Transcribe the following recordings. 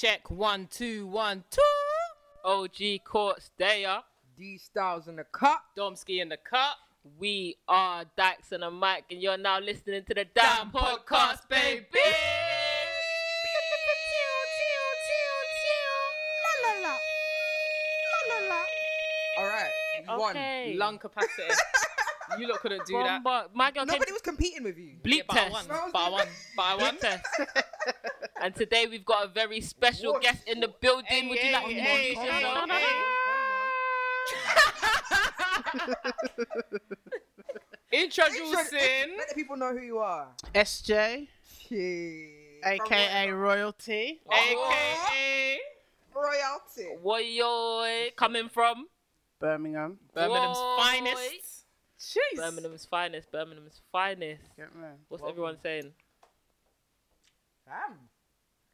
Check one two one two. OG Courts there. D Styles in the cup. Domsky in the cup. We are Dykes and a mic, and you're now listening to the DAAM Podcast, Podcast, baby. baby. La la la. La la la. All right. Okay. Lung capacity. you lot couldn't do that. Bomba- My girl came Nobody was competing with you. Bleep but I test. won. No, I was But I won. But I won. Bleep test. and today we've got a very special What? guest in the building. Hey, Would you hey, like to hey, introduce hey, yourself? hey. Introducing. Eh, let the people know who you are. SJ, Shit. aka Royalty. AKA oh. Royalty. What you eh, coming from? Birmingham. Birmingham's Boy. finest. Jeez. Birmingham's finest. Birmingham's finest. Get me? What's Welcome. everyone saying? Damn.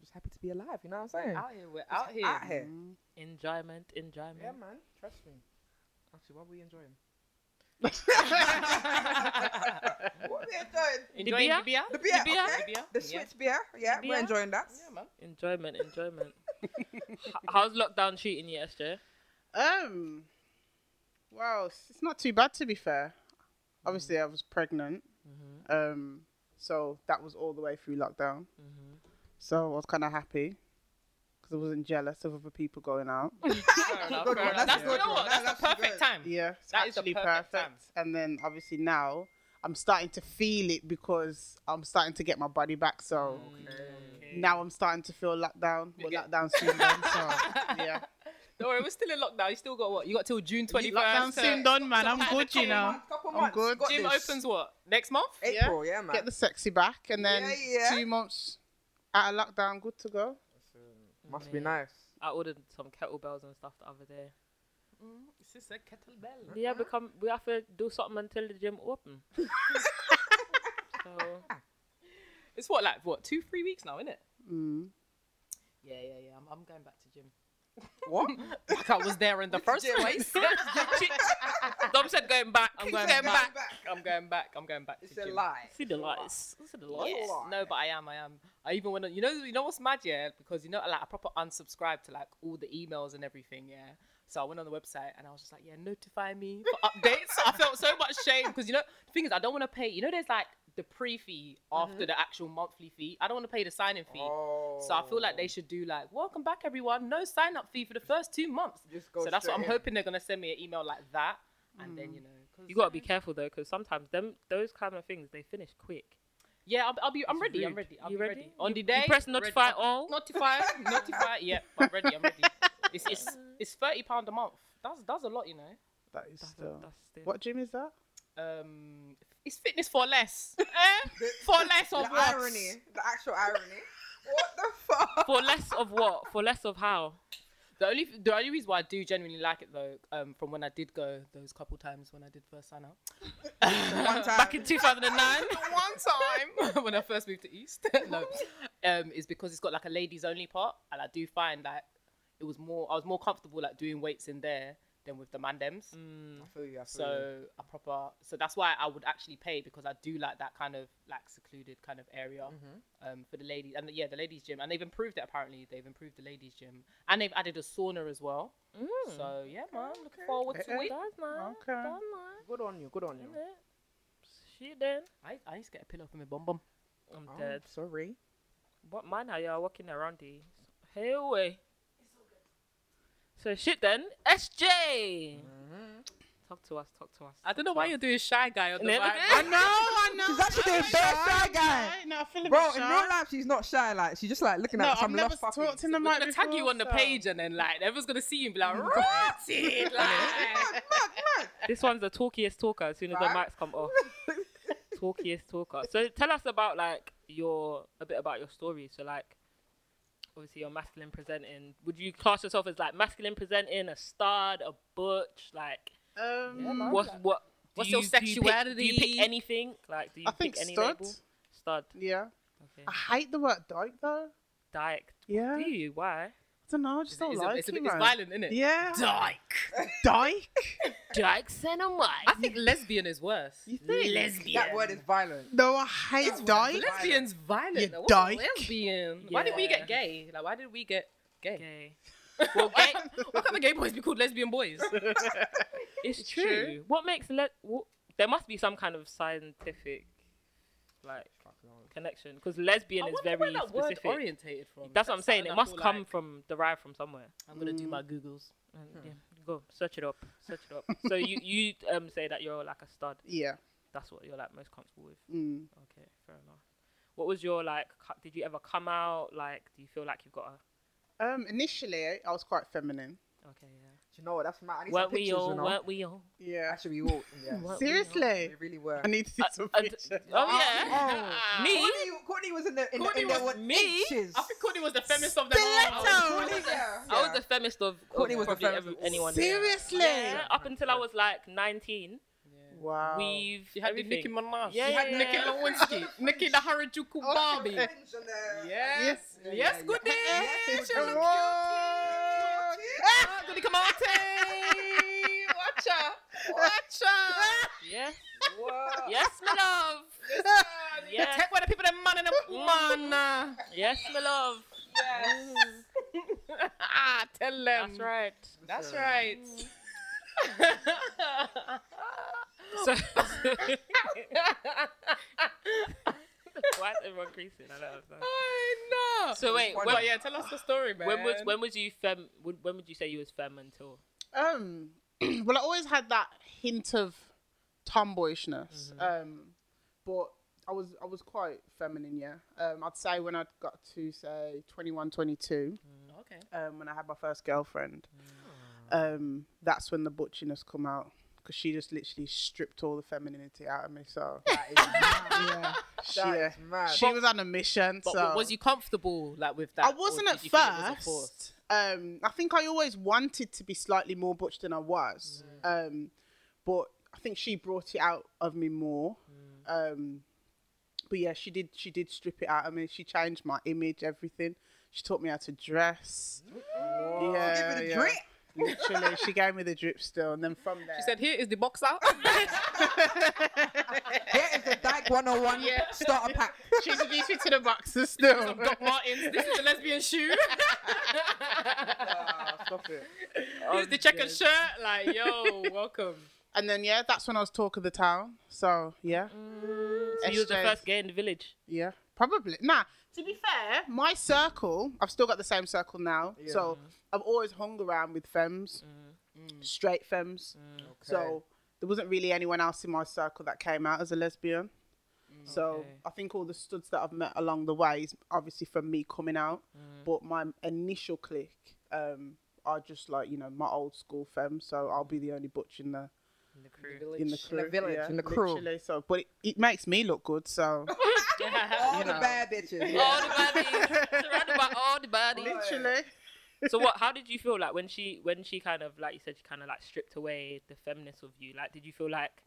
Just happy to be alive, you know what I'm saying? Out here, we're Just out here. Out here. Mm. Enjoyment, enjoyment. Yeah, man. Trust me. Actually, what are we enjoying? Enjoying What are we enjoying? The the beer? beer? The beer, The beer? okay? The beer? The Yeah. switch beer. Yeah, The we're enjoying that. Yeah, man. Enjoyment, enjoyment. How's lockdown treating you, SJ? Um, well, it's it's not too bad to be fair. Obviously, I was pregnant, Mm-hmm. um, so that was all the way through lockdown. Mm-hmm. So I was kind of happy because I wasn't jealous of other people going out. Fair enough, Good one, that's That's, a good you know one. what? That's That's the perfect good. time. Yeah, it's That is the actually perfect perfect. time. And then obviously now I'm starting to feel it because I'm starting to get my body back. So Okay. now I'm starting to feel lockdown. You Well, get- lockdown soon done. So yeah, Don't worry, we're still in lockdown. You still got what? You got till June 21st. lockdown to- soon done, man. I'm good, you know. Couple I'm months, good. Gym this. opens what? Next month? April, yeah, man. get the sexy back, and then Yeah, yeah. two months out of lockdown, good to go. Must be nice. I ordered some kettlebells and stuff the other day. It's just a kettlebell. Yeah, become we have to do something until the gym open. so It's what, like, what, two, three weeks now, isn't it? Mm. Yeah, yeah, yeah. I'm, I'm going back to gym. What? Like I was there in the first place. Dom said going back. I'm I'm going going back. back. I'm going back. I'm going back It's to a gym. lie. See the lights. See the lights. Yes. lie. No, but I am. I am. I even went. On, you know. You know what's mad? Yeah, because you know, like I proper unsubscribed to like all the emails and everything. Yeah. So I went on the website and I was just like, yeah, notify me for updates. I felt so much shame because you know the thing is I don't want to pay. You know, there's like the pre fee mm-hmm. after the actual monthly fee. I don't want to pay the signing fee. Oh. So I feel like they oh. should do like, welcome back everyone, no sign up fee for the first two months. Just go so that's what I'm in. hoping they're gonna send me an email like that, and then mm. you know, 'cause- You gotta be careful though, because sometimes them those kind of things they finish quick. Yeah, I'll, I'll be. I'm It's ready. I'm ready. I'll You be ready? ready? On You- the you day. press ready. notify all? Notify. notify. Yep. I'm ready. I'm ready. It's it's it's thirty pound a month. That's that's a lot, you know. That is That's, still. that's still. What gym is that? Um, it's fitness for less. Eh? The- For less the of what? irony, the actual irony. what the fuck? For less of what? For less of how? The only the only reason why I do genuinely like it though, um, from when I did go those couple times when I did first sign up, One time. back in 2009, one time when I first moved to East, no, um, is because it's got like a ladies only part, and I do find that it was more I was more comfortable like doing weights in there than with the mandems. Mm. I feel you. I feel you. So a proper, so that's why I would actually pay because I do like that kind of like secluded kind of area Mhm. um, for the ladies and the, yeah the ladies gym and they've improved it apparently they've improved the ladies gym and they've added a sauna as well. Mm. So yeah man, looking forward to Okay. it. That's nice. Okay. That's nice. Good on you. Good on you. Innit? Shit then. I I used to get a pillow for my bum bum. I'm Oh, dead. sorry. What man are y'all walking around these? Hey away. So shit then. SJ. Mm-hmm. Talk to us. Talk to us. I don't know why to you're doing shy guy on the Innit? mic. I know, I know. She's actually I'm doing bare shy guy. No, I feel a Bro, bit in shy. real life, she's not shy. Like she's just like looking No, at I've some never lost puppy. talked in the mic gonna tag you on the so- page and then like everyone's gonna see you and be like, rotted. Like, Mad, mad, mad. This one's the talkiest talker as soon as the mics come off. talkiest talker. So tell us about like your a bit about your story. So like obviously you're masculine presenting. Would you class yourself as like masculine presenting, a stud, a butch? Like Um, Yeah, man. what's what do What's you, your do you pick- Do you pick, anything? Like do you I think pick any stud. label? Stud. Yeah. Okay. I hate the word dyke though. Dyke. Yeah. Do you? Why? I don't know. I just It's, don't it's, like a, it's, a it, bit, it's man. violent, isn't it? Yeah. Dyke. Dyke. Dyke and I think lesbian is worse. You think? lesbian. That word is violent. No, I hate That's dyke. what- Lesbian's violent. You though. Dyke. Lesbian. Why did we get gay? Like, why did we get gay? Gay. Well, gay. why can't the gay boys be called lesbian boys? It's, It's true. true. What makes le- what, there must be some kind of scientific like connection because lesbian I is very where that word specific. orientated from. That's what I'm saying. It must come like- from derived from somewhere. I'm gonna do Mm. my googles. And, Yeah, go search it up. Search it up. so you you um say that you're like a stud. Yeah. That's what you're like most comfortable with. Mm. Okay, fair enough. What was your like? cu- Did you ever come out? Like, do you feel like you've got a? Um, initially, I was quite feminine. Okay, yeah. Do you know what? That's my. I need Weren't some we pictures, all? you know. Weren't we all? Yeah. Actually, we all. Yeah. Weren't we all? Seriously, We really were. I need to see Uh, some uh, pictures. Oh yeah. Oh, Me? Courtney, Courtney was in the in, Courtney the, in was what, me? inches. I think Courtney was the feminist of them Stiletto! all. Courtney, yeah. I was the feminist of, of Courtney was the probably feminist. every, anyone. Seriously? Yeah, up until I was like 19. Wow. We've You had the. Nicki Minaj. Yeah, you had yeah, Nicki yeah. Lewinsky. Nicki the Harajuku Barbie. Yes. Yes. Yeah, Yes, yeah, Goody. yeah. She look cute. Whoa. Ah, Watch out. Watch out. Yes, Whoa. yes, my love. Yeah. Yes. Take where the people them man and them man. Yes, my love. Yes. ah, tell them. That's right. That's right. So, why is everyone creasing? I don't understand. I know. So wait, Why when, But yeah, tell us the story, man. when was when was you fem? When, when would you say you was fem until? Um, well, I always had that hint of tomboyishness. Um, but I was I was quite feminine, yeah. Um, I'd say when I got to say 21, 22, Okay. um, when I had my first girlfriend, um, that's when the butchiness come out because she just literally stripped all the femininity out of me. So That is mad. yeah, she, That yeah. is mad. she was on a mission. But so was you comfortable like with that? I wasn't at you was first. Um, I think I always wanted to be slightly more butch than I was. Mm. Um, but I think she brought it out of me more. Mm. Um, but yeah, she did. She did strip it out of me. She changed my image, everything. She taught me how to dress. Whoa. Yeah, Give it a yeah. Drip. Literally, she gave me the drip still, and then from there, She said, "Here is the box out." Here is the Dyke 101 Yeah. starter pack. she introduced me to the boxers still. Some Doc Martens. This is the lesbian shoe. Ah, stop it. Here's the checkered shirt. Like, yo, welcome. and then yeah, that's when I was talk of the town. So yeah, So you was the SJ. first gay in the village. Yeah, probably. Nah, to be fair, my circle, I've still got the same circle now. So I've always hung around with femmes, mm. mm. straight femmes. Mm. So there wasn't really anyone else in my circle that came out as a lesbian. So Okay. I think all the studs that I've met along the way is obviously from me coming out. But my initial clique um, are just like, you know, my old school femmes. So I'll be the only butch in the In the crew. in the In crew. the village, yeah, in the crew. So, but it, it makes me look good. So All You the bad bitches. all the baddies. Surrounded by all the baddies. literally. So what? How did you feel like when she when she kind of like you said she kind of like stripped away the feminist of you? Like, did you feel like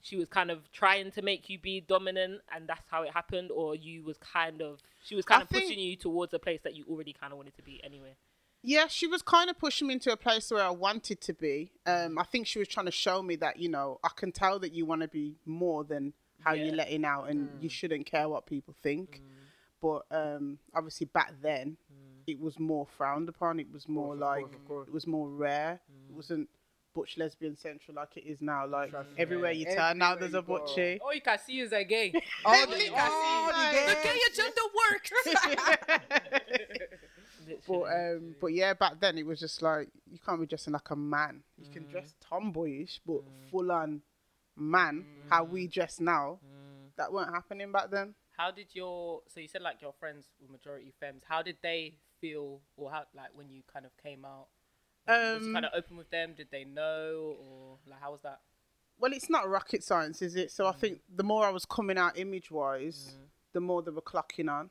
she was kind of trying to make you be dominant, and that's how it happened, or you was kind of she was kind I of think- pushing you towards a place that you already kind of wanted to be anyway? Yeah, she was kind of pushing me into a place where I wanted to be. Um, I think she was trying to show me that, you know, I can tell that you want to be more than how Yeah. you're letting out and you shouldn't care what people think. But um, obviously back then, mm. it was more frowned upon. It was more of like, course, of course. it was more rare. It mm. wasn't butch lesbian central like it is now. Like Trust me. everywhere you turn now, there's a go. butchie. All you can see is a gay. All Everything the, I see, all like- the The gay agenda worked. But um, but yeah, back then it was just like you can't be dressing like a man. You can dress mm. tomboyish, but full on man. How we dress now, that weren't happening back then. How did your so you said like your friends were majority femmes? How did they feel, or how like when you kind of came out? was you Um, kind of open with them? Did they know, or like how was that? Well, it's not rocket science, is it? So I think the more I was coming out image wise, the more they were clocking on.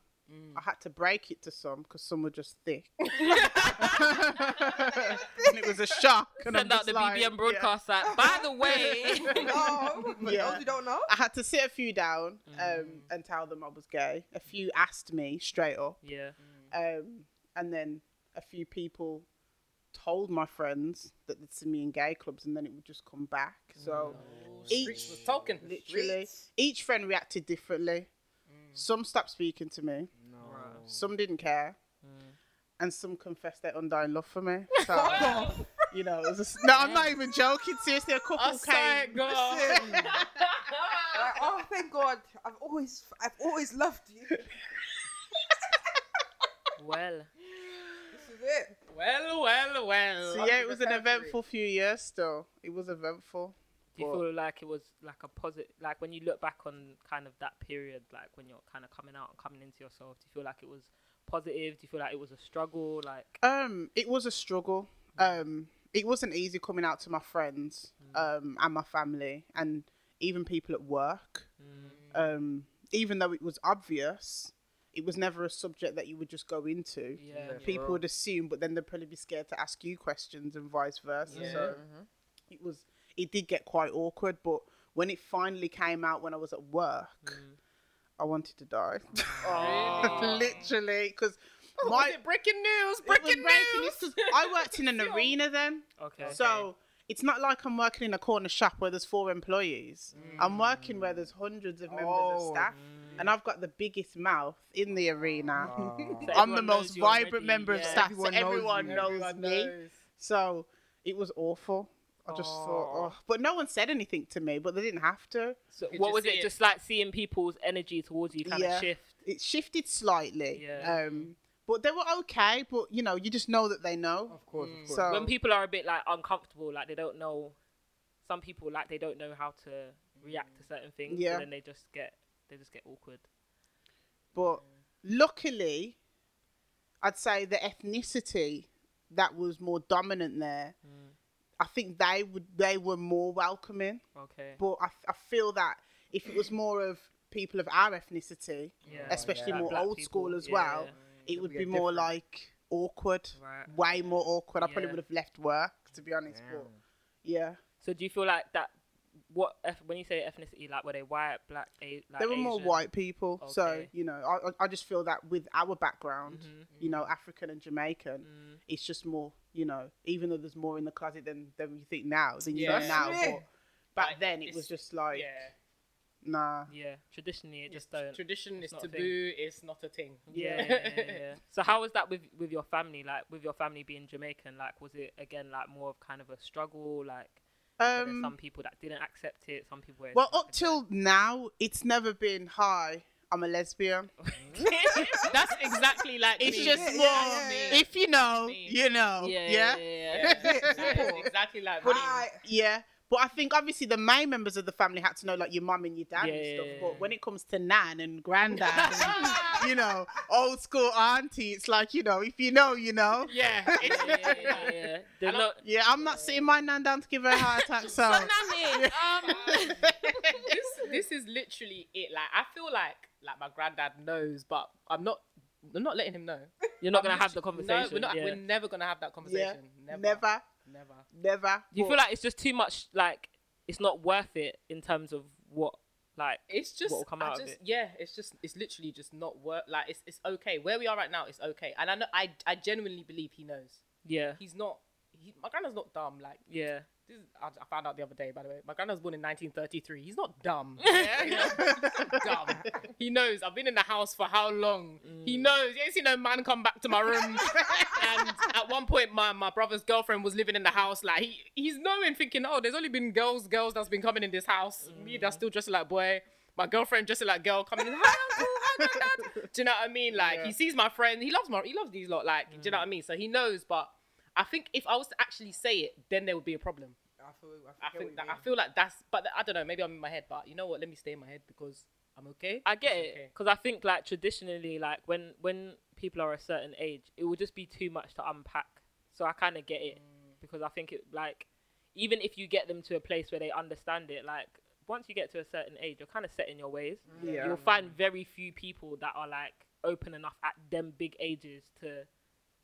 I had to break it to some because some were just thick, and it was a shock. And I'm Send out the like, BBM yeah. broadcast like, by the way. No, for Yeah. those who don't know. I had to sit a few down um, and tell them I was gay. A few asked me straight up. yeah. um, and then a few people told my friends that they'd see me in gay clubs, and then it would just come back. So Streets each was talking. literally, Streets. each friend reacted differently. Mm. Some stopped speaking to me. No. Some didn't care. Mm. And some confessed their undying love for me. So, you know, it was just, no, I'm not even joking. Seriously, a couple oh, I swear, came. God. Like, oh, thank God. I've always, I've always loved you. Well, This is it. well, well, well. So yeah, it was an eventful few years. Still, it was eventful. Do you But- feel like it was like a positive, like when you look back on kind of that period, like when you're kind of coming out and coming into yourself, do you feel like it was positive? Do you feel like it was a struggle? Like, Um, it was a struggle. Um, it wasn't easy coming out to my friends, um, and my family, and even people at work. Um, even though it was obvious, it was never a subject that you would just go into. yeah, People would assume, but then they'd probably be scared to ask you questions and vice versa. Yeah. So it was, it did get quite awkward. But when it finally came out when I was at work, mm. I wanted to die. Really? Literally, because Oh, my was it breaking news? it Breaking breaking news. news 'cause I worked in an arena then. okay. So it's not like I'm working in a corner shop where there's four employees. I'm mm. working where there's hundreds of members Oh. of staff. Mm. And I've got the biggest mouth in the arena. Oh. So I'm the most vibrant already, member of staff. Everyone so knows everyone you. knows Everyone me. knows. So it was awful. I just thought, oh. But no one said anything to me, but they didn't have to. So Could what you was see it? it? Just like seeing people's energy towards you kind Yeah. of shift. It shifted slightly. Yeah. Um, but they were okay. But, you know, you just know that they know. Of course, of course. So When people are a bit like uncomfortable, like they don't know. Some people like they don't know how to react to certain things. Yeah. And then they just get they just get awkward. But luckily, I'd say the ethnicity that was more dominant there. I think they would they were more welcoming. Okay. But I, I feel that if it was more of people of our ethnicity, Yeah. especially Like more black old people, school as yeah, well, yeah. it would be be more different- like awkward, Right. way more awkward. I probably would have left work to be honest. But yeah, So do you feel like that? What when you say ethnicity, like were they white, black, a- like they were more white people. So you know, I, I- I just feel that with our background, Mhm. you know, African and Jamaican, Mm. it's just more, you know, even though there's more in the closet than than you think now, than you Yeah. know now. Yeah. But back Like, then it was just like, yeah. nah. Yeah. Traditionally, it Just just don't. tradition is it's not a taboo. It's not a thing. yeah, yeah, yeah, yeah. So how was that with with your family? Like with your family being Jamaican, like was it again like more of kind of a struggle? Like Um, some people that didn't accept it, some people. were well, up till now, it's never been hi. I'm a lesbian. That's exactly like It's me. just Yeah, more. yeah, yeah, yeah. If you know, Me. you know. yeah, Yeah. yeah, yeah, Yeah, yeah. that is exactly like me. I, Yeah. But I think obviously the main members of the family had to know like your mum and your dad and stuff. yeah, yeah. But when it comes to nan and granddad, and, you know, old school auntie, it's like you know, if you know, you know. Yeah, yeah, yeah, not. Yeah, I'm not sitting my nan down to give her a heart attack. So. Nanny, um, this this is literally it. Like I feel like like my granddad knows, but I'm not. I'm not letting him know. You're not gonna have the conversation. No, we're not. yeah. We're never gonna have that yeah. conversation. Never. Never. Never. Never. Do you But- feel like it's just too much? Like it's not worth it in terms of what, like, It's just. What will come I out of it? Yeah. It's just. It's literally just not work. Like it's. It's okay. Where we are right now, it's okay. And I know. I. I genuinely believe he knows. yeah, He's not. He, my granddad's not dumb. Like yeah, this. Is, I, I found out the other day. By the way, my granddad was born in 1933. He's not dumb. Yeah, dumb. He knows. I've been in the house for how long? He mm. knows. You ain't seen no man come back to my room. and at one point, my, my brother's girlfriend was living in the house. Like he he's knowing, thinking, oh, there's only been girls, girls that's been coming in this house. Me, mm. that's still dressed like boy. My girlfriend dressed like girl coming in. Hi, uncle. Hi, granddad. Do you know what I mean? Like Yeah. he sees my friend. He loves my. He loves these lot. Like do you mm. know what I mean? So he knows. But I think if I was to actually say it, then there would be a problem. I feel, I I, think that I feel like that's, but I don't know. Maybe I'm in my head, but you know what? Let me stay in my head because I'm okay. I get It's it okay. because I think like traditionally, like when when people are a certain age, it will just be too much to unpack. So I kind of get it Mm. because I think it like even if you get them to a place where they understand it, like once you get to a certain age, you're kind of set in your ways. Yeah. You'll find very few people that are like open enough at them big ages to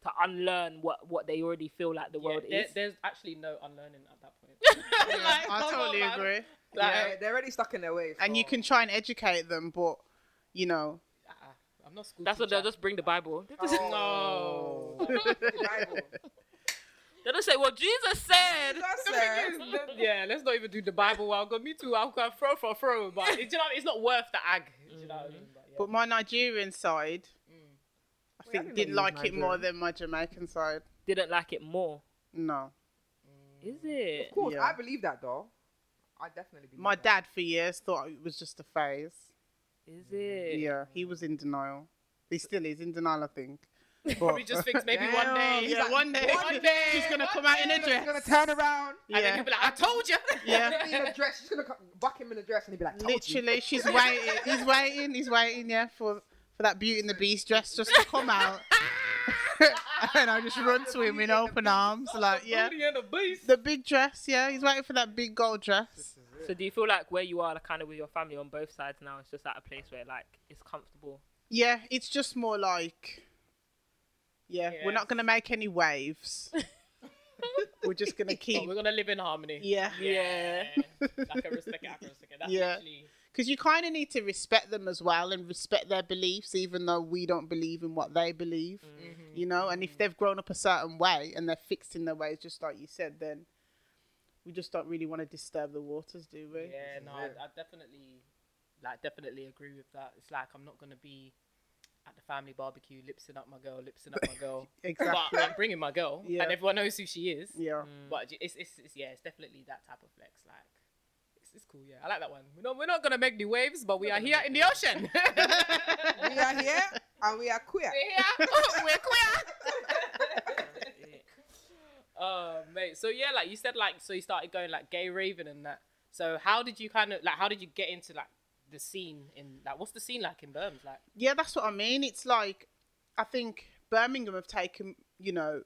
to unlearn what what they already feel like the Yeah, world there- is. there's actually no unlearning at that point. Like, I come on, totally agree. Like, yeah, they're already stuck in their ways. And you can try and educate them, but you know, uh-uh, I'm not school. That's what they'll just bring the Bible. Oh. No. Bible. they'll just say, "Well, Jesus said." That's The fair. thing is, that- yeah, let's not even do the Bible while God. Me too. I'll go throw for throw, but it, you know, it's not worth the ag. You know I mean? But, yeah. But my Nigerian side. I Wait, I think, didn't know didn't you was like it more than my Jamaican side. Didn't like it more. No. Is it? Of course, Yeah. I believe that though. I definitely believe My that. dad, for years, thought it was just a phase. Is it? Yeah, he was in denial. He still is in denial, I think. Probably just thinks maybe one day. he's yeah, like, one day, one day, she's gonna one come out in a day, dress. He's gonna turn around. And then Yeah. he'll be like, I told you. Yeah. In a dress. She's gonna co- buck him in a dress, and he'll be like, Told you. Literally, she's waiting. He's waiting. He's waiting. Yeah, for for that Beauty and the Beast dress just to come out, and I just run to him in open arms, like yeah, the big dress. Yeah, he's waiting for that big gold dress. So do you feel like where you are, like, kind of with your family on both sides now, it's just at a place where like it's comfortable? Yeah, it's just more like, yeah, we're not gonna make any waves. we're just gonna But keep. we're gonna live in harmony. Yeah, Yeah. like a respect, like a respect. That's Yeah. literally. Because you kind of need to respect them as well and respect their beliefs, even though we don't believe in what they believe. Mm-hmm. you know and if they've grown up a certain way and they're fixed in their ways just like you said then we just don't really want to disturb the waters do we Yeah, no, I. I definitely, like, definitely agree with that. It's like I'm not gonna be at the family barbecue, lipsing up my girl, lipsing up my girl. exactly But I'm bringing my girl, Yeah. and everyone knows who she is. yeah But it's, it's, it's yeah, it's definitely that type of flex. Like, it's, it's cool. Yeah, I like that one. We're not, we're not gonna make the waves, but we are here in the ocean. We are here, and we are queer. We're here. Oh, we're queer. Oh, mate. So yeah, like you said, like so you started going like gay raving and that. So how did you kind of like how did you get into like the scene in like what's the scene like in Birmingham? Like yeah that's what i mean it's like i think birmingham have taken you know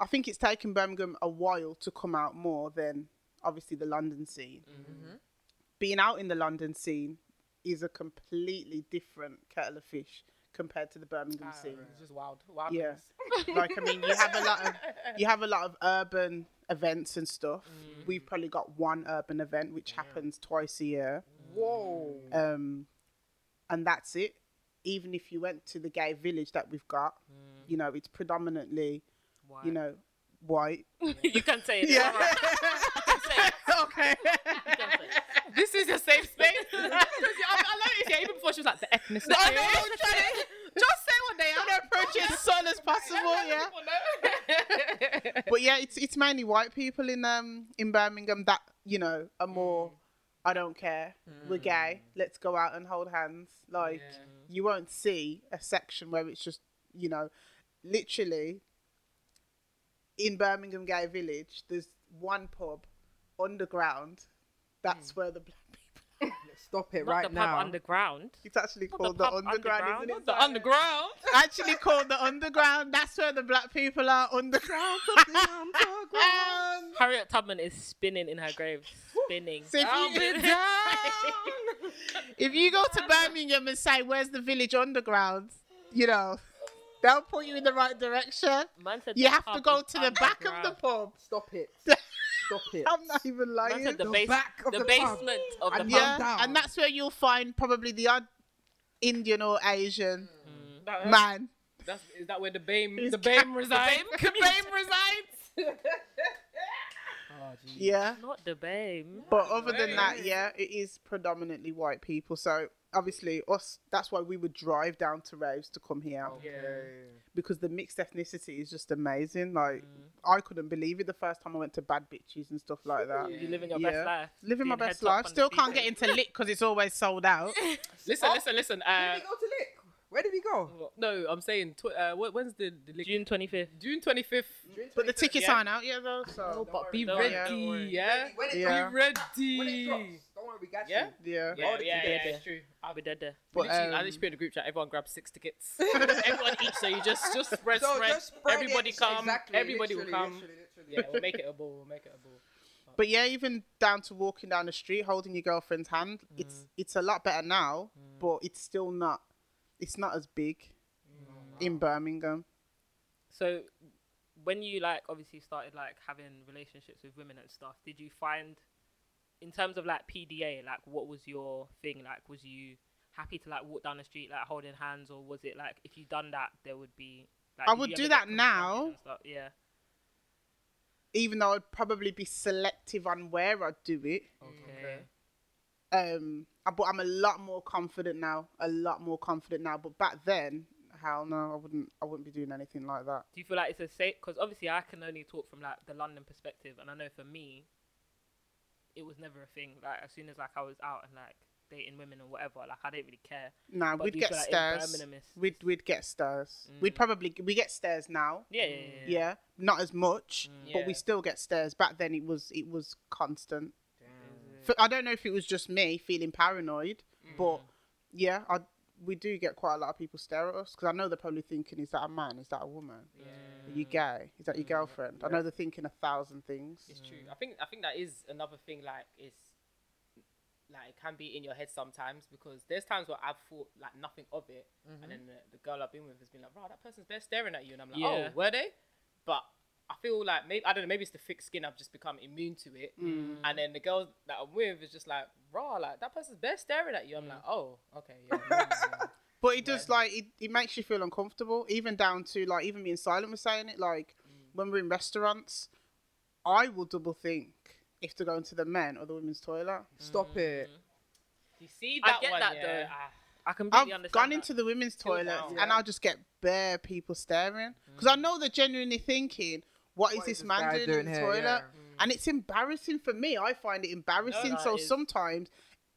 i think it's taken birmingham a while to come out more than obviously the london scene Mm-hmm. being out in the london scene is a completely different kettle of fish compared to the birmingham ah, scene it's just wild, wild. Yeah. like I mean, you have a lot of you have a lot of urban events and stuff. We've probably got one urban event which happens twice a year, Whoa. um, and that's it. Even if you went to the gay village that we've got, you know, it's predominantly, Why? you know, white. you can say it. Yeah. all right. Okay. You can say it. this is a safe space. I, I noticed, yeah, even before she was like the ethnicity. I know, I'm trying to- Just say what they are. Trying to approach it as soon as possible. Yeah. But yeah, it's it's mainly white people in um in Birmingham that you know are more. I don't care. We're gay. Let's go out and hold hands. Like Yeah. you won't see a section where it's just you know, literally. In Birmingham Gay Village, there's one pub underground. That's mm. where the black people. Stop it Not right the pub now. underground. It's actually Not called the, pub underground, underground. isn't it? the underground. Actually called the underground. That's where the black people are underground. Harriet Tubman is spinning in her grave. Spinning. So if I'll you, be down. if you go to Birmingham and say, "Where's the village underground?" you know, they'll point you in the right direction. Man said You have to go is to the back of the pub. Stop it. Stop it. I'm not even lying. said the, The base, back of the, the pub. basement of the And pub. yeah, down. and that's where you'll find probably the odd Indian or Asian mm. Mm. That- man. That's, is that where the BAME, the BAME resides? BAME The. BAME resides. oh, geez. Yeah. Not the BAME. But other than that, yeah, it is predominantly white people. So obviously, us. That's why we would drive down to raves to come here Okay. because the mixed ethnicity is just amazing. Like I couldn't believe it the first time I went to Bad Bitches and stuff like that. You living your Yeah. best life. Living my best life. Still can't speaker. get into Lick because it's always sold out. Listen, Oh. listen, listen. Where Uh, did we go to Lick? Where did we go? no, I'm saying, tw- uh, when's the, the li- June 25th. June 25th? But the tickets Yeah. aren't out yet though. So Oh, but worry, be don't ready, don't worry. yeah? When it Yeah. Be ready. When it drops, don't worry, we got Yeah? you. yeah. Yeah, Oh, the yeah, yeah, tickets. it's true. I'll be dead there. But, Literally, I um, just put in a group chat. Everyone grab six tickets. everyone each. So you just just spread, So spread. just spread everybody it. come. Exactly, everybody will come. literally, literally. Yeah, we'll make it a ball. We'll make it a ball. But yeah, even down to walking down the street holding your girlfriend's hand, it's mm. it's a lot better now, mm. but it's still not it's not as big mm. in Birmingham. So, when you like obviously started like having relationships with women and stuff, did you find, in terms of like PDA, like what was your thing? Like, was you happy to like walk down the street like holding hands, or was it like if you done that there would be? Like, I would do that now. Yeah. Even though I'd probably be selective on where I'd do it. Okay. Um, uh, but I'm a lot more confident now. A lot more confident now. But back then, hell no, I wouldn't. I wouldn't be doing anything like that. Do you feel like it's a safe? Because obviously I can only talk from like the London perspective, and I know for me, it was never a thing. Like as soon as like I was out and like dating women or whatever, like I didn't really care. Nah, But we'd get feel like stares. Birmingham We'd we'd get stares. We'd Mm. probably we get stares now. Yeah, yeah, yeah. Yeah, not as much, Mm. but we still get stares. Back then, it was it was constant. Damn. F- I don't know if it was just me feeling paranoid, Mm. but yeah, I we do get quite a lot of people stare at us because I know they're probably thinking, "Is that a man? Is that a woman? Yeah. Are you gay? Is that your Mm. girlfriend?" I know they're thinking a thousand things. It's true. I think I think that is another thing. Like it's like it can be in your head sometimes because there's times where I've thought like nothing of it, and then the, the girl I've been with has been like, "Bro, that person's there staring at you," and I'm like, Yeah. "Oh, were they?" But I feel like maybe I don't know. Maybe it's the thick skin. I've just become immune to it, Mm. and then the girl that I'm with is just like, "Raw, like that person's there staring at you." I'm like, "Oh, okay, yeah." maybe, yeah." But it does like it, it makes you feel uncomfortable, even down to like even being silent was saying it. Like when we're in restaurants, I will double think if to go into the men or the women's toilet. Stop it. You see that I that get one, that, yeah. though. Ah, I completely I've understand. gone that. into the women's Chill toilet down. and Yeah. I'll just get bare people staring because I know they're genuinely thinking, "What is What this is this man doing, doing in the here? toilet?" Yeah. And it's embarrassing for me. I find it embarrassing. No, no, so it is. sometimes,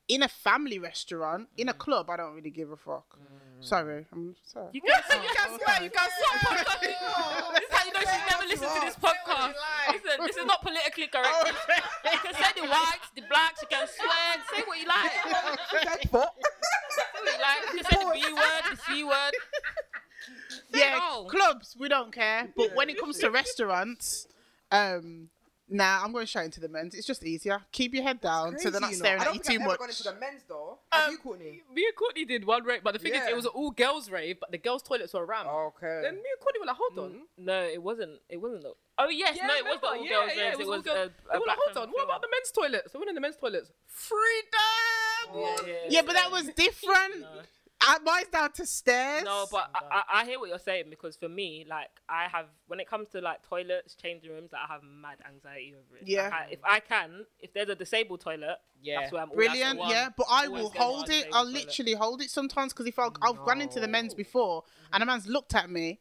in a family restaurant, in a mm. club, I don't really give a fuck. Mm. Sorry, I'm sorry. You can, You can swear. You can swear. this is how you know she's never listened to this podcast. Listen, this is not politically correct. Oh, you can say the whites, the blacks, you can swear, say what you like. Say what you like. You can say the B word, the C word. Say it yeah, all. clubs we don't care, but when it comes to restaurants, um, nah, I'm going straight into the men's. It's just easier. Keep your head down so they're not Crazy, you know. staring I at don't you think too I've ever much. gone into the men's though. Have you, Courtney? me and Courtney did one rave, but the thing is, it was an all girls rave, but the girls' toilets were around. Okay. Then me and Courtney were like, hold on. No, it wasn't. It wasn't. The, oh yes, Yeah, no, it was the remember? all Yeah, girls yeah, raves. it It was was all a, girls. a We were like, hold on, and what about the men's toilets? So we went in the men's toilets. Freedom! Yeah, yeah, Yeah, but that was different. No. Uh, mine's down to stairs. No, but I, I, I hear what you're saying because for me, like I have when it comes to like toilets, changing rooms, like, I have mad anxiety over it. Yeah. Like, I, if I can, if there's a disabled toilet, Yeah. that's where I'm. Brilliant, one. yeah. But I will hold it. I'll toilet. literally hold it sometimes because if I, I've gone into the men's No. before and a man's looked at me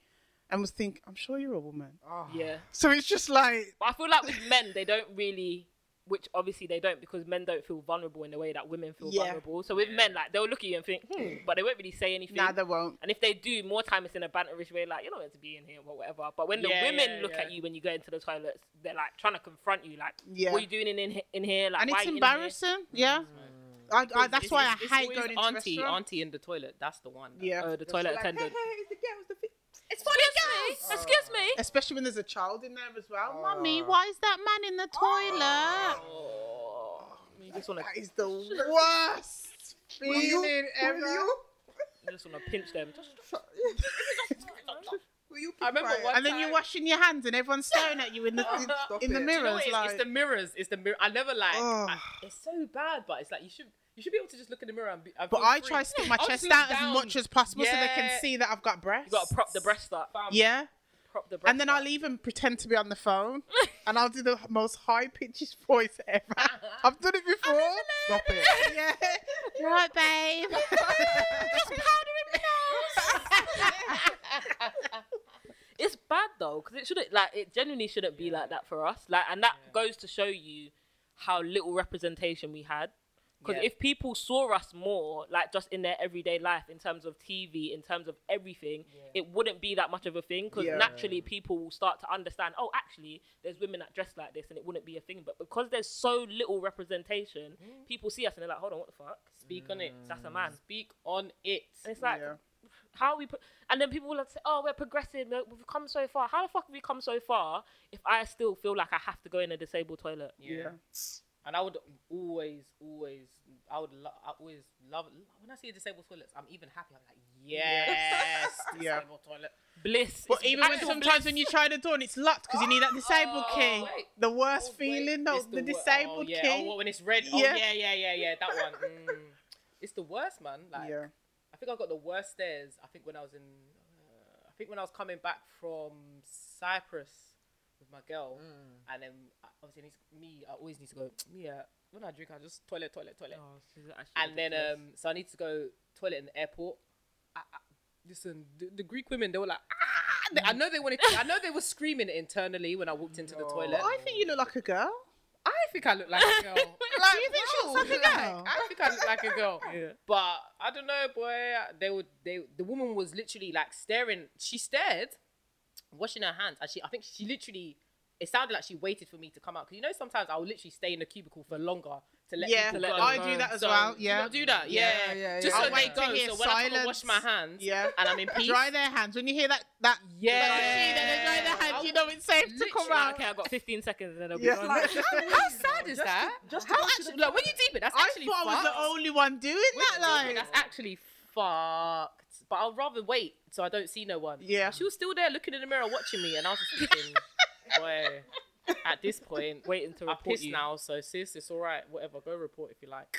and was think, I'm sure you're a woman. Oh. Yeah, So it's just like, but I feel like with men, they don't really. Which obviously they don't because men don't feel vulnerable in the way that women feel Yeah. vulnerable. So with men, like they'll look at you and think, hmm, mm. but they won't really say anything. nah, they won't. And if they do, more time it's in a banterish way, like you're not meant to be in here or whatever. But when the Yeah, women yeah, look yeah. at you when you go into the toilets, they're like trying to confront you, like, Yeah. "What are you doing in in, in here?" Like, And it's are you in here? embarrassing. Yeah. Mm. I, I, that's It's- why it's- I hate going into auntie, restaurants. auntie in the toilet. That's the one. Yeah. Oh, the She's toilet like, attendant. Hey, hey, it's the girls. The fi- It's for. Excuse me. Especially when there's a child in there as well. Oh. Mummy, why is that man in the toilet? Oh, you just want to, That is the worst Will you? feeling ever. You? you just want to pinch them. Will you I remember quiet? one- And then you're washing your hands and everyone's staring at you in the in, Stop in the it. Do you know mirrors. what it is? like, it's the mirrors. It's the mirror. I never like. Ugh. Oh. I, it's so bad, but it's like you should you should be able to just look in the mirror and be. and but I free. try to stick my I'll chest just look out as much as possible so they can see that I've got breasts. you got to prop the breast up. Fam, Yeah. Prop the breast And then up. I'll even pretend to be on the phone and I'll do the most high pitched voice ever. I've done it before. Stop it. Yeah. Right, babe. Just powder in my house. It's bad though because it shouldn't like it genuinely shouldn't be like that for us like and that Yeah. goes to show you how little representation we had because Yeah. if people saw us more like just in their everyday life in terms of tv in terms of everything Yeah. it wouldn't be that much of a thing because Yeah. naturally people will start to understand oh actually there's women that dress like this and it wouldn't be a thing but because there's so little representation mm. people see us and they're like hold on what the fuck Speak on it. that's a man mm. Speak on it. and it's like Yeah. how are we put and then people will say oh we're progressive we're- we've come so far how the fuck have we come so far if i still feel like i have to go in a disabled toilet Yeah. And I would always, always, I would lo- I always love when I see a disabled toilet. I'm even happy. I'm like, yes, Yeah. disabled toilet. bliss But even when sometimes bliss. when you try the door and it's locked because you need that disabled Oh, key. wait. The worst Oh, feeling, no, It's the, disabled oh, yeah. key. Oh, when it's red. Oh, Yeah. yeah, yeah, yeah, yeah. That one. Mm. it's the worst, man. Like, yeah. I think I got the worst stares. I think when I was in, uh, I think when I was coming back from Cyprus my girl, and then uh, obviously needs, me, I always need to go. Me, uh, when I drink, I just toilet, toilet, toilet, Oh, this is and then um, so I need to go toilet in the airport. I, I, listen, the, the Greek women, they were like, ah! They- I know they wanted. I know they were screaming internally when I walked into the toilet. I think you look like a girl. I think I look like a girl. like, Do you think she looks like a girl? I think I look like a girl. Yeah. But I don't know, boy. They would. They the woman was literally like staring. She stared, washing her hands, and she. I think she literally. It sounded like she waited for me to come out. Cause you know sometimes I will literally stay in the cubicle for longer to let Yeah, people let go. I do that as So, well. Yeah. do that. Yeah, Yeah, yeah, Just yeah. so I'll they wait to go. So when I come and wash my hands, Yeah. and I'm in peace. Dry their hands. When you hear that, that Yeah. they dry their hands, you know it's safe to come out. okay, I've got 15 seconds and then it'll be gone. Like, How, sad is Just to- that? just how actually, like when you deep it, that's I actually thought I was the only one doing that. Like, that's actually fucked. But I'd rather wait so I don't see no one. Yeah. She was still there looking in the mirror watching me, and I was just thinking, boy, at this point, Waiting to report you. now, so sis, it's all right. Whatever, go report if you like.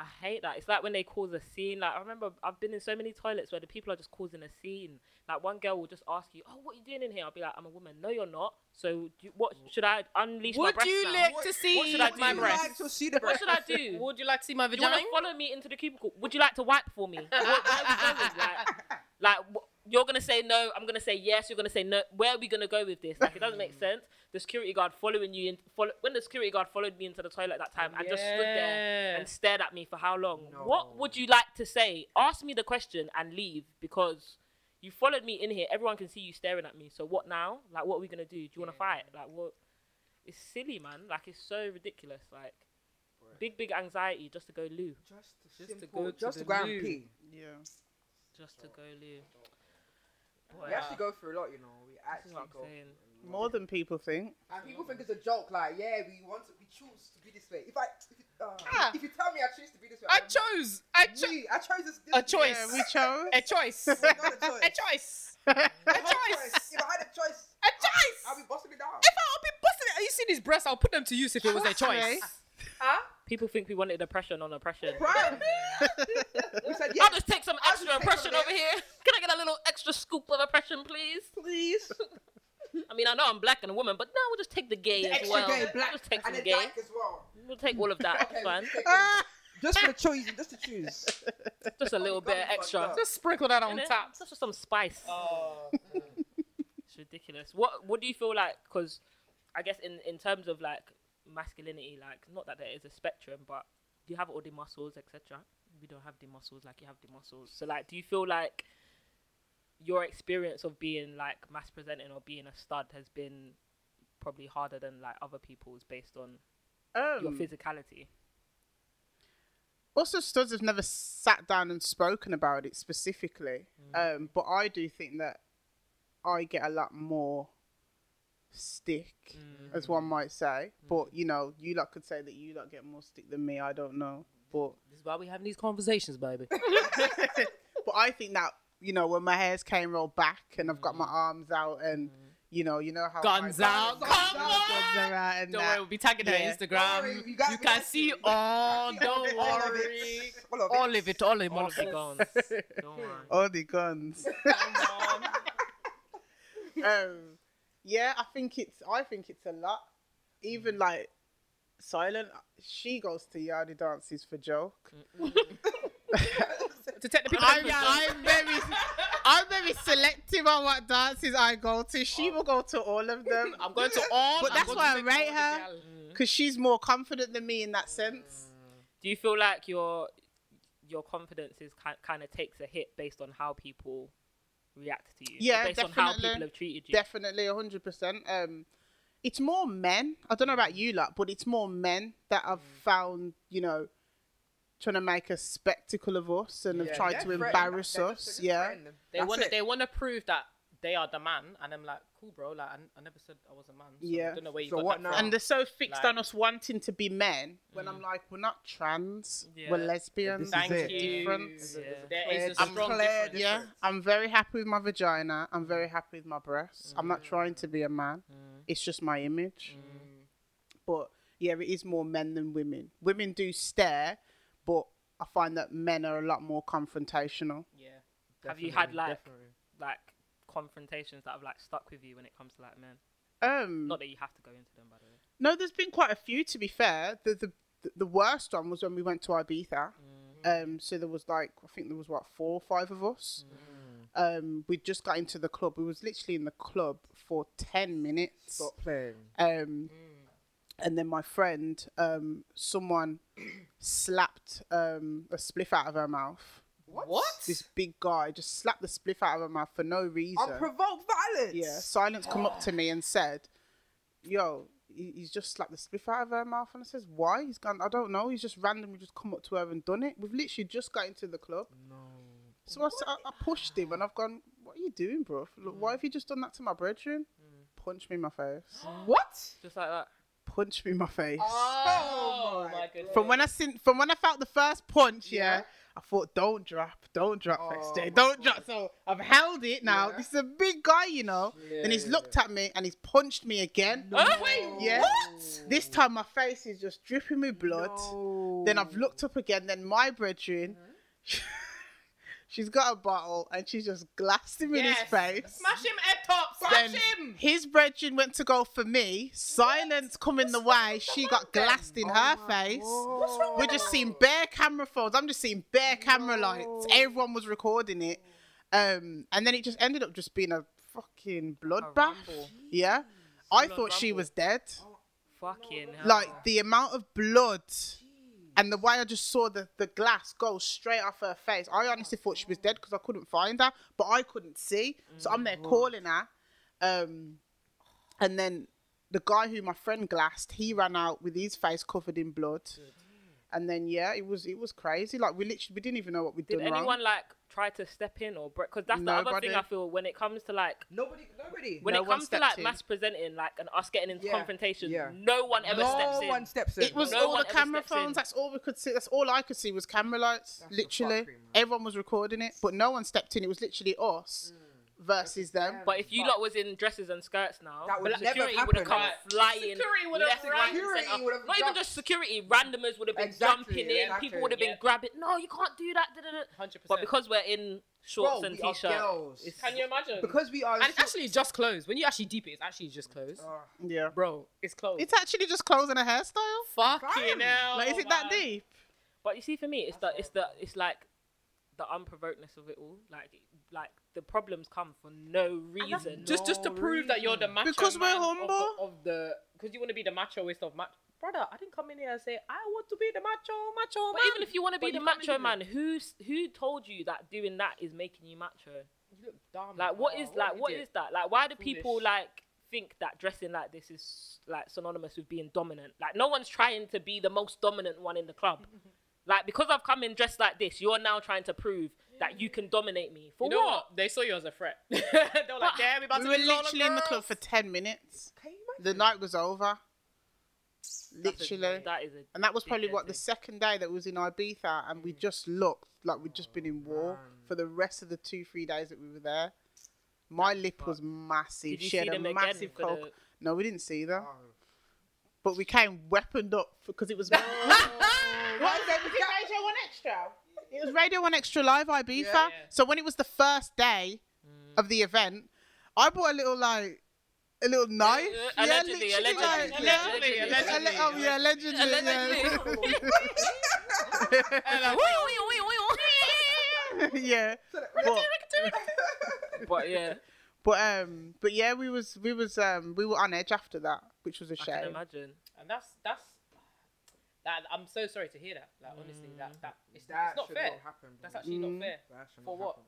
I hate that. It's like when they cause a scene. Like I remember, I've been in so many toilets where the people are just causing a scene. Like one girl will just ask you, "Oh, what are you doing in here?" I'll be like, "I'm a woman." No, you're not. So, do you, what should I unleash my Would you now? like to see what should I my do? breast? like to see the What should I do? Would you like to see my Do you want vagina? to follow me into the cubicle? Would you like to wipe for me? What- where are we going? Like, like wh- you're gonna say no. I'm gonna say yes. You're gonna say no. Where are we gonna go with this? Like, it doesn't make sense. The security guard following you in. Follow, when the security guard followed me into the toilet that time and just stood there and stared at me for how long? No. What would you like to say? Ask me the question and leave because you followed me in here. Everyone can see you staring at me. So what now? Like, what are we gonna do? Do you want to fight? Like, what? It's silly, man. Like, it's so ridiculous. Like, big, big anxiety just to go loo. Just to, Just to go just the to go and pee. yeah. Just to go loo. We actually go through a lot, you know. We actually what I'm go. saying. through a lot. More than people think. And people think it's a joke, like, yeah, we want to, we choose to be this way. If I, if, you- uh, Ah. if you tell me I choose to be this way, I I'm- chose. I chose Me, I chose this. this a choice. Yeah, we chose. a choice. It's not a choice. a choice. I A had a choice. If I had a choice, A choice. I'll be busting it down. If I'll be busting it, you see these breasts, I'll put them to use if it was a choice. Huh? People think we wanted oppression on oppression. Right? we said, yeah, I'll just take some I'll extra take oppression some over here. Can I get a little extra scoop of oppression, please? please. I mean, I know I'm black and a woman, but no, we'll just take the gay The as extra well. gay, black, We'll just take and some then gay. as well. We'll take all of that. Okay, It's fine. we'll take just for the choice, just to choose. Just a little you bit got extra. fucked. Just sprinkle that on top. Just for some spice. Oh. It's ridiculous. What What do you feel like? Because I guess in in terms of like masculinity, like not that there is a spectrum, but you have all the muscles, etc. We don't have the muscles like you have the muscles. So like, do you feel like your experience of being like mass presenting or being a stud has been probably harder than like other people's based on your Um, physicality? also, studs have never sat down and spoken about it specifically. Mm. Um, but I do think that I get a lot more stick, Mm. as one might say. But you know, you lot could say that you lot get more stick than me. I don't know, but This is why we having these conversations, baby. but I think that you know when my hairs came rolled back and I've got my Mm. arms out and you know you know how Guns out, guns come out, on! guns out and Don't that. worry, we'll be tagging her Instagram. Worry, you you can see you. all. Don't worry. it. All of it. All of it, all of All of the guns. Don't worry. All the guns. um, yeah, I think it's. I think it's a lot. Even mm. like silent, she goes to yardie dances for joke. to take the people. I'm, I'm very, I'm very selective on what dances I go to. She oh. will go to all of them. I'm going to all. But I'm that's why I rate her. because mm. mm. she's more confident than me in that sense. Do you feel like your your confidence is ki- kind of takes a hit based on how people react to you? Yeah, based on how definitely. people have treated you. Definitely, hundred percent. Um, it's more men. I don't know about you lot, but it's more men that I've found, you know, trying to make a spectacle of us and have Yeah, tried yeah, to threaten. embarrass They're us. just- they're just yeah. They want to. They want to prove that they are the man, and I'm like, cool, bro. Like, I, I never said I was a man. So Yeah. I don't know where you So got what that now? from. And they're so fixed Like- on us wanting to be men when I'm mm. like, we're not trans, we're Yeah. lesbians. This is Thank it. you. Difference. Yeah. There is a I'm strong clear, difference. Yeah, I'm very happy with my vagina. I'm very happy with my breasts. I'm not mm. trying to be a man. Mm. It's just my image. But yeah, it is more men than women. Women do stare, but I find that men are a lot more confrontational. Yeah. Have you had, like- definitely. Like confrontations that have like stuck with you when it comes to like men. Um, Not that you have to go into them, by the way. no, there's been quite a few to be fair. The the the worst one was when we went to Ibiza. Um, so there was like I think there was what four or five of us. Um, we just got into the club. We was literally in the club for ten minutes. Stop playing. Um, and then my friend, um, someone slapped um, a spliff out of her mouth. What? This big guy just slapped the spliff out of her mouth for no reason. Unprovoked violence. Yeah, Silence come up to me and said, "Yo, he- he's just slapped the spliff out of her mouth." And I says, "Why?" He's gone. I don't know. He's just randomly just come up to her and done it. We've literally just got into the club. No. So I, s- I- I pushed him and I've gone, "What are you doing, bro? Look, Why have you just done that to my brethren?" Mm. Punch me in my face. What? Just like that. Punch me in my face. Oh, oh my my goodness. From when I seen, from when I felt the first punch, yeah, Yeah. I thought, don't drop, don't drop, Oh, next day, my don't drop. So I've held it now. Yeah. This is a big guy, you know. and he's looked at me and he's punched me again. Huh? Wait, Yeah. What? This time my face is just dripping with blood. No. Then I've looked up again. Then my brethren, uh-huh. she's got a bottle and she's just glassed him in his face. Smash him head top. Smash Then him. his brethren went to go for me. Silence coming the way. She got glassed in her face. What's wrong We're just seeing bare camera phones. I'm just seeing bare camera lights. Everyone was recording it. Um, and then it just ended up just being a fucking bloodbath. rumble. Yeah. I Full-on thought she was dead. Fucking hell. Like the amount of blood and the way I just saw the, the glass go straight off her face. I honestly thought she was dead because I couldn't find her, but I couldn't see. So I'm there calling her. Um, and then the guy who my friend glassed, he ran out with his face covered in blood. And then yeah, it was it was crazy. Like we literally we didn't even know what we'd Did done anyone wrong. like try to step in or break? because that's the other thing I feel when it comes to like Nobody. Nobody. when No it one comes to like in. masc presenting like and us getting into Yeah, confrontation, yeah. no one ever no steps in. one steps in. It was No all one the ever camera steps in. phones. That's all we could see. That's all I could see was camera lights. That's the literally, fuckery, man. everyone was recording it, but no one stepped in. It was literally us mm. Versus them. But if you But- lot was in dresses and skirts now, That would but never security have would have come happened. flying. Security would have left, right, and Security centre. would have Not even jumped. just security, randomers would have been Exactly, jumping in. exactly. People would have been Yeah. grabbing. No, you can't do that. da, da, da." Hundred percent. But because we're in shorts Bro, and we are t-shirt, girls. it's- can you imagine? because we are. and it's actually just clothes. When you actually deep it, it's actually just clothes. Uh, Yeah, Bro, it's clothes. it's actually just clothes and a hairstyle. fucking Fam. hell. Like, is it that man. deep? But you see, for me, it's the it's the it's like the unprovokedness of it all. Like like the problems come for no reason. Just just to No prove that you're the macho Because we're man of the- humble. of the because you want to be the machoist of macho. Brother, I didn't come in here and say I want to be the macho macho But man. even if you want to be But the you come macho into man, who's who told you that doing that is making you macho? you look dumb. Like what brother. is like an what idiot. is that? Like why do people Foolish. like think that dressing like this is like synonymous with being dominant? Like no one's trying to be the most dominant one in the club. like because I've come in dressed like this, you're now trying to prove that you can dominate me. For You know what? what? They saw you as a threat. they were like, But- "Yeah, we about We to were lose all the literally in the club for ten minutes. The night was over. That's a- Literally. that is a And that was probably dickhead what the second day that was in Ibiza, and we mm. just looked like we'd just been in oh, war man. for the rest of the two, three days that we were there. My lip was massive. Did you she see had a them again massive for coke. the? No, we didn't see them, Oh. but we came weaponed up because it was. Oh, What was it? Was it Radio One Extra? It was Radio One Extra Live Ibiza. Yeah. So when it was the first day Mm. of the event, I bought a little like a little knife. Uh, yeah, allegedly, literally, allegedly, like, allegedly, yeah. allegedly, allegedly. Alle- oh yeah, allegedly. Allegedly. Yeah. yeah. But, but yeah, but um, but yeah, we was we was um we were on edge after that, which was a I can shame. imagine. and that's that's that. I'm so sorry to hear that. Like honestly, that that it's, That it's not fair. not happen. That's actually not Mm. fair. That For not what? happen.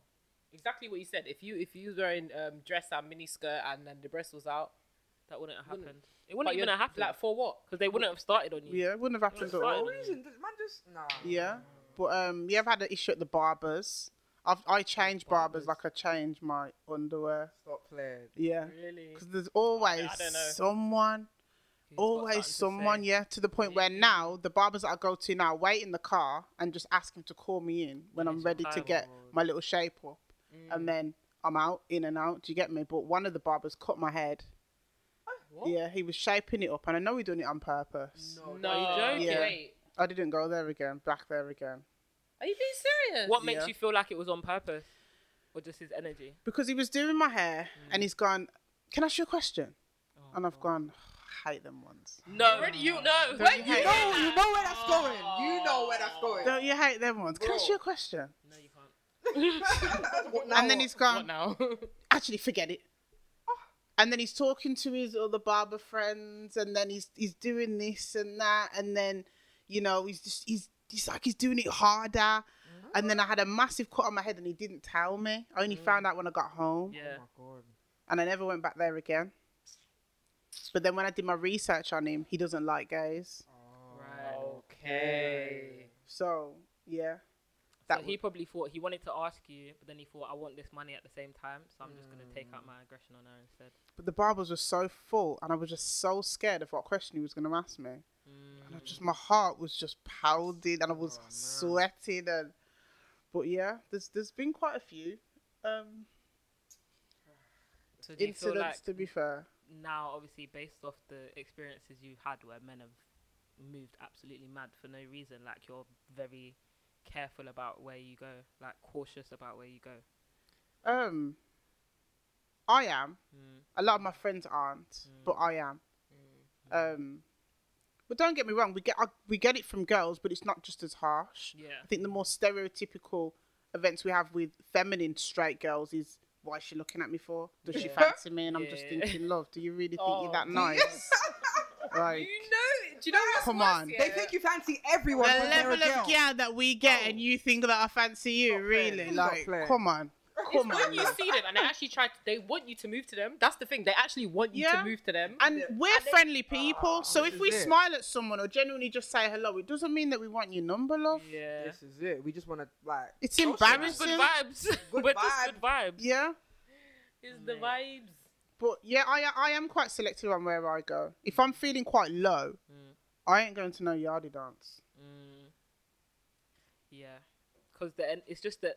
Exactly what you said. If you if you was wearing um dress and mini skirt and then the breast was out, That wouldn't have Wouldn't- happened. It wouldn't but even you're- have happened Like for what? because they wouldn't have started on you. Yeah, it wouldn't have happened at That's all. No fine. reason. Man just nah. Yeah, but um, yeah, I've had an issue at the barbers. I've I change barbers like I change my underwear. Stop playing. Yeah, Really? because there's always I don't know. someone, Who's got always something someone. Yeah, to the point where now the barbers that I go to now wait in the car and just ask him to call me in when I'm ready to time. get my little shape up, and mm. then I'm out in and out. Do you get me? But one of the barbers cut my head. Oh, what? Yeah, he was shaping it up, and I know he done it on purpose. No. No. Are you joking? Yeah. Wait. I didn't go there again. Back there again. Are you being serious? What makes Yeah. you feel like it was on purpose, or just his energy? because he was doing my hair mm. and he's gone. Can I ask you a question? Oh, And I've gone. I hate them ones. No, Already you- know? Don't Wait, you you hate No, them? you know where that's going. You know where that's going. Don't you hate them ones? Can I ask you a question? No, you can't. What and then what? he's gone. What now? actually forget it. Oh. And then he's talking to his other barber friends, and then he's he's doing this and that, and then you know he's just he's he's like he's doing it harder. And then I had a massive cut on my head, and he didn't tell me. I only mm. found out when I got home, Yeah. Oh my god. and I never went back there again. But then when I did my research on him, he doesn't like gays. Right. okay. So yeah, So that he was, probably thought he wanted to ask you, but then he thought, I want this money at the same time, so I'm just gonna take out my aggression on her instead. but the barbers were so full, and I was just so scared of what question he was going to ask me. Mm. And I just my heart was just pounding and I was Oh, sweating and but yeah, there's there's been quite a few um So do you feel incidents like to be fair. Now, obviously, based off the experiences you've had where men have moved absolutely mad for no reason, like you're very careful about where you go, like cautious about where you go. Um I am. Mm. A lot of my friends aren't, but I am. Um but don't get me wrong, we get uh, we get it from girls, but it's not just as harsh. Yeah. I think the more stereotypical events we have with feminine straight girls is why is she looking at me for? Does she fancy me? And I'm just Yeah. thinking, love, do you really think Oh, you're that do oh. you- nice? like, You know? Do you know what's Come on. Yeah? They think you fancy everyone. the level of girl. girl that we get, Oh. and you think that I fancy you, Not really? It's not Like, come on, It's come when you see them and they actually try to, they want you to move to them. That's the thing. They actually want you Yeah. to move to them. And Yeah. we're And they- friendly people, so if we it. smile at someone or genuinely just say hello, it doesn't mean that we want your number, love. Yeah. This is it. We just want to like. It's Social. Good vibes. Good We're just good vibes. Yeah, It's the vibes. but yeah, I I am quite selective on where I go. If I'm feeling quite low, Mm. I ain't going to no yardie dance. Mm. Yeah, because then it's just that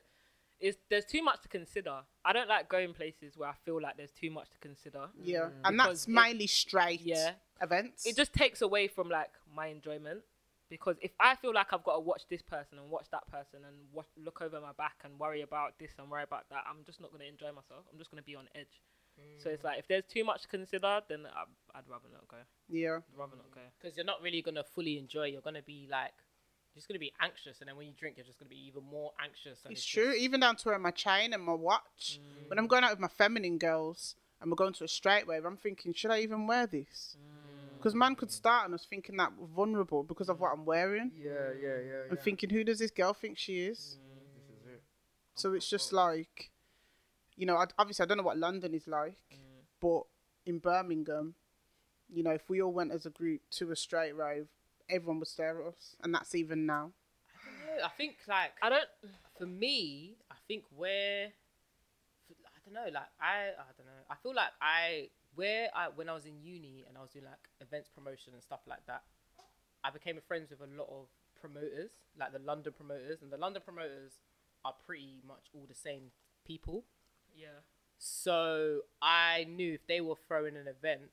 it's there's too much to consider. I don't like going places where I feel like there's too much to consider. Yeah, Mm. and that's it- mainly straight Yeah, events. it just takes away from like my enjoyment. Because if I feel like I've got to watch this person and watch that person and watch, look over my back and worry about this and worry about that, I'm just not going to enjoy myself. I'm just going to be on edge. So it's like if there's too much to consider, then I, I'd rather not go. yeah, I'd rather not go. Because you're not really gonna fully enjoy. You're gonna be like, you're just gonna be anxious, and then when you drink, you're just gonna be even more anxious. And it's true. just- Even down to wearing my chain and my watch. Mm. When I'm going out with my feminine girls and we're going to a straight wave, I'm thinking, should I even wear this? Mm. Because man could start on us thinking that we're vulnerable because of what I'm wearing. Yeah, yeah, yeah. yeah. And thinking, who does this girl think she is? This is it. So it's just like, you know, obviously I don't know what London is like, Mm. but in Birmingham, you know, if we all went as a group to a straight rave, everyone would stare at us, and that's even now. Yeah, I think like I don't. for me, I think where I don't know, like I I don't know. I feel like I where I when I was in uni and I was doing like events promotion and stuff like that, I became friends with a lot of promoters, like the London promoters, and the London promoters are pretty much all the same people. Yeah. So I knew if they were throwing an event,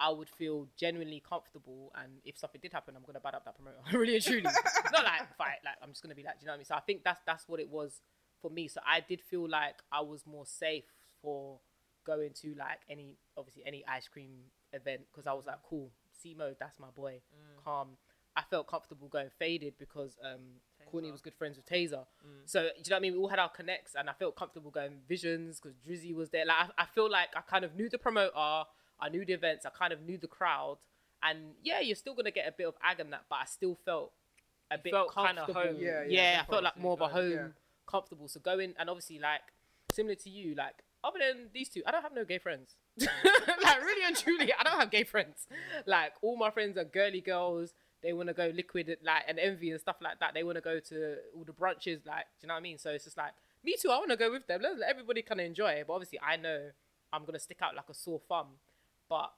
I would feel genuinely comfortable. And if something did happen, I'm gonna bad up that promoter. really and truly. Not like fight. Like I'm just gonna be like, do you know what I mean? So I think that's that's what it was for me. So I did feel like I was more safe for going to like any obviously any ice cream event because I was like, cool, C mode, that's my boy. Calm. I felt comfortable going faded because um Courtney was good friends with Taser. So do you know what I mean? We all had our connects, and I felt comfortable going visions because Drizzy was there. Like I, I feel like I kind of knew the promoter, I knew the events, I kind of knew the crowd, and yeah, you're still gonna get a bit of ag on that, but I still felt a You bit felt kinda home. Yeah, yeah, yeah, I felt like more of a home, yeah. comfortable. So going and obviously like similar to you, like other than these two, I don't have no gay friends. like really and truly, I don't have gay friends. Like all my friends are girly girls. They want to go liquid like and envy and stuff like that. They want to go to all the brunches, like do you know what I mean? So it's just like me too. I want to go with them. Let, let everybody kind of enjoy it. But obviously, I know I'm gonna stick out like a sore thumb. But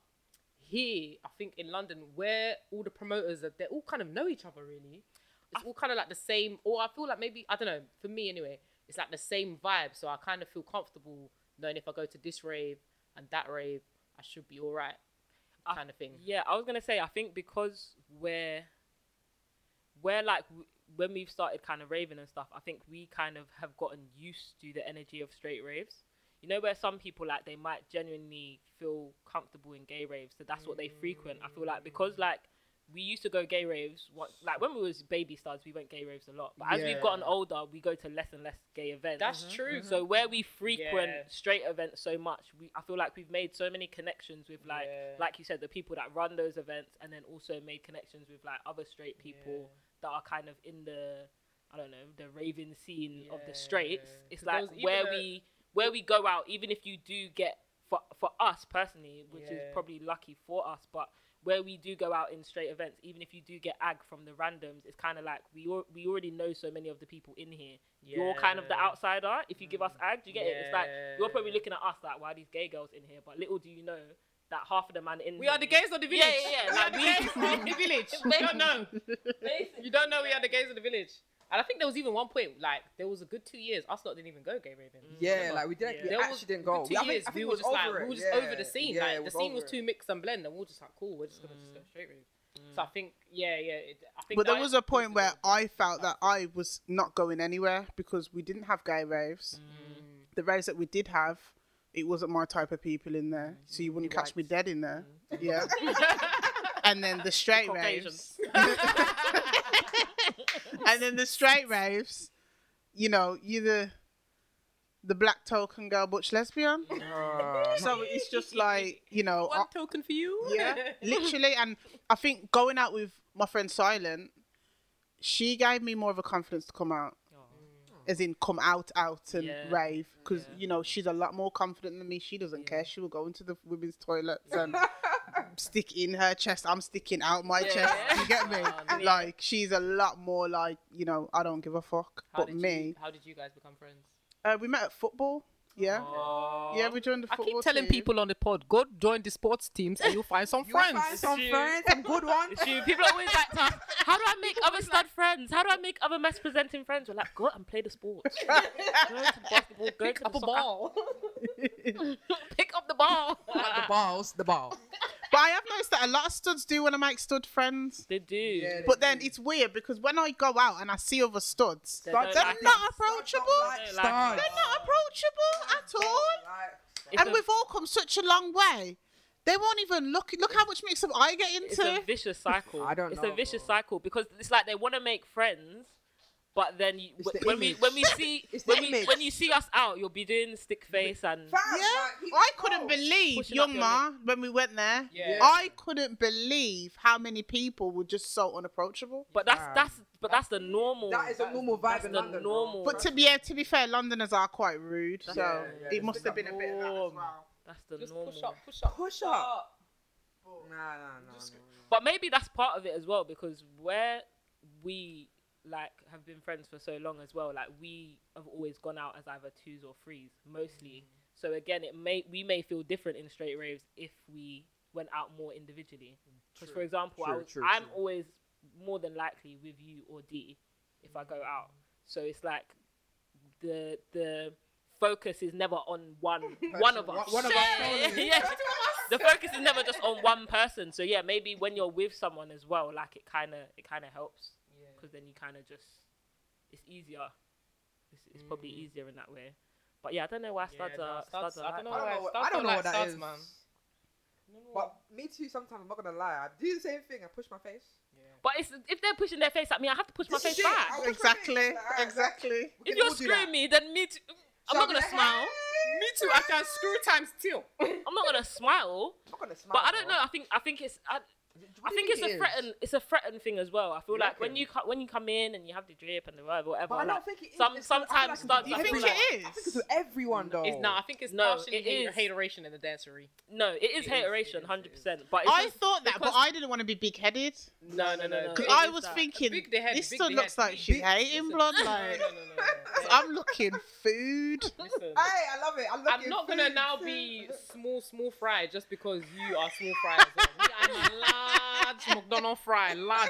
here, I think in London, where all the promoters are, they all kind of know each other really. It's all kind of like the same, or I feel like maybe I don't know. For me, anyway, it's like the same vibe. So I kind of feel comfortable knowing if I go to this rave and that rave, I should be all right, kind of thing. Yeah, I was gonna say I think because we're we're like when we've started kind of raving and stuff, I think we kind of have gotten used to the energy of straight raves. You know where some people like they might genuinely feel comfortable in gay raves, so that's what they frequent. I feel like because mm. like we used to go gay raves, what like when we was baby stars, we went gay raves a lot. But as Yeah. we've gotten older, we go to less and less gay events. That's mm-hmm, true. Mm-hmm. So where we frequent Yeah. straight events so much, we I feel like we've made so many connections with like Yeah. like you said, the people that run those events, and then also made connections with like other straight people that are kind of in the I don't know the raving scene of the straights. yeah. It's 'Cause there like where a- we where we go out, even if you do get for for us personally, which Yeah. is probably lucky for us, but where we do go out in straight events, even if you do get ag from the randoms, it's kind of like we al- we already know so many of the people in here. You're kind of the outsider. If you give us ag, do you get it? It's like you're probably looking at us like, why are these gay girls in here? But little do you know that half of the man in We here- are the gays of the village. Yeah, yeah, yeah. We are the gays of the village. You don't know. Basically. You don't know we are the gays of the village. And I think there was even one point, like, there was a good two years, us lot didn't even go gay raving. Yeah, Remember? like we didn't. Yeah. We There was actually didn't go. Two I think- years, I think we were just like, over we were just Yeah, over the scene. yeah, like, the scene was it. too mix and blend, and we were just like, cool, we're just gonna just go straight rave. Mm. So I think, yeah, yeah. It, I think But there was a point where I felt that I was not going anywhere because we didn't have gay raves. Mm. The raves that we did have, it wasn't my type of people in there, so you wouldn't catch me dead in there. Yeah. and then the straight raves, Caucasians. and then the straight raves, you know, you're the the black token girl butch lesbian. Uh, So it's just like you know, One token for you. yeah, literally. And I think going out with my friend Silent, she gave me more of a confidence to come out, as in come out, out and Yeah. rave. Because Yeah. you know she's a lot more confident than me. She doesn't care. She will go into the women's toilets and stick in her chest. I'm sticking out my Yeah. chest. You get me? Oh, yeah. Like she's a lot more like you know. I don't give a fuck. How but did me, You, how did you guys become friends? uh, we met at football. Yeah, Oh. yeah, we joined the I keep telling team. people on the pod, go join the sports teams and you'll find some you will friends. find some you. friends, some good ones. People are always like, how do I make other stud friends? How do I make other masc presenting friends? We're like, go and play the sports. go to the basketball, go Pick to up the a soccer. ball. Pick up the ball. Not the balls, the ball. But I have noticed that a lot of studs do want to make stud friends. They do. Yeah, But then it's weird because when I go out and I see other studs, They they're don't not like approachable. They like stars. it. They're not approachable at all. It's And a- we've all come such a long way. They won't even look. Look how much mix up I get into. it's a vicious cycle. I don't It's know, a vicious bro. cycle because it's like they want to make friends, but then you, It's the when we when we see when, we, when you see us out, you'll be doing stick face and yeah, I couldn't believe, Pushing your Ma, when we went there. Yeah. I couldn't believe how many people were just so unapproachable. but that's Wow. that's but that's the normal. That is a normal vibe that's in the London. normal. But to be yeah, to be fair, Londoners are quite rude, so Yeah, yeah, it must have the been a bit of that as well. That's the Just normal. push up, push up. Push up. Nah, nah, nah. Just- nah, nah. But maybe that's part of it as well because where we like have been friends for so long as well, like we have always gone out as either twos or threes mostly. Mm. So again, it may we may feel different in straight raves if we went out more individually. Mm, because for True, example, I was, true, I'm true. always more than likely with you or D if I go mm. out. So it's like the the focus is never on one one of us. one- one of us Yeah, The focus is never just on one person. So yeah, maybe when you're with someone as well, like it kind of it kind of helps. Because then you kind of just it's easier. It's, it's probably Mm. easier in that way. But yeah, I don't know why studs Yeah, are studs, studs- are I like don't know I don't why know. what- I don't don't know like what that studs, is. man. But me too. Sometimes I'm not gonna lie. I do the same thing. I push my face. But it's if they're pushing their face at me, I have to push my This is face shit. back. I push my Exactly, face. Alright, exactly. we If you're screwing me, then me too. I'm So not gonna like, smile. "Hey." Me too. I can screw times two. I'm not gonna smile. I'm not gonna smile. But I don't bro. know. I think I think it's I, What I think it's it a is? threaten. It's a threaten thing as well. I feel You like when you when you come in and you have the drip and the whatever, whatever. But I don't like, think it is. some- It's 'cause sometimes like it's You I think feel like- is? I think it's with everyone though. It's not. I think it's No, partially it is. hateration in the dancery. no, it is It is, it hateration, hundred percent. But it's I just- thought that, but I didn't want to be big headed. No, no, no, no. It I was that. thinking, Big head, this big stud looks head, like she's hating listen. blood. No, Like, no, no, no, no. I'm looking food. Hey, I love it. I'm, I'm not gonna now be small, small fry just because you are small fry as well. Me, I'm a large McDonald fry, large,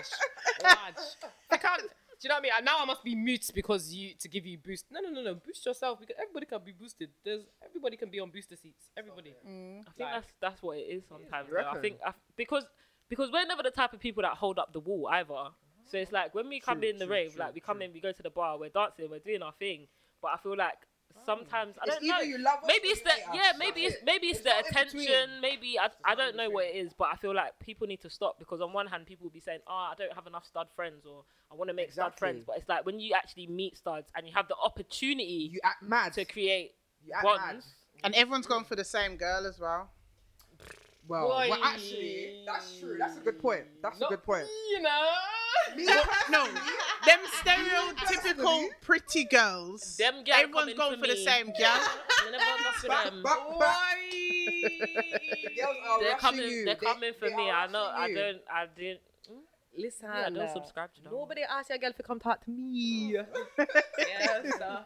large. I can't. Do you know what I mean? And Now I must be mute because you to give you boost. No, no, no, no. Boost yourself because everybody can be boosted. There's everybody can be on booster seats. Everybody. Mm. I think Like- that's that's what it is sometimes. You though. I think I, because because we're never the type of people that hold up the wall either. So it's like when we come True, in the true, rave, true, like we come true. in, we go to the bar, we're dancing, we're doing our thing. But I feel like sometimes I don't know. you love maybe it's the hate us. yeah, maybe That's it's maybe it's, It's the not in between. attention. Maybe I, I don't know what it is, but I feel like people need to stop because on one hand, people will be saying, "Oh, I don't have enough stud friends," or "I want to make stud friends," but it's like when you actually meet studs and you have the opportunity You act mad. to create You act mad. bonds. And everyone's going for the same girl as well. Well, Boy. well, actually, that's true. That's a good point. That's a good point. You know. Me No, them stereotypical pretty girls. Them girl Everyone's going for the same girl. I never for back, them. back, back. The girls are They're coming. you. They're They- coming for they me. are I know. I rushing you. don't. I didn't. Listen, Yeah, I don't uh, subscribe to them. Nobody asked your girl to come talk to me. yes. uh,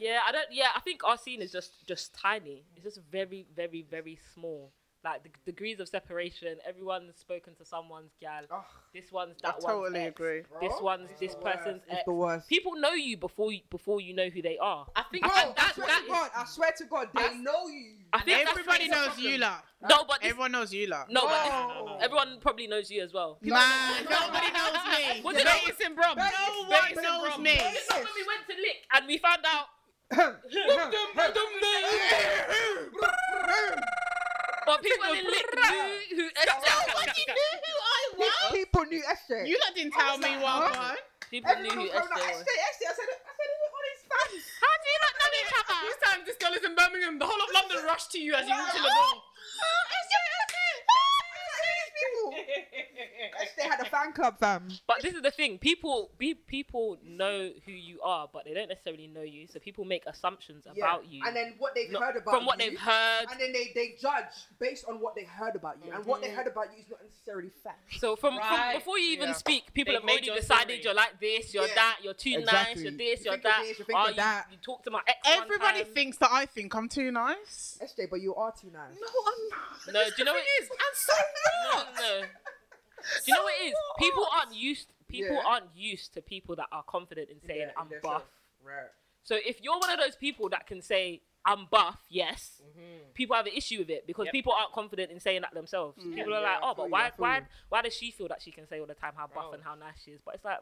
Yeah, I don't. Yeah, I think our scene is just just tiny. It's just very, very, very small. Like the degrees of separation. Everyone's spoken to someone's gal. Ugh, This one's I that one's totally ex. agree. This one's It's this the worst. person's It's ex. the worst. People know you before you before you know who they are. I think Bro, that, I swear that to is- God, I swear to God, they That's- know you. I think Everybody knows you problem. lot. No, but this, Everyone knows you lot. no, but this, No. everyone probably knows you as well. Nah, nobody knows me. What the did I- Vegas in Brum. No one knows me. It's not when we went to Lick and we found out. But people in Lick knew who. Nobody knew who I was. People knew SJay. You lot didn't tell me what one. People knew Everyone who was going, SJay SJay, was. SJay. I said, I said, who are these fans? How do you not know each other? This time this girl is in Birmingham. The whole of London rushed to you as you walked in the door. SJay had a fan club, fam. But this is the thing: people, be, people know who you are, but they don't necessarily know you. So people make assumptions about you And then what they've Not- heard about from what you, they've heard. And then they, they judge based on what they heard about you. And what they Mhm. heard about you is not necessarily fact. So from, Right. from before you even Yeah. speak, people They have mold already your decided story. you're like this, you're Yeah. that, you're too nice, you're this, You you're that. this, you think oh, of you, that. you talk to my ex. one Everybody time. thinks that I think I'm too nice. SJay, but you are too nice. No, I'm not. No, do you know what it is? And so No, no. Do you know what it is? People aren't used. People Yeah. aren't used to people that are confident in saying Yeah, I'm their buff. Right. So if you're one of those people that can say I'm buff, yes, Mhm. people have an issue with it because Yep. people aren't confident in saying that themselves. Mm. People are Yeah, like, I oh, but why, why, you. why does she feel that she can say all the time how buff Bro. and how nice she is? But it's like,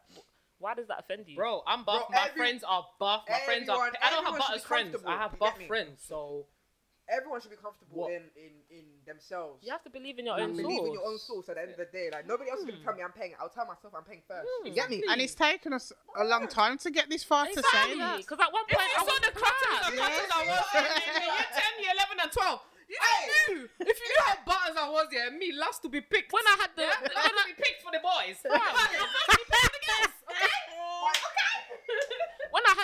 why does that offend you? Bro, I'm buff. Bro, my every- friends are buff. My friends are. everyone- I don't have everyone should butters be friends. I have buff friends. So Everyone should be comfortable What? in, in, in themselves. you have to believe in your You own believe source. in your own source at the end of the day. Like nobody else is gonna Hmm. tell me I'm paying. I'll tell myself I'm paying first. Hmm. You get me? And it's taken us a long time to get this far to say. Because at one if point you I saw was the crutches, proud. the crutches I was in year 10, year 11, and 12. You Hey. knew. If you knew how butters I was, yeah, me last to be picked. When I had the, yeah, when last I, to be picked for the boys. Fam. Like, when I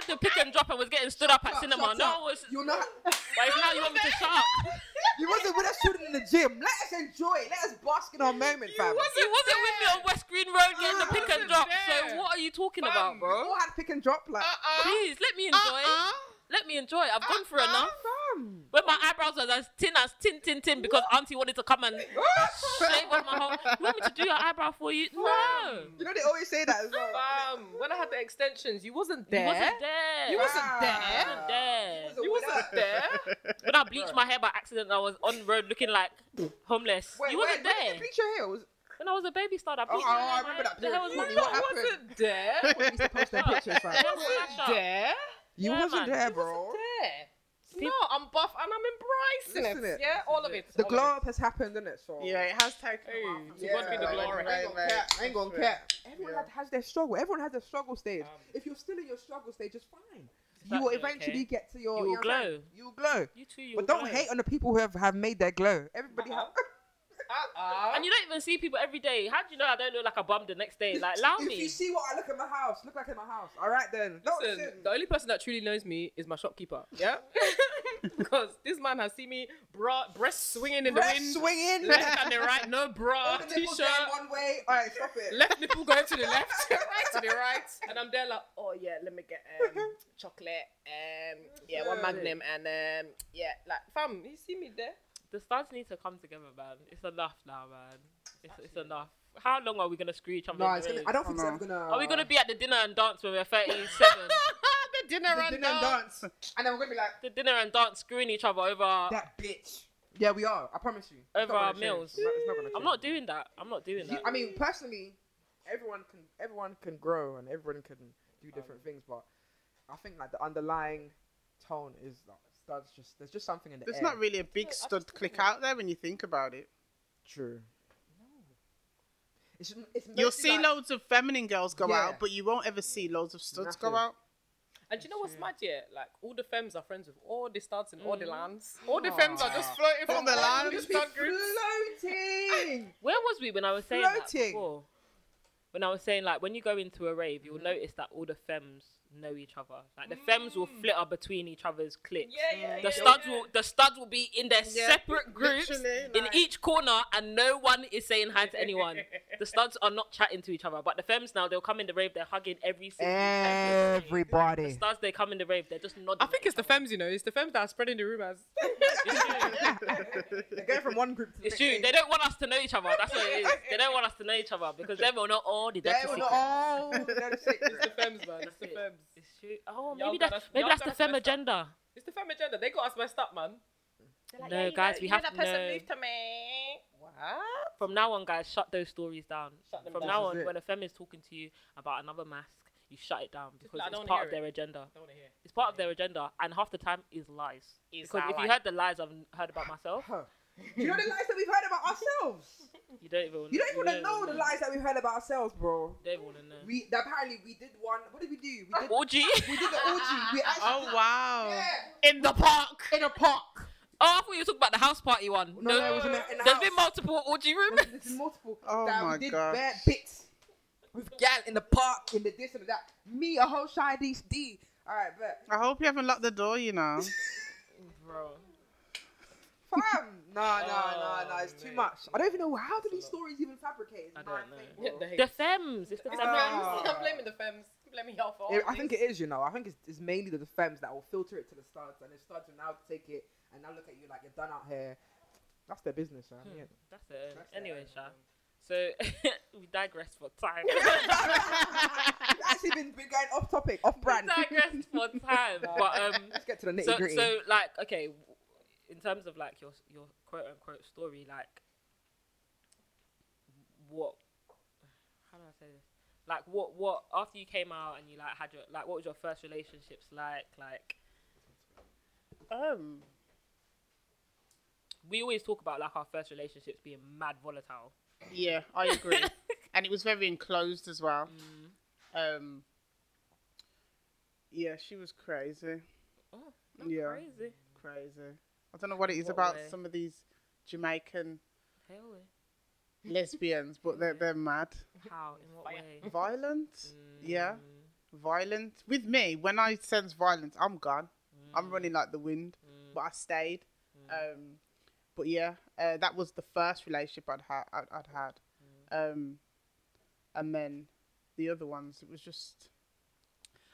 had to pick and drop and was getting stood up at Shut cinema, shut no one was. You're not. But it's now you want me to shut up. You wasn't with us shooting in the gym. Let us enjoy. it. Let us bask in our moment, fam. wasn't You wasn't with me on West Green Road getting the Ah, pick and drop. there. So what are you talking Fam, about, We all had pick and drop, like. Uh-uh. Please let me enjoy. Uh-uh. Let me enjoy. I've gone through Uh-uh. enough. Fam. When my eyebrows were as thin as tin tin tin because Auntie wanted to come and shave off my whole. You want me to do your eyebrow for you? No. You know they always say that as well. Fam, when I had the extensions, you wasn't You there. wasn't there. You wasn't Ah. there. You wasn't there. You wasn't there. When I bleached my hair by accident, I was on the road looking like homeless. Wait, you wasn't when did there. you bleach your hair? Was When I was a baby star, I Oh, bleached oh, my I remember that The hair was period. mashed What up. happened? wasn't there. we used to post their pictures, fam. The was mashed up. There. You Yeah, wasn't man. there, bro. wasn't there. Peop- No, I'm buff and I'm embracing it. it. Yeah, all of it. The glow up has happened, isn't it? So Yeah, it has taken Hey, a while. to God be the like, glory. I ain't gonna cap. I ain't gonna That's cap. Everyone Yeah. has their struggle. Everyone has their struggle stage. Um, if you're still in your struggle stage, it's fine. Exactly, you will eventually okay. get to your. You will know what I'm saying? glow. You will glow. You too. You But don't hate on the people who have, have made their glow. Everybody Uh-uh. have. Uh-uh. And you don't even see people every day. How do you know I don't look like a bum the next day? Like, allow if me. you see what I look at my house, look like in my house. All right then. No, Listen, listen. the only person that truly knows me is my shopkeeper. Yeah, because this man has seen me bra breast swinging in Breast the wind, swinging. left and the right, no bra, t-shirt, one way. All right, stop it. left nipple going to the left, right to the right, and I'm there like, oh yeah, let me get um, chocolate, um, yeah, one Magnum, and um, yeah, like fam, you see me there? The stars need to come together, man. It's enough now, man. It's, it's enough. How long are we gonna screw each other? No, in it's gonna. I don't think it's ever gonna. Are we gonna be at the dinner and dance when we're 37? the dinner the and dinner and dance. dance, and then we're gonna be like the dinner and dance screwing each other over. that bitch. Yeah, we are. I promise you. Over our meals. It's not, it's not I'm not doing that. I'm not doing You- that. I mean, personally, everyone can everyone can grow and everyone can do um, different things, but I think like the underlying tone is like studs just there's just something in the There's air. not really a big I stud don't click out there when you think about it. true. It's, it's You'll see like- loads of feminine girls go Yeah. out, but you won't ever see loads of studs go out. And do you know what's True. mad yet? Like all the femmes are friends with all the studs and all the mm. lands. All the femmes are just ah. floating From from the all land. the Just stud floating. Where was we when I was saying that before? When I was saying like when you go into a rave, you'll mm. notice that all the femmes know each other. Like the femmes will mm. flitter between each other's cliques. Yeah, yeah, The yeah, studs yeah. will the studs will be in their Yeah, separate groups literally, in each corner and no one is saying hi to anyone. the studs are not chatting to each other. But the femmes now they'll come in the rave, they're hugging every single everybody. The studs they come in the rave, they're just nodding. I think it's the each other. femmes, you know. It's the femmes that are spreading the rumors. They're going from one group to the It's next. true. They don't want us to know each other. That's what it is. They don't want us to know each other because they will know all oh, the They will secrets. all know the It's the femmes, man. It's That's the it. Femmes. It's true. Oh, Y'all maybe that's us- maybe y'all that's got the us femme up. agenda. It's the femme agenda. They got us messed up, man. Like, No, yeah, guys, know- we you know have that to person know- moved to me. What? From now on, guys, shut those stories down. Shut them From down. now on, when a femme is talking to you about another masc, you shut it down because like, it's part of their it. agenda. I don't want to hear. It's part of their agenda, and half the time is lies. Is because if lie. you heard the lies I've heard about myself, Huh. Do you know the lies that we've heard about ourselves? you don't even. You don't even want to know the lies that we've heard about ourselves, bro. You don't want to know. We apparently we did one. What did we do? We did. Orgy. we did the orgy. We oh, actually Oh wow! Yeah. In the park. in a park. Oh, I thought you were talking about the house party one. No, no, it was in, a, in the There's house. been multiple orgy rooms. There's been multiple. Oh that my we did gosh. bad bits with gal in the park, in the this and that. Me, a whole shy D. All right, but I hope you haven't locked the door. You know. Bro. Fam, no, no, no, Oh, no. It's too mate. much. I don't even know how do these stories even fabricate. It's I don't know. thing, Yeah, bro. the The femmes. It's the It's femmes. the Ah. I'm blaming the femmes. Blaming y'all for all It- I this. think it is, you know. I think it's, it's mainly the Fems that will filter it to the studs, and the studs will now take it and now look at you like you're done out here. That's their business, man. Hmm, Yeah. That's it. That's Anyway, it. Sha. So we digress for time. We've actually been, been going off topic, off we brand. digress for time. But um, Let's get to the nitty so gritty. so like okay, w- in terms of like your your quote unquote story, like what? How do I say this? Like what what after you came out and you like had your like what was your first relationships like? Like Um. we always talk about like our first relationships being mad volatile. Yeah, I agree. and it was very enclosed as well. Mm. Um. Yeah, she was crazy. Oh, Yeah. crazy. Crazy. I don't know what it is What about way? some of these Jamaican lesbians, but they're they're mad, How? In what way? violent. Yeah, Mm, violent. With me, when I sense violence, I'm gone. I'm mm, running like the wind. mm, But I stayed. mm. Um, but yeah, uh, that was the first relationship I'd had. I'd, I'd had. Mm. Um, and then the other ones, it was just.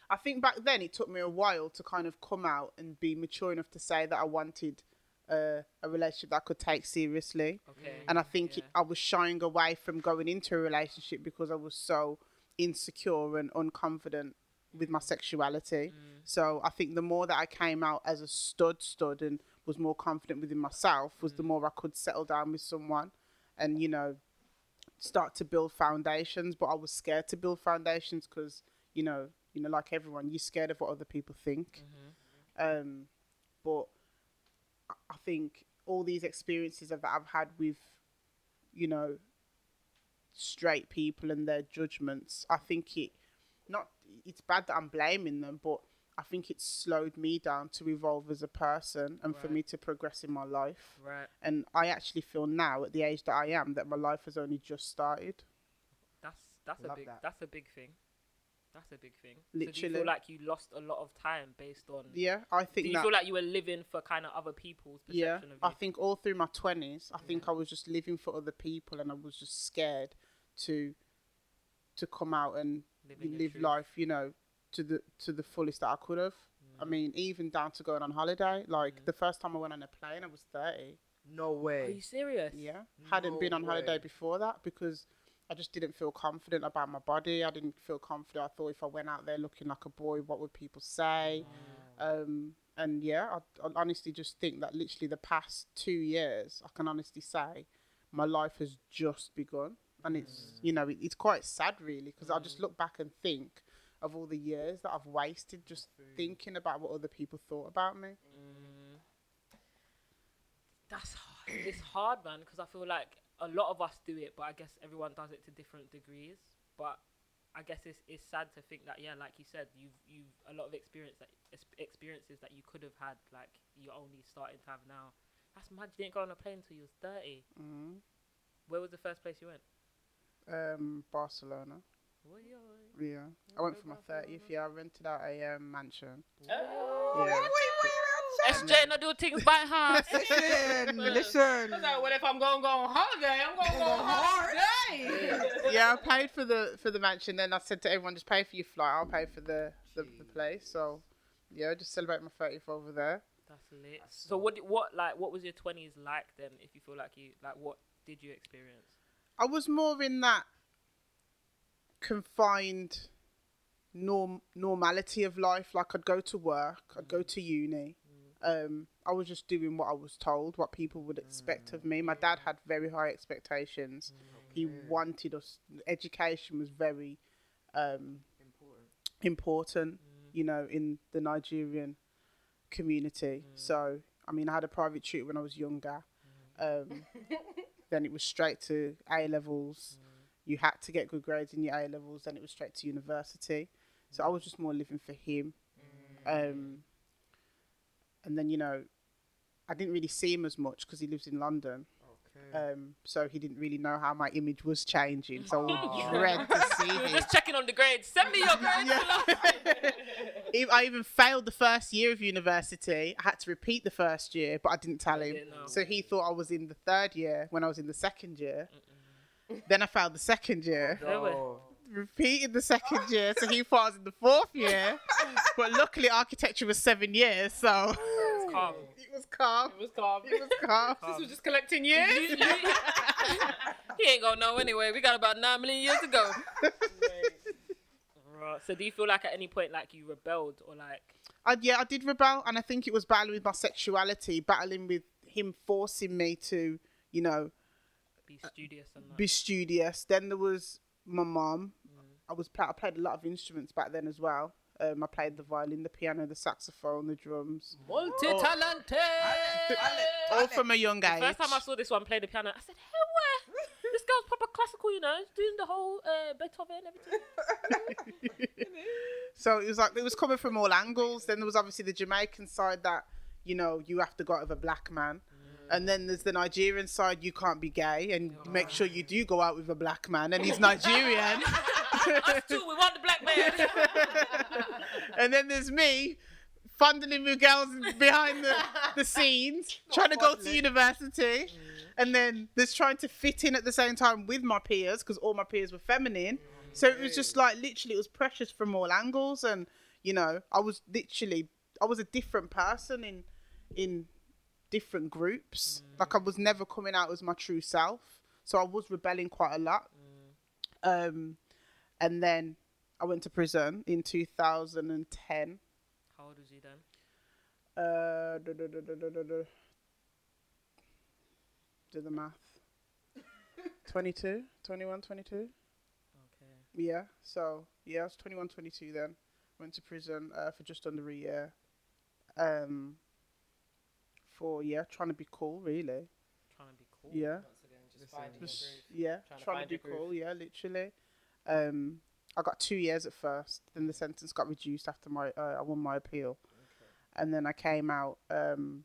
I think back then it took me a while to kind of come out and be mature enough to say that I wanted uh, a relationship that I could take seriously. Okay. And I think yeah. it, I was shying away from going into a relationship because I was so insecure and unconfident with my sexuality. Mm. So I think the more that I came out as a stud stud and was more confident within myself was the more I could settle down with someone and you know start to build foundations but I was scared to build foundations because you know you know like everyone you're scared of what other people think Mhm. um but I- think all these experiences that I've had with you know straight people and their judgments I think it not it's bad that I'm blaming them, but I think it slowed me down to evolve as a person and for me to progress in my life. Right. And I actually feel now, at the age that I am, that my life has only just started. That's that's a big that. that's a big thing. That's a big thing. So do you feel like you lost a lot of time based on? Yeah, I think. Do you that. feel like you were living for kind of other people's yeah, of you? I think all through my twenties, I think I was just living for other people, and I was just scared to to come out and Living live life, you know, to the to the fullest that I could have. I Mm. mean, even down to going on holiday. Like the first time I went on a plane, I was thirty. no way. Are you serious? Yeah. Hadn't been No on holiday before that because I just didn't feel confident about my body. I didn't feel confident. I thought if I went out there looking like a boy, what would people say? Um, and yeah, I, I honestly just think that literally the past two years, I can honestly say my life has just begun. and it's you know it, it's quite sad really because I just look back and think of all the years that I've wasted just thinking about what other people thought about me. Mm. That's hard. It's hard, man, because I feel like a lot of us do it, but I guess everyone does it to different degrees. But I guess it's it's sad to think that yeah, like you said, you've you've a lot of experience that experiences that you could have had, like you're only starting to have now. That's mad. You didn't go on a plane until you was thirty. Mm. Where was the first place you went? Um, Barcelona. Oi, oi. Yeah, I went for my thirtieth year. I rented out a um, mansion. Oh. Yeah. SJay not do things by half. Listen, listen. I like, well, if I'm going to go on holiday, I'm going to go on holiday. yeah, I paid for the for the mansion. Then I said to everyone, just pay for your flight. I'll pay for the the, the place. So yeah, just celebrate my thirtieth over there. That's lit. So what? What like? What was your twenties like then? If you feel like you like, what did you experience? I was more in that confined norm normality of life. Like I'd go to work, I'd go mm. to uni. Um, I was just doing what I was told, what people would expect of me. My dad had very high expectations. He wanted us. Education was very um, important, you know, in the Nigerian community. So, I mean, I had a private tutor when I was younger. Um, then it was straight to A levels. You had to get good grades in your A levels. Then it was straight to university. So I was just more living for him. Um, and then you know, I didn't really see him as much because he lives in London. Okay. Um, so he didn't really know how my image was changing. So I would dread to see We were him. just checking on the grades. Send me your grades. Ev- I even failed the first year of university. I had to repeat the first year, but I didn't tell him. didn't. So he thought I was in the third year when I was in the second year. Then I failed the second year, Oh. Repeated the second year, so he thought I was in the fourth year. but luckily, architecture was seven years, so It's calm. it was calm. It was calm. It was calm. This was just collecting years. he ain't gonna know anyway. We got about nine million years to go. Right. So do you feel like at any point like you rebelled or like I, yeah, I did rebel, and I think it was battling with my sexuality, battling with him forcing me to, you know, be studious and that? be studious. Then there was my mum. I was pla- I played a lot of instruments back then as well. Um, I played the violin, the piano, the saxophone, the drums, Multi-talented. all from a young The age. first time I saw this one play the piano, I said, "Hell, where? this girl's proper classical, you know, doing the whole uh, Beethoven everything." So it was like it was coming from all angles. Then there was obviously the Jamaican side that you know you have to go out with a black man, and then there's the Nigerian side you can't be gay and make sure you do go out with a black man and he's Nigerian. Us too. We want the black man. and then there's me fondling with girls behind the, the scenes, trying to go to university. Mm. And then there's trying to fit in at the same time with my peers because all my peers were feminine. So it was just like literally, it was precious from all angles. And, you know, I was literally, I was a different person in, in different groups. Like I was never coming out as my true self. So I was rebelling quite a lot. Um, and then I went to prison in 2010. How old was you then? Uh, duh, duh, duh. Do the math. 22, 21, 22. Okay. Yeah, so yeah, I was 21, 22 then. Went to prison uh, for just under a year. Um, for yeah, trying to be cool, really. Trying to be cool. Yeah, Once again, just finding your groove. yeah, Trying to trying to, find be cool. Yeah, literally. Um, I got two years at first. Then the sentence got reduced after my uh, I won my appeal, and then I came out. Um,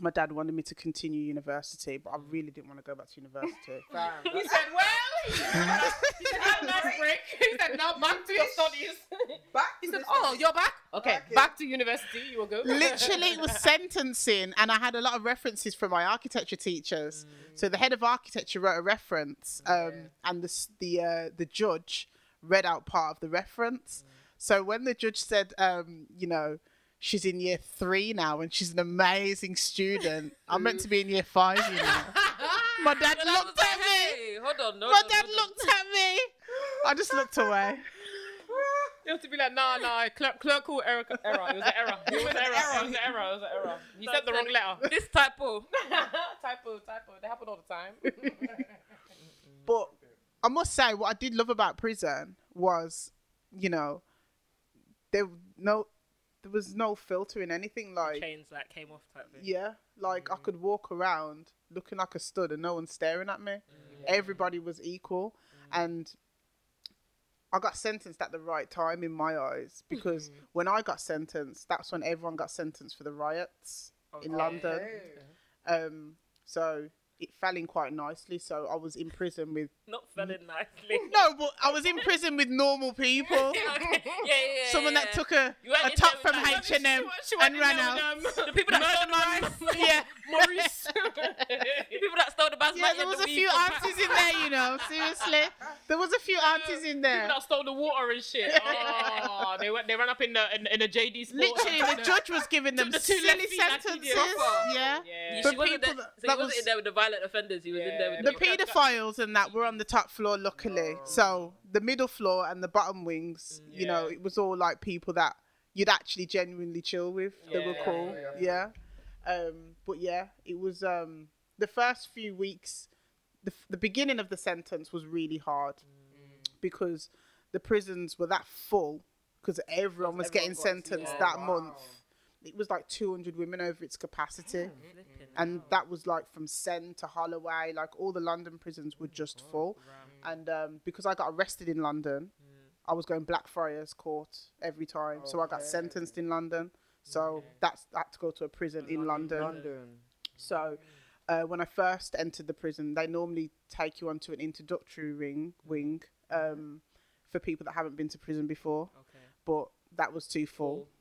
my dad wanted me to continue university, but I really didn't want to go back to university. He said, well, he said, have a nice break. He said, now back to your studies. back He said, oh, you're back? Okay, Back back to university. You will go. literally it was sentencing and i had a lot of references from my architecture teachers so the head of architecture wrote a reference um, and the the uh, the judge read out part of the reference so when the judge said um, you know she's in year three now and she's an amazing student i'm meant to be in year five you know my dad And I was looked at me hey, hold on, no, my no, dad no, no. looked at me i just looked away You have to be like, nah, nah, clerk, clerical error, error. It was an error. It was an error. It was an error. It was an error. You So sent the wrong letter. This typo. typo, typo. They happen all the time. but I must say, what I did love about prison was, you know, there no, there was no filter in anything. Like, Chains like came off type thing. yeah, like I mm. could walk around looking like a stud and no one's staring at me. Mm. Everybody was equal, mm. and I got sentenced at the right time in my eyes because when I got sentenced, that's when everyone got sentenced for the riots oh, in oh. Okay. London. Hey. Um, so it fell in quite nicely. So I was in prison with Not fell in nicely. no, but I was in prison with normal people. okay. Yeah, yeah, yeah. Someone that took a, a top from H and M and ran out. Um, the people that the rice. Yeah, Maurice. the people that stole the basmati. yeah. There was the a few from aunties in there, you know. Seriously, there was a few aunties in there. People that stole the water and shit. Oh, they went. They ran up in the in, in a JD Sport. Literally, the judge was giving them the two silly lefties that he sentences. did. Yeah. Yeah. You- The she wasn't people there, that- so that he wasn't was- in there with the violent offenders. He was in there with The the, paedophiles and that were on the top floor, luckily. So the middle floor and the bottom wings, mm, you know, it was all like people that you'd actually genuinely chill with. They were Yeah, cool. Yeah. Um, but yeah, it was um, the first few weeks. The, the beginning of the sentence was really hard because the prisons were that full because everyone was getting everyone got- sentenced yeah. that Wow. month. It was like 200 women over its capacity Flipping. and that was like from Send to Holloway, like all the London prisons were just full. And um, because I got arrested in London, I was going Blackfriars Court every time, so I got Okay. sentenced in London. So that's I had to go to a prison in London. London. So uh, when I first entered the prison, they normally take you onto an introductory ring wing um, for people that haven't been to prison before, Okay. but that was too full.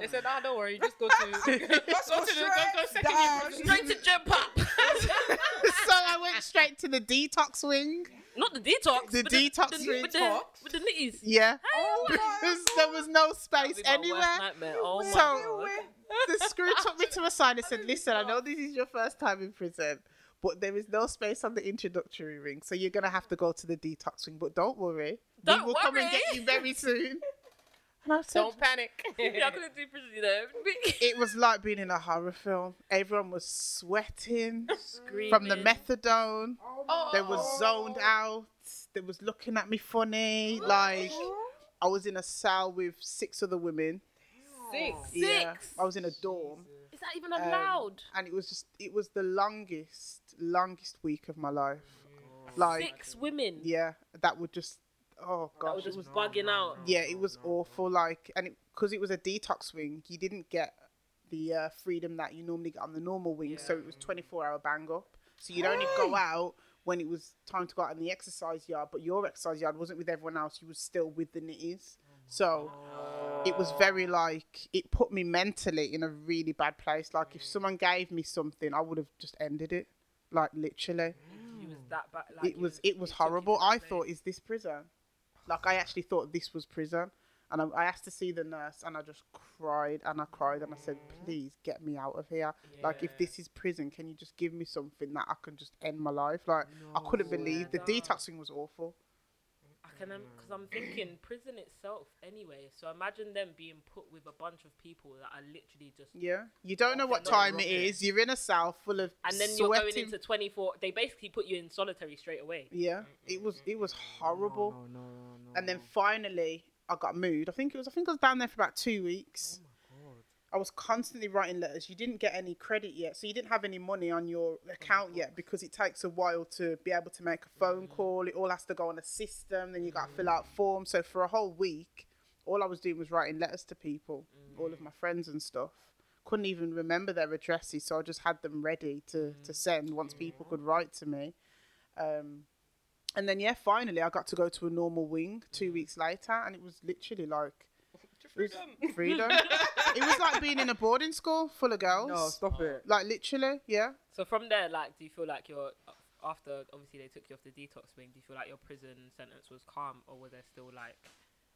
They said, "Ah, don't worry, just go to go to the go, go second year Straight to jump up. so I went straight to the detox wing. Not the detox. The detox the, ring. with the, with the nitties. Yeah. Oh there was no space anywhere. Oh my So- The screw took me to a side and said, Listen, I know this is your first time in prison, but there is no space on the introductory ring, so you're going to have to go to the detox ring. But don't worry, Don't we will come and get you very soon. And I said, Don't panic. Yeah, I couldn't do prison there. It was like being in a horror film. Everyone was sweating Screaming. from the methadone. Oh, They was zoned out. They was looking at me funny. Like, I was in a cell with six other women. Six. Yeah, Six? I was in a dorm. Is that even Um, allowed? and it was just it was the longest longest week of my life like Six women. yeah that would just oh gosh was it just was bugging out. yeah it was awful like and because it, was a detox wing you didn't get the uh, freedom that you normally get on the normal wing so it was 24 hour bang up so you'd only go out when it was time to go out in the exercise yard but your exercise yard wasn't with everyone else you was still with the nitties so it was very like it put me mentally in a really bad place. Like if someone gave me something, I would have just ended it. Like literally, You was that bad. Like, it was it was took you horrible. I thought, is this prison? Like I actually thought this was prison, and I, I asked to see the nurse, and I just cried and I cried and I said, mm. please get me out of here. Like if this is prison, can you just give me something that I can just end my life? Like I couldn't believe the detoxing was awful. I can, because I'm thinking prison itself anyway. So imagine them being put with a bunch of people that are literally just. Yeah, you don't know what time it is. You're in a cell full of And then you're going into 24. They basically put you in solitary straight away. Yeah, it was it was horrible. No, no, no, no. And then finally, I got moved. I think it was I think I was down there for about two weeks. I was constantly writing letters. You didn't get any credit yet, so you didn't have any money on your oh account yet because it takes a while to be able to make a phone mm. call. It all has to go on a system. Then you got to fill mm. out forms. So for a whole week, all I was doing was writing letters to people, all of mm. my friends and stuff. Couldn't even remember their addresses, so I just had them ready to to send once people could write to me. Um, and then yeah, finally I got to go to a normal wing two weeks later, and it was literally like it was freedom. it was like being in a boarding school full of girls. No, stop it. Like literally, yeah. So from there, like, do you feel like your after obviously they took you off the detox wing? Do you feel like your prison sentence was calm, or was there still like,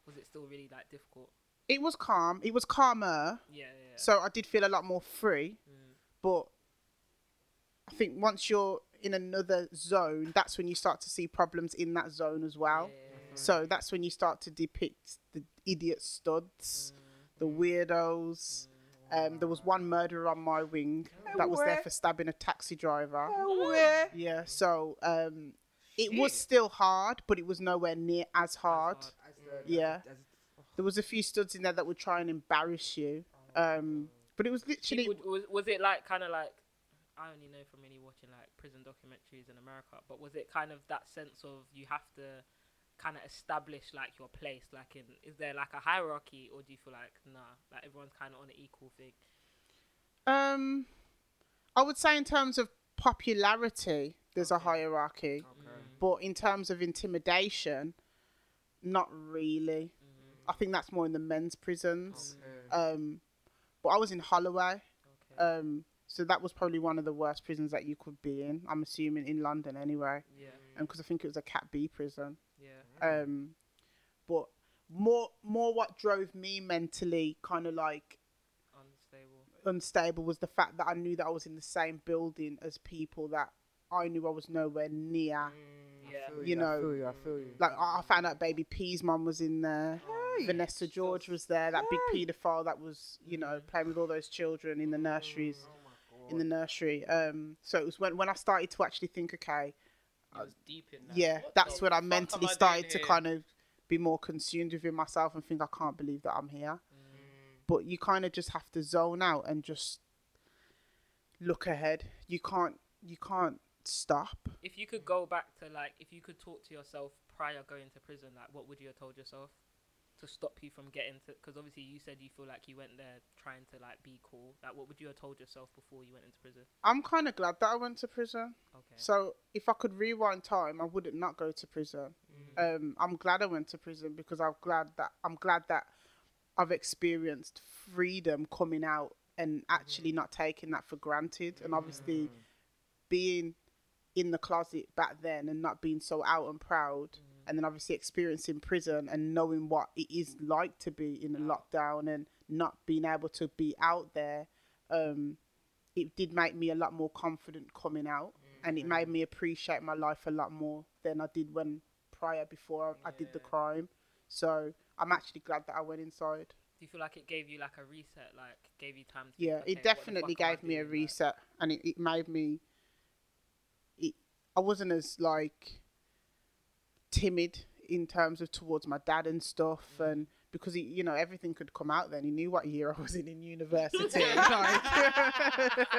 was it still really like difficult? It was calm. It was calmer. Yeah, yeah. yeah. So I did feel a lot more free. Mm. But I think once you're in another zone, that's when you start to see problems in that zone as well. Yeah, So that's when you start to depict the idiot studs, the weirdos. Um, there was one murderer on my wing that was there for stabbing a taxi driver. Yeah, so um, it was still hard, but it was nowhere near as hard. hard. As the- Yeah. There was a few studs in there that would try and embarrass you. Um, but it was literally Would- was, was it like kind of like I only know from really watching like prison documentaries in America, but was it kind of that sense of you have to kind of establish like your place? Like, in is there like a hierarchy, or do you feel like nah, like everyone's kind of on an equal thing? um, I would say in terms of popularity, there's a hierarchy, Okay. but in terms of intimidation, not really. I think that's more in the men's prisons. Okay. Um, but I was in Holloway. Okay. Um, so that was probably one of the worst prisons that you could be in. I'm assuming in London anyway, yeah. and because I think it was a Cat B prison. Yeah. Um, but more more what drove me mentally kind of like Unstable. unstable was the fact that I knew that I was in the same building as people that I knew I was nowhere near. I Yeah. feel You I know, feel you. I feel you. Like I I found out Baby P's mum was in there. Vanessa George was there. That big paedophile that was, you know, playing with all those children in the nurseries, in the nursery. Um, so it was when when I started to actually think, okay, I was deep in that. yeah, What that's when I mentally I started to kind of be more consumed within myself and think I can't believe that I'm here. Mm. But you kind of just have to zone out and just look ahead. You can't you can't stop. If you could go back to like, if you could talk to yourself prior going to prison, like, what would you have told yourself to stop you from getting to? Because obviously you said you feel like you went there trying to like be cool. Like, what would you have told yourself before you went into prison? I'm kind of glad that I went to prison. Okay. So if I could rewind time, I wouldn't not go to prison. Mm-hmm. Um, I'm glad I went to prison because I'm glad that I'm glad that I've experienced freedom coming out and mm-hmm. actually not taking that for granted, and obviously mm-hmm. being in the closet back then and not being so out and proud, and then obviously experiencing prison and knowing what it is like to be in a lockdown and not being able to be out there. Um, it did make me a lot more confident coming out and it made me appreciate my life a lot more than I did when prior before I, I did the crime. So I'm actually glad that I went inside. Do you feel like it gave you like a reset? Like, gave you time to. think, Yeah, okay, it definitely gave me a doing? Like, reset and it, it made me it I wasn't as like timid in terms of towards my dad and stuff Mm. and because he you know everything could come out then he knew what year I was in in university like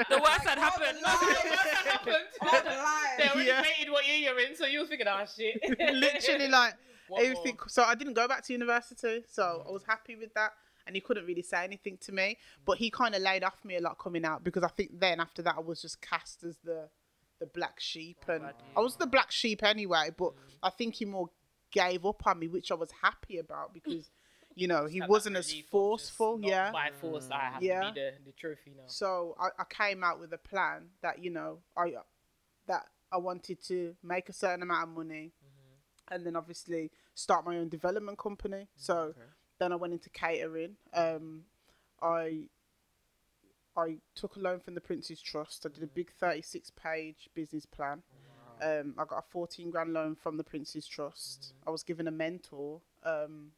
the worst had happened. The worst that happened. They already Yeah. rated what year you're in, so you were thinking, oh shit. literally like What everything. So I didn't go back to university, so I was happy with that. And he couldn't really say anything to me, but he kind of laid off me a lot coming out because I think then after that I was just cast as the the black sheep, oh, and I was the black sheep anyway. But mm. I think he more gave up on me, which I was happy about because you know he that wasn't as relief of just forceful. Yeah, By force, I have Yeah. to be the, the trophy now. so I, I came out with a plan that you know I that I wanted to make a certain amount of money, mm-hmm. and then obviously start my own development company. Mm, so then I went into catering. Um, I I took a loan from the Prince's Trust. I did a big thirty-six page business plan. Um, I got a fourteen grand loan from the Prince's Trust. I was given a mentor. Um,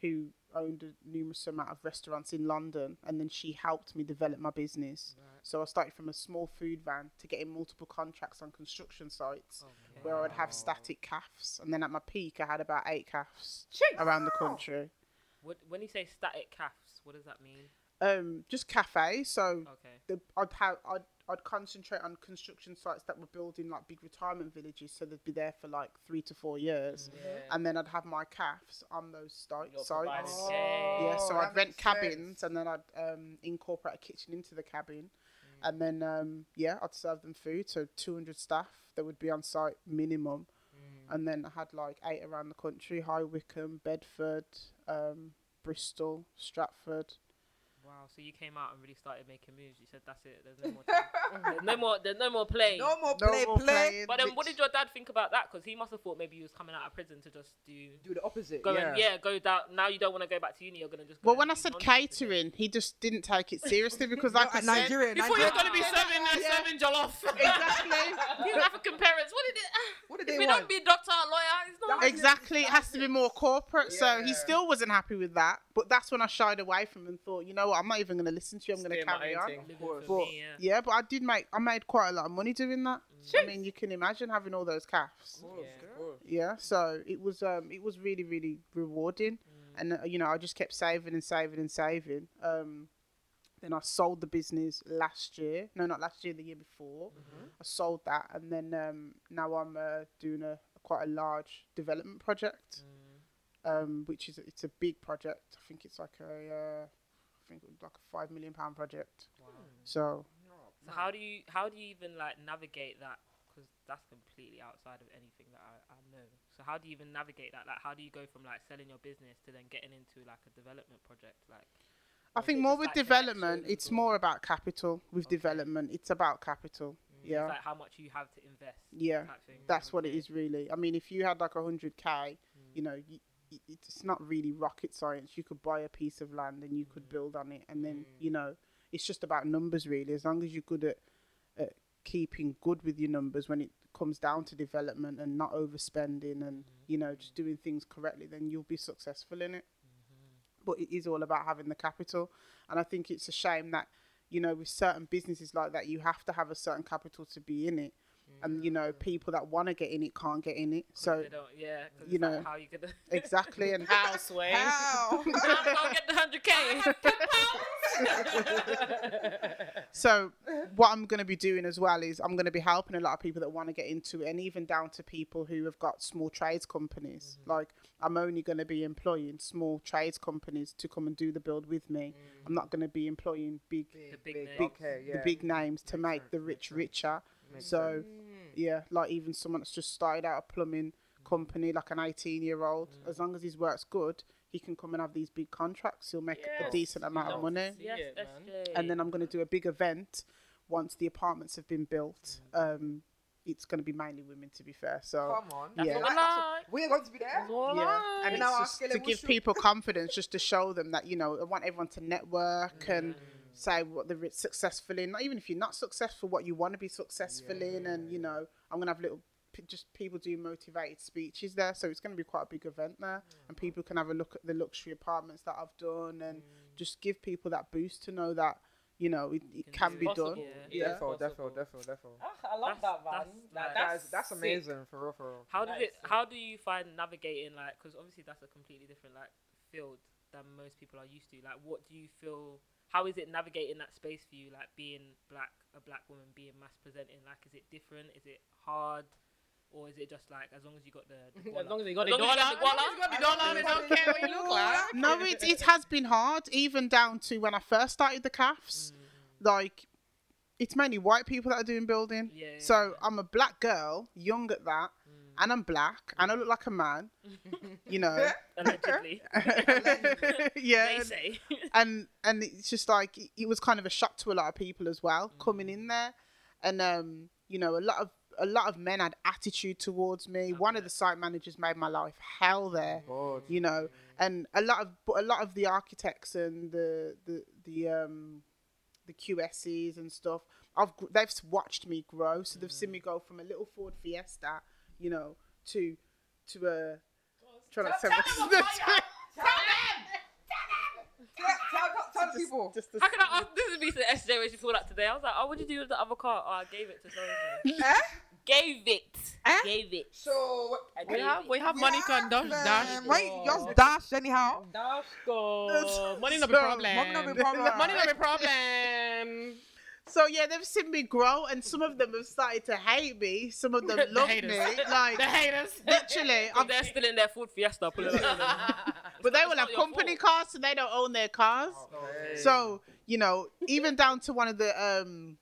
who owned a numerous amount of restaurants in London, and then she helped me develop my business. So I started from a small food van to getting multiple contracts on construction sites where I would have static calves, and then at my peak I had about eight calves around the country. What, when you say static calves, what does that mean? Um, just cafes. So Okay. the, I'd have I'd, I'd concentrate on construction sites that were building like big retirement villages, so they'd be there for like three to four years, and then I'd have my calves on those site, sites. providing Okay. Yeah, so Oh, I'd rent cabins sense. and then I'd um, incorporate a kitchen into the cabin. And then, um, yeah, I'd serve them food. So 200 staff that would be on site minimum. And then I had like eight around the country High Wycombe, Bedford, um, Bristol, Stratford. Wow. So you came out and really started making moves. You said that's it. There's no more. there's no more. There's no more playing. No more No play, more play. playing, But then, what did your dad think about that? Because he must have thought maybe you was coming out of prison to just do Do the opposite. go yeah. and yeah, go down. Now you don't want to go back to uni. You're gonna just. Go Well, when I said nonsense again. catering, he just didn't take it seriously because, No, I said, Nigeria, Before you're gonna be serving uh, Yeah. serving jollof. exactly, You African parents, what did it? What did If they you want? don't be a doctor or lawyer, it's not. That- exactly. It has to be more corporate. So he still wasn't happy with that. But that's when I shied away from him and thought, you know what, I'm not even going to listen to you. I'm gonna carry on. thing. Living course. for But me, yeah. yeah, but I did make I made quite a lot of money doing that. I mean, you can imagine having all those calves. Of course, Yeah. of. Yeah, so it was um it was really really rewarding, and uh, you know I just kept saving and saving and saving. Um, then I sold the business last year. No, not last year. The year before, I sold that, and then um now I'm uh, doing a quite a large development project, um which is it's a big project. I think it's like a uh, I think like a five million pound project. So So how do you how do you even like navigate that? Because that's completely outside of anything that I, I know. So how do you even navigate that? Like how do you go from like selling your business to then getting into like a development project? Like I think more just, with like, development, it's or- more about capital. With Okay. development, it's about capital. Yeah. it's like how much you have to invest. Yeah, that's what it is really. I mean, if you had like a hundred k, Mm. you know, y y- it's not really rocket science. You could buy a piece of land and you could mm. build on it, and then mm. you know, it's just about numbers really. As long as you're good at, at keeping good with your numbers when it comes down to development and not overspending and mm-hmm. you know just doing things correctly, then you'll be successful in it. Mm-hmm. But it is all about having the capital, and I think it's a shame that you know with certain businesses like that you have to have a certain capital to be in it and you know mm. people that want to get in it can't get in it so They don't, yeah, 'cause you it's like, know, how you gonna exactly and House way. How? I'll get the hundred k. so what i'm going to be doing as well is i'm going to be helping a lot of people that want to get into it and even down to people who have got small trades companies mm-hmm. like i'm only going to be employing small trades companies to come and do the build with me mm. i'm not going to be employing big The big big, names. okay, yeah. the big names to Makes make sense, the makes rich sense. richer Makes so yeah like even someone that's just started out a plumbing mm. company like an 18 year old mm. as long as his work's good he can come and have these big contracts. He'll make a decent amount of money. yes, it, man. And then i'm going to do a big event once the apartments have been built. Mm. Um it's going to be mainly women to be fair so Come on. Yeah. Like, that's- We're going to be there. yeah. and You it's know, just to give wushu. people confidence just to show them that you know i want everyone to network and say what they're successful in not even if you're not successful what you want to be successful in and you know i'm gonna have little p- just people do motivated speeches there so it's going to be quite a big event there and people can have a look at the luxury apartments that i've done and just give people that boost to know that you know it, it can can be it. done Possible. yeah Defo, Possible. defo, defo, defo. Ah, I love That's- that, man. that's- Like, that's- That's, that's amazing, for real, for real. How does That it? is sick. How do you find navigating like? Because obviously that's a completely different like field than most people are used to. Like, what do you feel? How is it navigating that space for you? Like being black, a black woman being masc presenting. Like, is it different? Is it hard? Or is it just like as long as you got the, the As long as you got the long dollar, as as long as you got the dollar, they don't care what you look like. no it, it has been hard even down to when i first started the calves mm. like it's mainly white people that are doing building Yeah, yeah, so yeah. i'm a black girl young at that and i'm black and i look like a man you know allegedly. yeah they and, say. and and it's just like it- it was kind of a shock to a lot of people as well coming Mm. in there and um you know a lot of a lot of men had attitude towards me one of the site managers made my life hell there God. you know and a lot of but a lot of the architects and the the the um the QSs and stuff I've they've watched me grow so they've seen me go from a little Ford Fiesta you know to to a trying to Tell, tell, tell, them. tell the people. just, just How can I ask? This is me to SJay when she pulled up today. I was like, oh, what did you do with the other car? Oh, I gave it to someone. Eh? Gave it. Eh? Gave it. So, I We gave have it. we have money can dash dash. man, Why yours dash anyhow? Dash go. Money no be problem. money no be problem. Money no be problem. So yeah, they've seen me grow, and some of them have started to hate me. Some of them The love me, like The haters. literally. If I'm, they're still in their Ford Fiesta, pull it but they will have company fault. cars, so they don't own their cars. Okay. So you know, even down to one of the, um,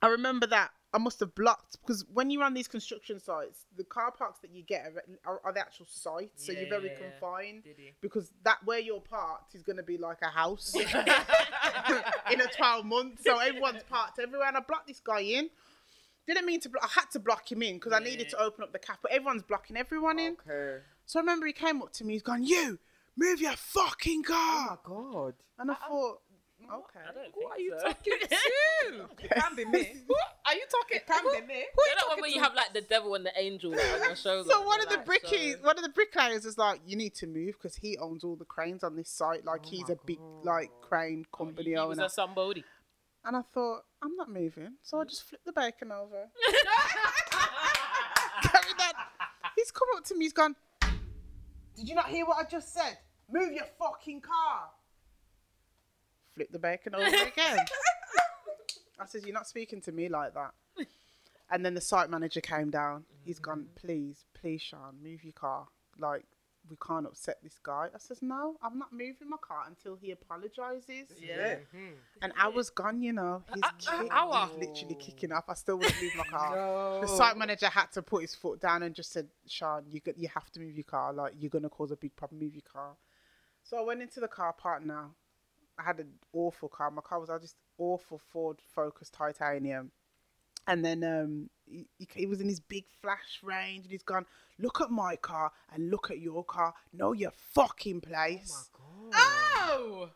I remember that I must have blocked because when you're on these construction sites, the car parks that you get are, are, are the actual sites, so Yeah, you're very yeah, yeah. confined. Did? Because that where you're parked is going to be like a house in a 12 months. So everyone's parked everywhere. And I blocked this guy in. Didn't mean to block. I had to block him in because I needed to open up the cap. But everyone's blocking everyone in. Okay. So I remember he came up to me. He's gone, "You move your fucking car." Oh my God. And I thought, okay. I don't Who think are you so. talking to? It can be me. Who are you talking? It can who- be me. Who are You you know that one talking where you have like the devil and the angel like, on your shoulder. So one of the like, brickies, so- one of the bricklayers is like, "You need to move because he owns all the cranes on this site. Like Oh he's a big God. like crane oh, company He was owner." a somebody. And I thought, I'm not moving. So I just flipped the bacon over. Carried on. He's come up to me, he's gone, Did you not hear what I just said? Move your fucking car. Flip the bacon over again. I said, You're not speaking to me like that. And then the site manager came down. He's gone, mm. Please, please, Sean, move your car. Like, we can't upset this guy. I says, No, I'm not moving my car until he apologizes. Yeah. An hour's gone, you know. He's, A- a- kick- hour? literally kicking off. I still wouldn't move my car. No. The site manager had to put his foot down and just said, Sean, you you have to move your car. Like you're gonna cause a big problem. Move your car. So I went into the car park now. I had an awful car. My car was uh, just awful Ford Focus titanium. And then um, he, he- was in his big flash range, and he's gone. Look at my car and look at your car. Know your fucking place. Oh, really?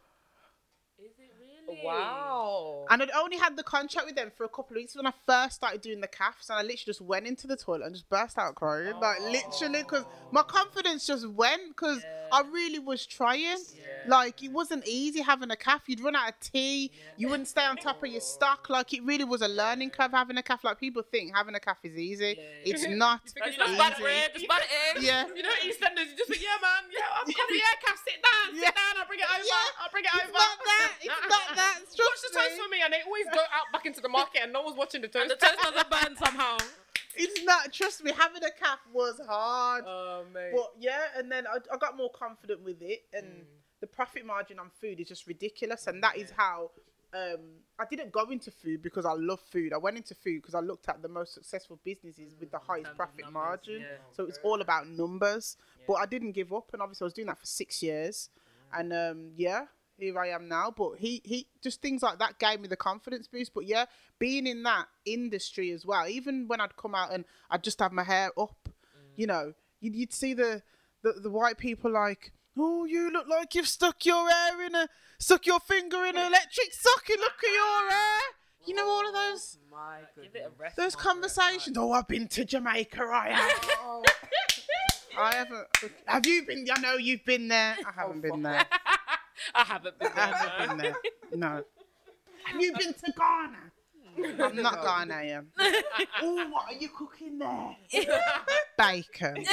Wow. And I'd only had the contract with them for a couple of weeks when I first started doing the calves, and I literally just went into the toilet and just burst out crying, like literally, because my confidence just went because I really was trying. Like it wasn't easy having a calf. You'd run out of tea. You wouldn't stay on top of your stock. Like it really was a learning curve having a calf. Like people think having a calf is easy. Yeah. It's not Like, It's easy. butter bread, just butter eggs. Yeah. You know EastEnders, you just think, yeah, man, yeah, I've got the air calf, sit down, sit Yeah. down, I'll bring it over, Yeah. I'll bring it It's over. not that. It's not that. Watch Trust the toast for me, and they always go out back into the market, and no one's watching the toast. And the toast doesn't burn somehow. It's not. Trust me. Having a calf was hard. Oh, mate. But yeah, and then I, I got more confident with it, and Mm. the profit margin on food is just ridiculous, and that is how. Um, I didn't go into food because I love food. I went into food because I looked at the most successful businesses with the highest profit numbers, margin. yeah. So it's all about numbers. But I didn't give up, and obviously I was doing that for six years, and um, yeah, here I am now. But he he just things like that gave me the confidence boost. But yeah, being in that industry as well, even when I'd come out and I'd just have my hair up, you mm. know, you'd, you'd see the, the the white people like. Oh, you look like you've stuck your hair in a stuck your finger in an electric socket. Look at your hair. You know all of oh those My goodness. those conversations. Oh, I've been to Jamaica. I have. Oh, I haven't. Have you been? I know you've been there. I oh, haven't been there. I haven't been I there. haven't been there. No. Have you been to Ghana? I'm not Ghanaian. oh, what are you cooking there? Bacon.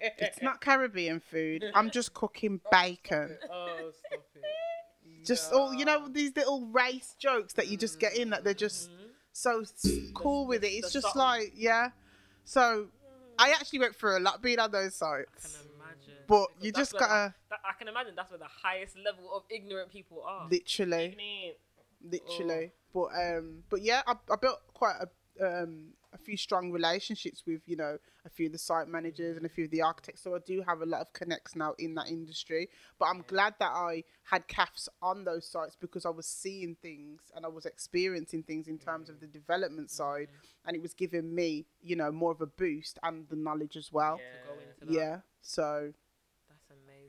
It's not Caribbean food. I'm just cooking oh, bacon. oh, stop it. Just all you know these little race jokes that you just get in that they're just mm-hmm. so s- cool with it. It's just subtle- like yeah. So I actually went through a lot being on those I sites. But you just gotta that, I can imagine that's where the highest level of ignorant people are. literally. Me. literally. But um, but yeah, I, I built quite a um a few strong relationships with you know a few of the site managers and a few of the architects. So I do have a lot of connects now in that industry. But I'm glad that I had CAFs on those sites because I was seeing things and I was experiencing things in terms of the development side, and it was giving me you know more of a boost and the knowledge as well. to go into that. Yeah. So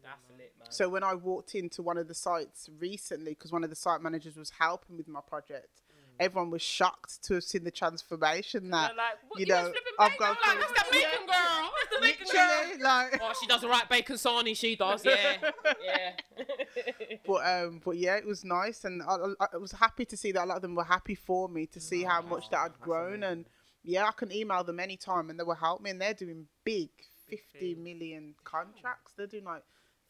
That's man. lit, man. so when I walked into one of the sites recently, because one of the site managers was helping with my project, everyone was shocked to have seen the transformation that like, what, you you know I've bacon? gone I'm through. like, that's that bacon girl. That's the bacon girl. Like, Oh, she does the right bacon sarnie. She does, yeah, yeah. but um, but yeah, it was nice, and I, I, I was happy to see that a lot of them were happy for me to see how much that I'd grown, and yeah, I can email them anytime, and they will help me, and they're doing big, 50 million contracts. They're doing like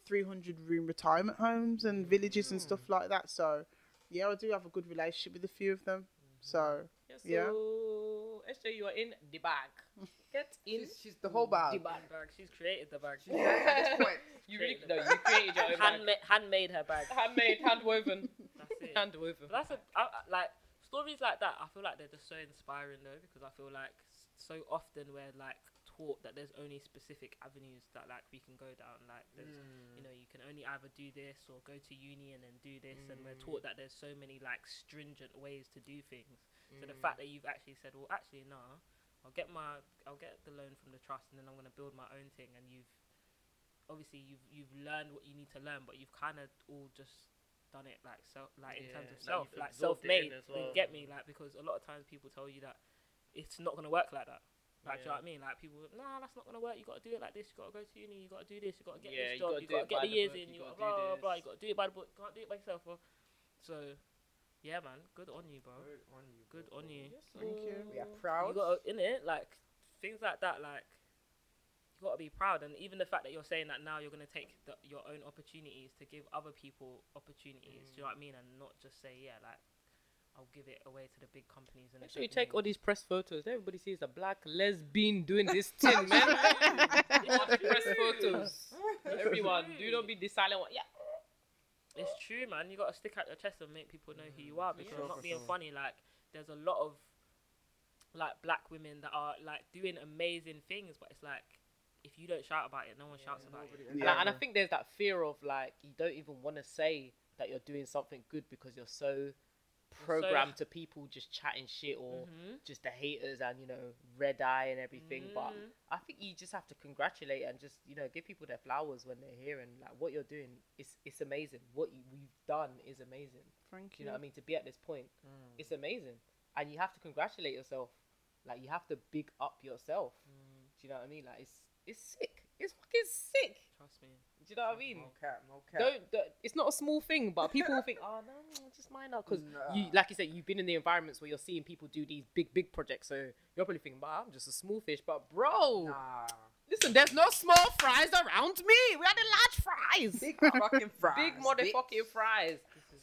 three hundred room retirement homes and villages and hmm. stuff like that. So yeah, I do have a good relationship with a few of them. Mm-hmm. So Yeah, so, Yeah. SJay, you are in the bag. Get in she's, she's the whole bag. the bag. Bag. She's created the bag. At this point, You really no, you created your own bag. Handmade, handmade her bag. Handmade, hand woven, That's it. hand woven. That's a I, I- like stories like that. I feel like they're just so inspiring though, because I feel like so often we're like taught that there's only specific avenues that like we can go down. Like there's, you mm. know, you can only either do this or go to uni and then do this, and we're taught mm. that there's so many like stringent ways to do things. So the fact mm. that you've actually said, well, actually no, I'll get my I'll get the loan from the trust, and then I'm gonna build my own thing, and you've obviously you've you've learned what you need to learn, but you've kind of all just done it like self like in terms of self like you've like absorbed it in self-made as you well. get me? Like because a lot of times people tell you that it's not gonna work like that like do you know what I mean like people nah that's not gonna work you gotta do it like this you gotta go to uni you gotta do this you gotta get Yeah, this you job gotta you do gotta get the the years book, in you you gotta gotta blah do blah blah you gotta do it by the book You can't do it by yourself bro. so Yeah, man. Good on you, bro. Good on you. Good on you. Thank you. We are proud. You proud. got in it, like things like that, like you got to be proud. And even the fact that you're saying that now, you're gonna take the, your own opportunities to give other people opportunities. Do you know mm. what I mean? And not just say, yeah, like I'll give it away to the big companies and Make sure you take all these press photos. Everybody sees a black lesbian doing this thing, man. Watch press photos. Everyone, do not be the silent one. Yeah. It's true, man. You got to stick out your chest and make people know who you are. Mm, because sure, I'm not being sure. funny. Like, there's a lot of like black women that are like doing amazing things, but it's like if you don't shout about it, no one shouts about it. And, I, and I think there's that fear of like you don't even want to say that you're doing something good because you're so programmed to people just chatting shit or Mhm. just the haters and you know red eye and everything. But Mhm. I think you just have to congratulate and just you know give people their flowers when they're here and like what you're doing is it's amazing. What you, we've done is amazing. Thank you. you know what I mean? To be at this point, it's amazing, and you have to congratulate yourself. Like you have to big up yourself. Do you know what I mean? Like it's it's sick. It's fucking sick. Trust me. Do you know what I mean? No cap, no cap. Don't, don't. It's not a small thing, but people will think, oh no, just minor, because you, like you said, you've been in the environments where you're seeing people do these big, big projects. So you're probably thinking, bah, I'm just a small fish, but bro, Nah. listen, there's no small fries around me. We are the large fries, Big fucking fries. big motherfucking fries.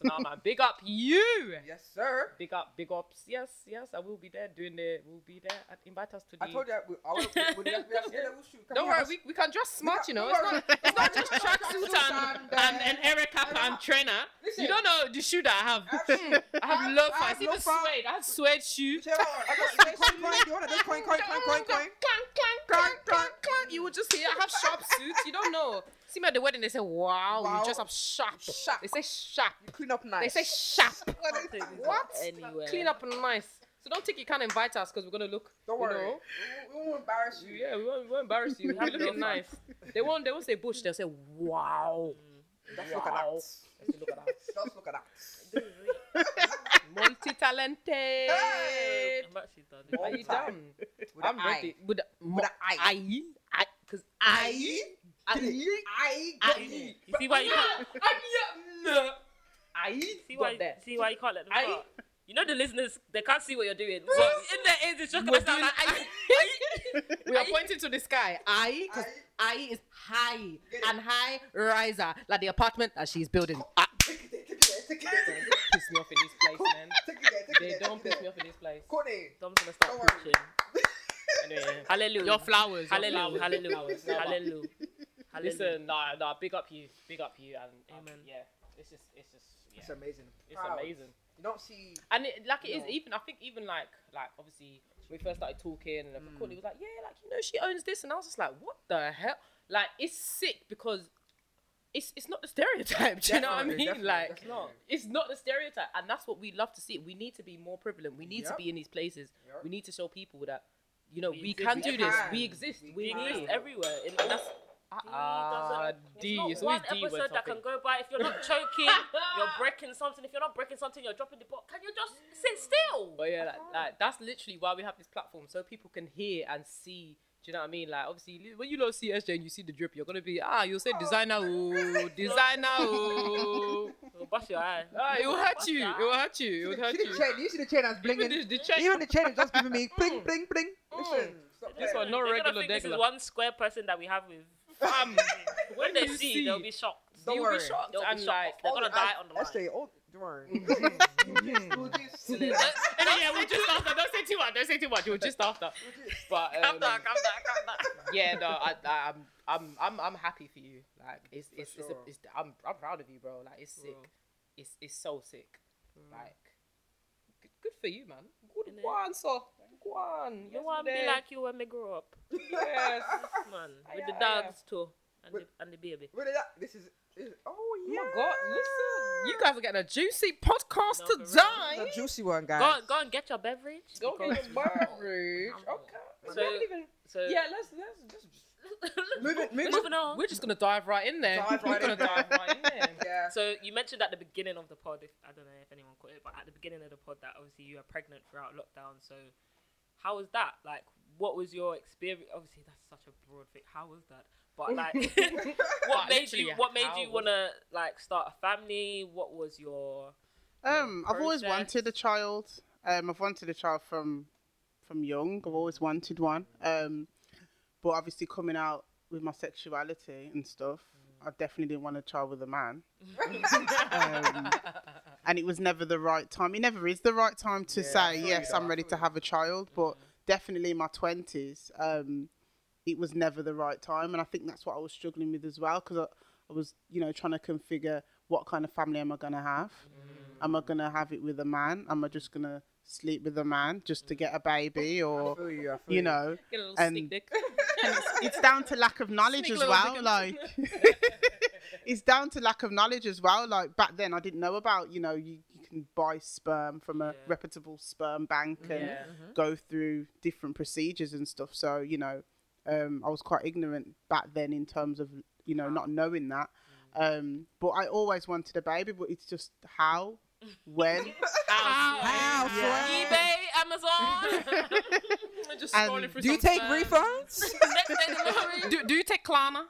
Man, big up you. Yes, sir. Big up, big ups. Yes, yes, I will be there doing the. We'll be there. And invite us to the. I told you we, I will, we, we, we, Don't worry, we, we can dress smart, you know. It's not, it's not just tracksuit and, and, and, uh, and Eric Kappa and trainer. You don't know the shoe that I have. I have I- I loafers, have even suede. I have suede shoe. I. You will just hear I have sharp suits. You don't know. See me at the wedding, they say, wow, Wow. you just have sharp. Sharp. They say sharp. You clean up nice. They say sharp. Can't take this What? Anywhere. Clean up and nice. So don't think you can't invite us because we're going to look. Don't you worry. know, We, we won't embarrass you. Yeah, we won't, we won't embarrass you. We We're have looking loafers. nice. They won't. They won't say bush. They'll say wow. Mm. Just look at Wow. that. Let's look at that. Just look at that. Multi-talented. Hey. I'm actually done. More Are you time. done? With I'm an ready. With the, With an eye. I. I. Because I. I. I. I. You see why you can't? I. See why? Got. See why you can't let them I- start? You know the listeners, they can't see what you're doing. So in their ears, it's just gonna We're sound like I. we are pointing to the sky. I, because I is high and high riser, like the apartment that she's building. Ah, piss me off in this place, man. Take it there, take it They don't piss me off in this place. Courtney. Dom's gonna start Don't preaching. Anyway, Hallelujah. your flowers. Hallelujah. Hallelujah. flowers. No, but Hallelujah. Hallelujah. Listen, nah, nah, big up you, big up you, and um, Amen. yeah, it's just, it's just, yeah, It's amazing. it's Proud. amazing. You don't see. And it, like it is No. even I think even like like obviously when we first started talking and then Mm. Courtney was like, Yeah, like you know she owns this and I was just like, What the hell? Like it's sick because it's it's not the stereotype. Do you know what I mean? Definitely, definitely, like definitely. it's not the stereotype and that's what we love to see. We need to be more prevalent. We need to be in these places. Yep. We need to show people that you know We we, can We do this. We exist. We We, We exist everywhere. And that's Ah, ah D. It's It's not one D when episode that can something. go by. If you're not choking, you're breaking something. If you're not breaking something, you're dropping the ball. Can you just sit still? But yeah, like, like that's literally why we have this platform so people can hear and see. Do you know what I mean? Like obviously, li- when you don't see SJay and you see the drip, you're gonna be ah, you'll say designer, oh, designer, oh. It'll bust your eye. ah, it will hurt you. It will hurt you. It will hurt See the you. chain. You see the chain that's Even blinging. the, the chain. Even the chain is just giving me bling, Mm. bling, bling. Listen. stop This playing. one, no They're gonna regular think this is degular. one square person that we have with. Fam, um, When when they see, see, they'll be shocked. Don't you'll worry. be shocked They'll be shocked. like. They're gonna die on the line. Estee, all- Don't worry. And then, yeah, we'll just after. Don't say too much. Don't say too much. We'll just after. But um, Calm down, calm down, calm down. yeah, no, I, I, I'm, I'm, I'm, I'm happy for you. Like, it's, it's, it's, a, sure. it's, I'm, I'm proud of you, bro. Like, it's sick. Bro. It's, it's so sick. Mm. Like, good, good for you, man. Good Innit? one, so. Go on. You want to be like you when we grow up, yes. man, with Aye, the aye, dogs too, and Wait. the, and the baby. What is that? This is. is oh Oh yeah. my god, listen. You guys are getting a juicy podcast No, for today. The juicy one, guys. Go, go and get your beverage. Go get your beverage. Okay. So- even- So yeah, let's, let's just. Moving, moving. Moving on. We're just gonna dive right in there. Dive We're right gonna in there. dive right in there. Yeah. So you mentioned at the beginning of the pod, if I don't know if anyone caught it, but at the beginning of the pod that obviously you were pregnant throughout lockdown. So how was that? Like, what was your experience? Obviously, that's such a broad thing. How was that? But like, what But made you? What made you wanna like start a family? What was your Um, I've always wanted a child. Um, I've wanted a child from from young. I've always wanted one. Um, but obviously coming out with my sexuality and stuff, I definitely didn't want a child with a man. um, and it was never the right time. It never is the right time to Yeah, say yes, I'm ready to have a child. But definitely in my twenties, um, it was never the right time, and I think that's what I was struggling with as well because I, I was, you know, trying to configure what kind of family am I gonna have. Am I gonna have it with a man? Am I just gonna sleep with a man just to get a baby, I or feel you. I feel you know? Get a little And- sneak dick. it's down to lack of knowledge Sneak as well. Like, it's down to lack of knowledge as well. Like back then, I didn't know about you know you, you can buy sperm from a Yeah. reputable sperm bank and Yeah. go through different procedures and stuff. So you know, um, I was quite ignorant back then in terms of you know not knowing that. Um, but I always wanted a baby, but it's just how, when, How? Yeah. eBay, Amazon. Just And scrolling through Do you take spam. refunds? Next day delivery. Do, do you take Klarna?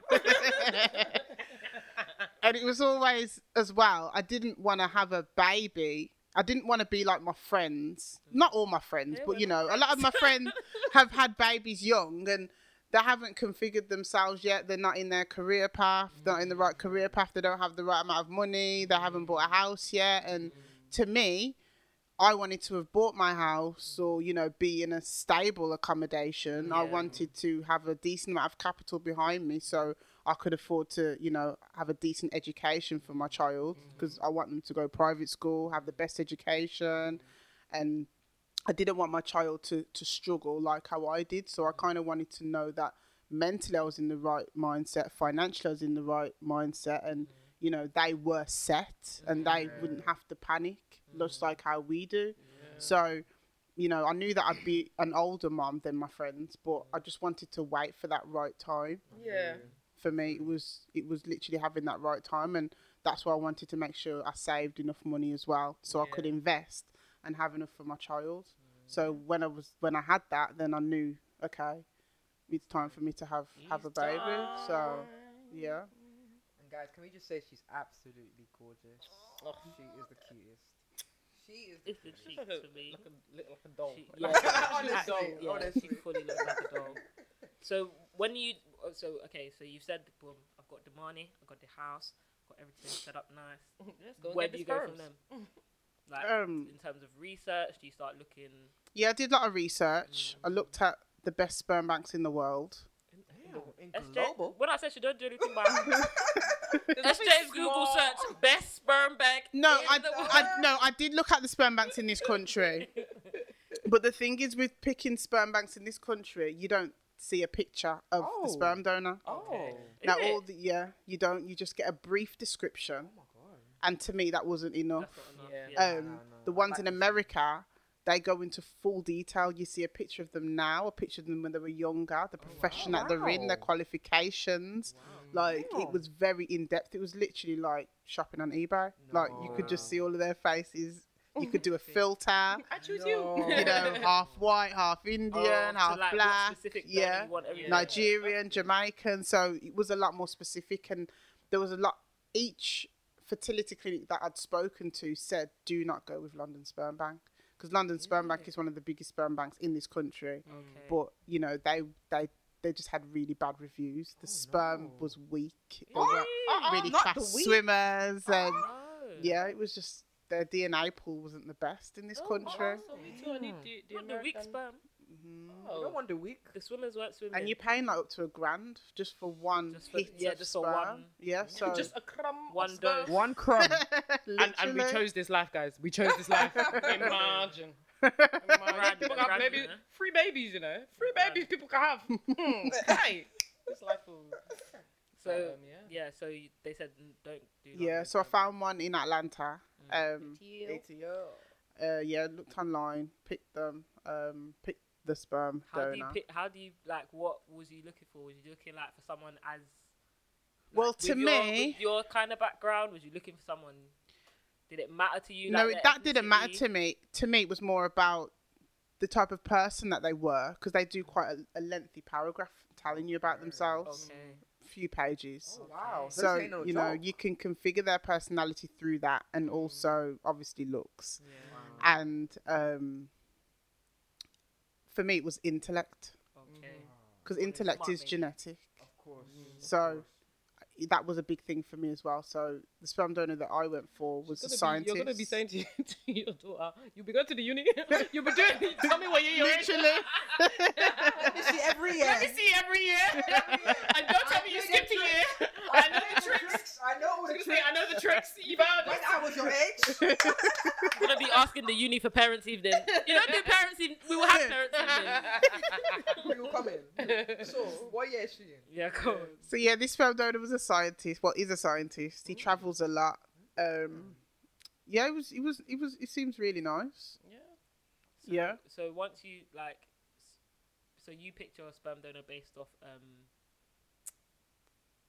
And it was always as well. I didn't want to have a baby. I didn't want to be like my friends. Not all my friends, Yeah, but you know, a lot of my friends have had babies young and they haven't configured themselves yet. They're not in their career path, not in the right career path. They don't have the right amount of money. They haven't bought a house yet. And to me, I wanted to have bought my house or, you know, be in a stable accommodation. I wanted to have a decent amount of capital behind me so I could afford to, you know, have a decent education for my child mm-hmm. because I want them to go private school, have the best education. And I didn't want my child to, to struggle like how I did. So I mm-hmm. kind of wanted to know that mentally I was in the right mindset, financially I was in the right mindset, and mm-hmm. you know they were set and they wouldn't have to panic, just like how we do. So, you know, I knew that I'd be an older mom than my friends, but I just wanted to wait for that right time. Yeah. For me, it was it was literally having that right time, and that's why I wanted to make sure I saved enough money as well, so I could invest and have enough for my child. Mm. So when I was when I had that, then I knew okay, it's time for me to have have a It's baby. So yeah, And guys, can we just say she's absolutely gorgeous? Oh. She is the cutest. She is. It's the She's cheeks like a, for me. like a, look like a doll. She- Like- yeah, Honestly, she- yeah, honestly. she fully looks like a doll. So when you, oh, so okay, so you've said, boom, I've got the money, I've got the house, got everything set up nice. Let's go Where do you the go from sperms. them? Like Um, in terms of research, do you start looking? yeah, I did a lot of research. I looked at the best sperm banks in the world. In SJay, global. when I said she don't do anything by SJay's Google search best sperm bank. No, in I, the world. I no, I did look at the sperm banks in this country. But the thing is, with picking sperm banks in this country, you don't see a picture of Oh. the sperm donor. Oh. Now, Is it? all the yeah, you don't. You just get a brief description, Oh my god. and to me, that wasn't enough. Enough. Yeah. Yeah. Um, no, no, the ones like in America, they go into full detail. You see a picture of them now, a picture of them when they were younger, the profession that they're in, their Wow. qualifications. Like Wow. it was very in depth. It was literally like shopping on eBay. Like you could just see all of their faces. You could do a filter. I choose you. You know, half white, half Oh, Indian, so half like black. specific donor Yeah. you want? Nigerian, Jamaican. So it was a lot more specific, and there was a lot. Each fertility clinic that I'd spoken to said, "Do not go with London Sperm Bank." Because London Sperm Bank is one of the biggest sperm banks in this country, Okay. but you know they they they just had really bad reviews. The oh, sperm no. was weak. They What? were Uh-uh, really not the fast swimmers, and Oh. yeah, it was just their DNA pool wasn't the best in this Oh, country. oh, so me too. I need the, the Not the weak American- sperm. Mhm. You Oh. don't want the weak. The swimmers weren't swimming. And you're paying like up to a grand just for one Just for- hit yeah, of just for one. Yeah, so Just a crumb. of One sperm. dose. One crumb. And, and we chose this life, guys. We chose this life. Imagine. Imagine. Random, People can have random, babies, yeah. free babies, you know. Free babies people can have. Hmm, hey, this life will. So um, yeah. yeah, so you, they said don't do. yeah, so I found one in Atlanta. Mm. Um, ATO. uh, yeah, looked online, picked them, um, picked the sperm How donor. do you pick? How do you like? What was you looking for? Was you looking like for someone as? Well, to your, me- your kind of background, was you looking for someone? Did it matter to you? no, like, it- that didn't matter to me. To me, it was more about the type of person that they were because they do quite a, a lengthy paragraph telling you about themselves. Okay. Few pages. Oh, wow. So this no you know you can configure their personality through that, and also obviously looks. Yeah. And um, for me, it was intellect Okay. Mm-hmm. because Well, intellect is genetic. Of course. of So course. that was a big thing for me as well. So the sperm donor that I went for was a Gonna be- scientist. you're gonna be saying to, to your daughter, "You'll be going to the uni. You'll be doing. Tell me what year you're in. literally. Let me see every year. Let me see every year. and don't tell me you skipped a year. I know the tricks. I know all I the gonna tricks. say, I know the tricks. You found When I was your age. I'm gonna be asking the uni for parents' evening. You don't do parents' evening. We will have parents' evening. we will come in. So, what year is she in? Yeah, cool. So yeah, this sperm donor was a scientist. Well, is a scientist. He travels a lot. Um, yeah, it was. It was. It was. It seems really nice. Yeah. So, Yeah. So once you like, so you picked your sperm donor based off um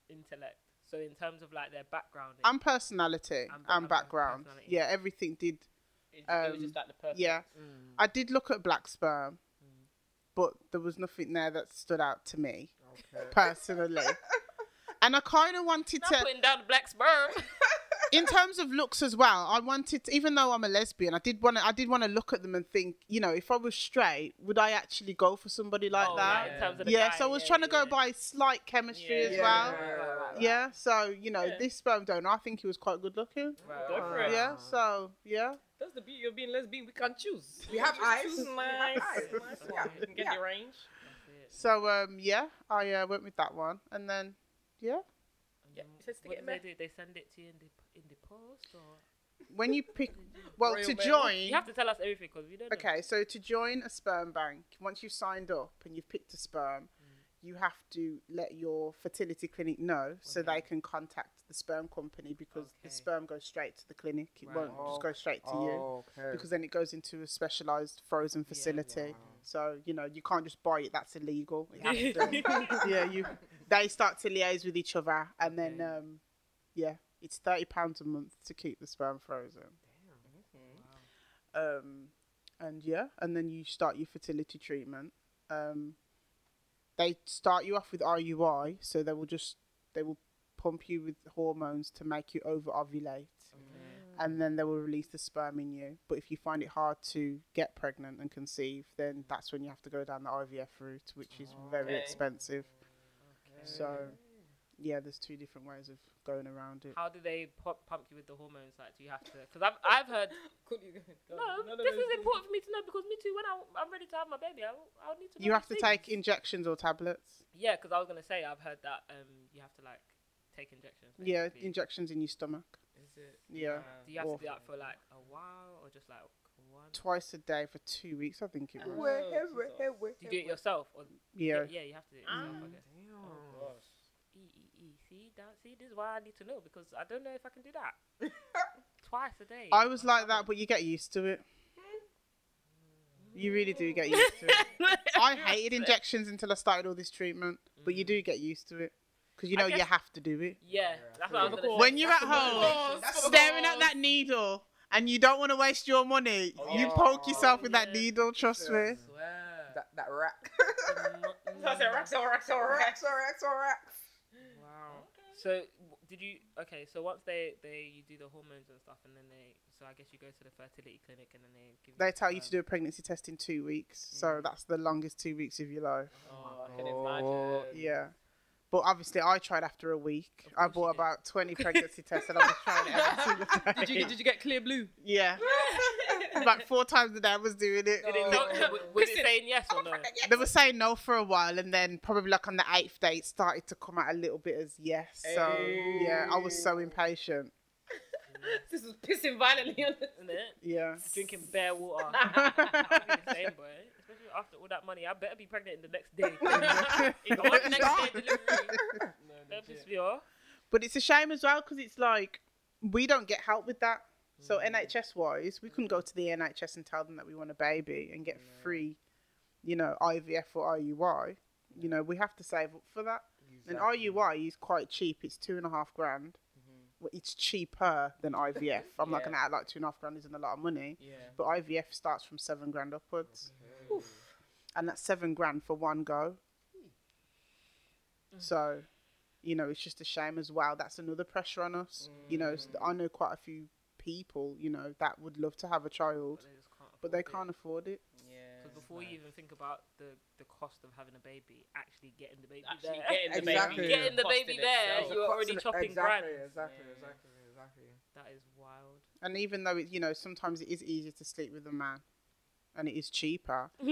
intellect. So in terms of like their background, And personality And- and, and background. personality. Yeah, everything did. It, it was Um, just like the perfect. Yeah, I did look at black sperm, Mm. but there was nothing there that stood out to me Okay. personally. and I kind of wanted not to, putting down the black sperm. in terms of looks as well. I wanted, to, even though I'm a lesbian, I did want to. I did want to look at them and think, you know, if I was straight, would I actually go for somebody like Oh, that? right, in terms of the yeah, guy, so I was yeah, trying to go yeah. by slight chemistry Yeah. as Yeah. well. Right, Yeah, so you know, Yeah. this sperm donor, I think he was quite good looking. Right, Go for right. it. Yeah, so yeah, That's the beauty of being lesbian. We can't choose. We have eyes. choose We have Nice. eyes. nice Yeah. You can get Yeah. your range. So um, yeah, I uh, went with that one, and then yeah, Yeah, it says to what get do they do? They send it to you in the in the post, or when you pick, well, Royal to Mail. join, you have to tell us everything because we don't. know. Okay, so to join a sperm bank, once you've signed up and you've picked a sperm, mm. you have to let your fertility clinic know so Okay. they can contact the sperm company because the Okay. sperm goes straight to the clinic. It Right. won't just go straight to you Oh, okay. because then it goes into a specialized frozen facility. wow. So you know you can't just buy it. That's illegal. It has to, yeah, you. They start to liaise with each other, and then Okay. um, yeah, it's thirty pounds a month to keep the sperm frozen. Wow. um, and yeah, and then you start your fertility treatment. Um, they start you off with IUI, so they will just they will pump you with hormones to make you over ovulate, and then they will release the sperm in you. But if you find it hard to get pregnant and conceive, then that's when you have to go down the IVF route, which is very Okay. expensive. Okay. So yeah, there's two different ways of going around it. How do they pump, pump you with the hormones? Like, do you have to? Because I've I've heard. Could you go? No, None of this those is things. important for me to know because me too. When I, I'm ready to have my baby, I'll, I'll need to. You have to these take injections or tablets. Yeah, because I was gonna say I've heard that um you have to like take injections. Yeah, injections in your stomach. Is it? Yeah. Do you have to do that for like a while or just like one? twice a day for two weeks, I think it was. Oh, Wait, Jesus. wait, wait, wait, Do you do it yourself or Yeah. yeah, you have to do it yourself. I guess. Damn. gosh. See that? See, this is why I need to know because I don't know if I can do that twice a day. I was like that, but you get used to it. You really do get used to it. I hated injections until I started all this treatment, but you do get used to it because you I know you have to do it. Yeah, that's what I was Of gonna course. say. When you're at That's the home. That's staring at that needle, and you don't want to waste your money, you oh, poke yourself with that needle. Trust me. That, that rack. I said racks, all racks, all racks. racks, all racks, all racks. Wow. So did you? Okay, so once they they you do the hormones and stuff, and then they so I guess you go to the fertility clinic, and then they give. They tell you um, to do a pregnancy test in two weeks, so mm. that's the longest two weeks of your life. Oh, I can imagine. Yeah. But obviously, I tried after a week. I course you bought did. about 20 pregnancy tests and I was trying it every single day. Did you did you get Clearblue? Yeah. About four times a day I was doing it. Did it not, w- was it saying yes or no? They were saying no for a while, and then probably like on the eighth day, it started to come out a little bit as yes. So, yeah, I was so impatient. This was pissing violently on the. Isn't it? Yeah. Drinking bare water. I'll same, boy. Especially after all that money, I better be pregnant in the next day. if I want next day delivery, don't piss me off. But it's a shame as well because it's like we don't get help with that. So NHS wise, we couldn't go to the NHS and tell them that we want a baby and get free, you know, IVF or IUI. You know, we have to save up for that. And IUI is quite cheap. It's two and a half grand. Mm-hmm. Well, it's cheaper than IVF. I'm not gonna add like two and a half grand isn't a lot of money, Yeah. but IVF starts from seven grand upwards, and that's seven grand for one go. Mm. So, you know, it's just a shame as well. That's another pressure on us. You know, mm. I know quite a few people, you know, that would love to have a child, But they can't. but they afford it. can't afford it. Yeah. Because before you even think about the, the cost of having a baby, actually getting the baby Actually there, getting the Exactly. baby, getting the baby there, itself. you're already chopping exactly, grand. Exactly, Yeah. exactly, exactly. that is wild. And even though it, you know, sometimes it is easier to sleep with a man, and it is cheaper.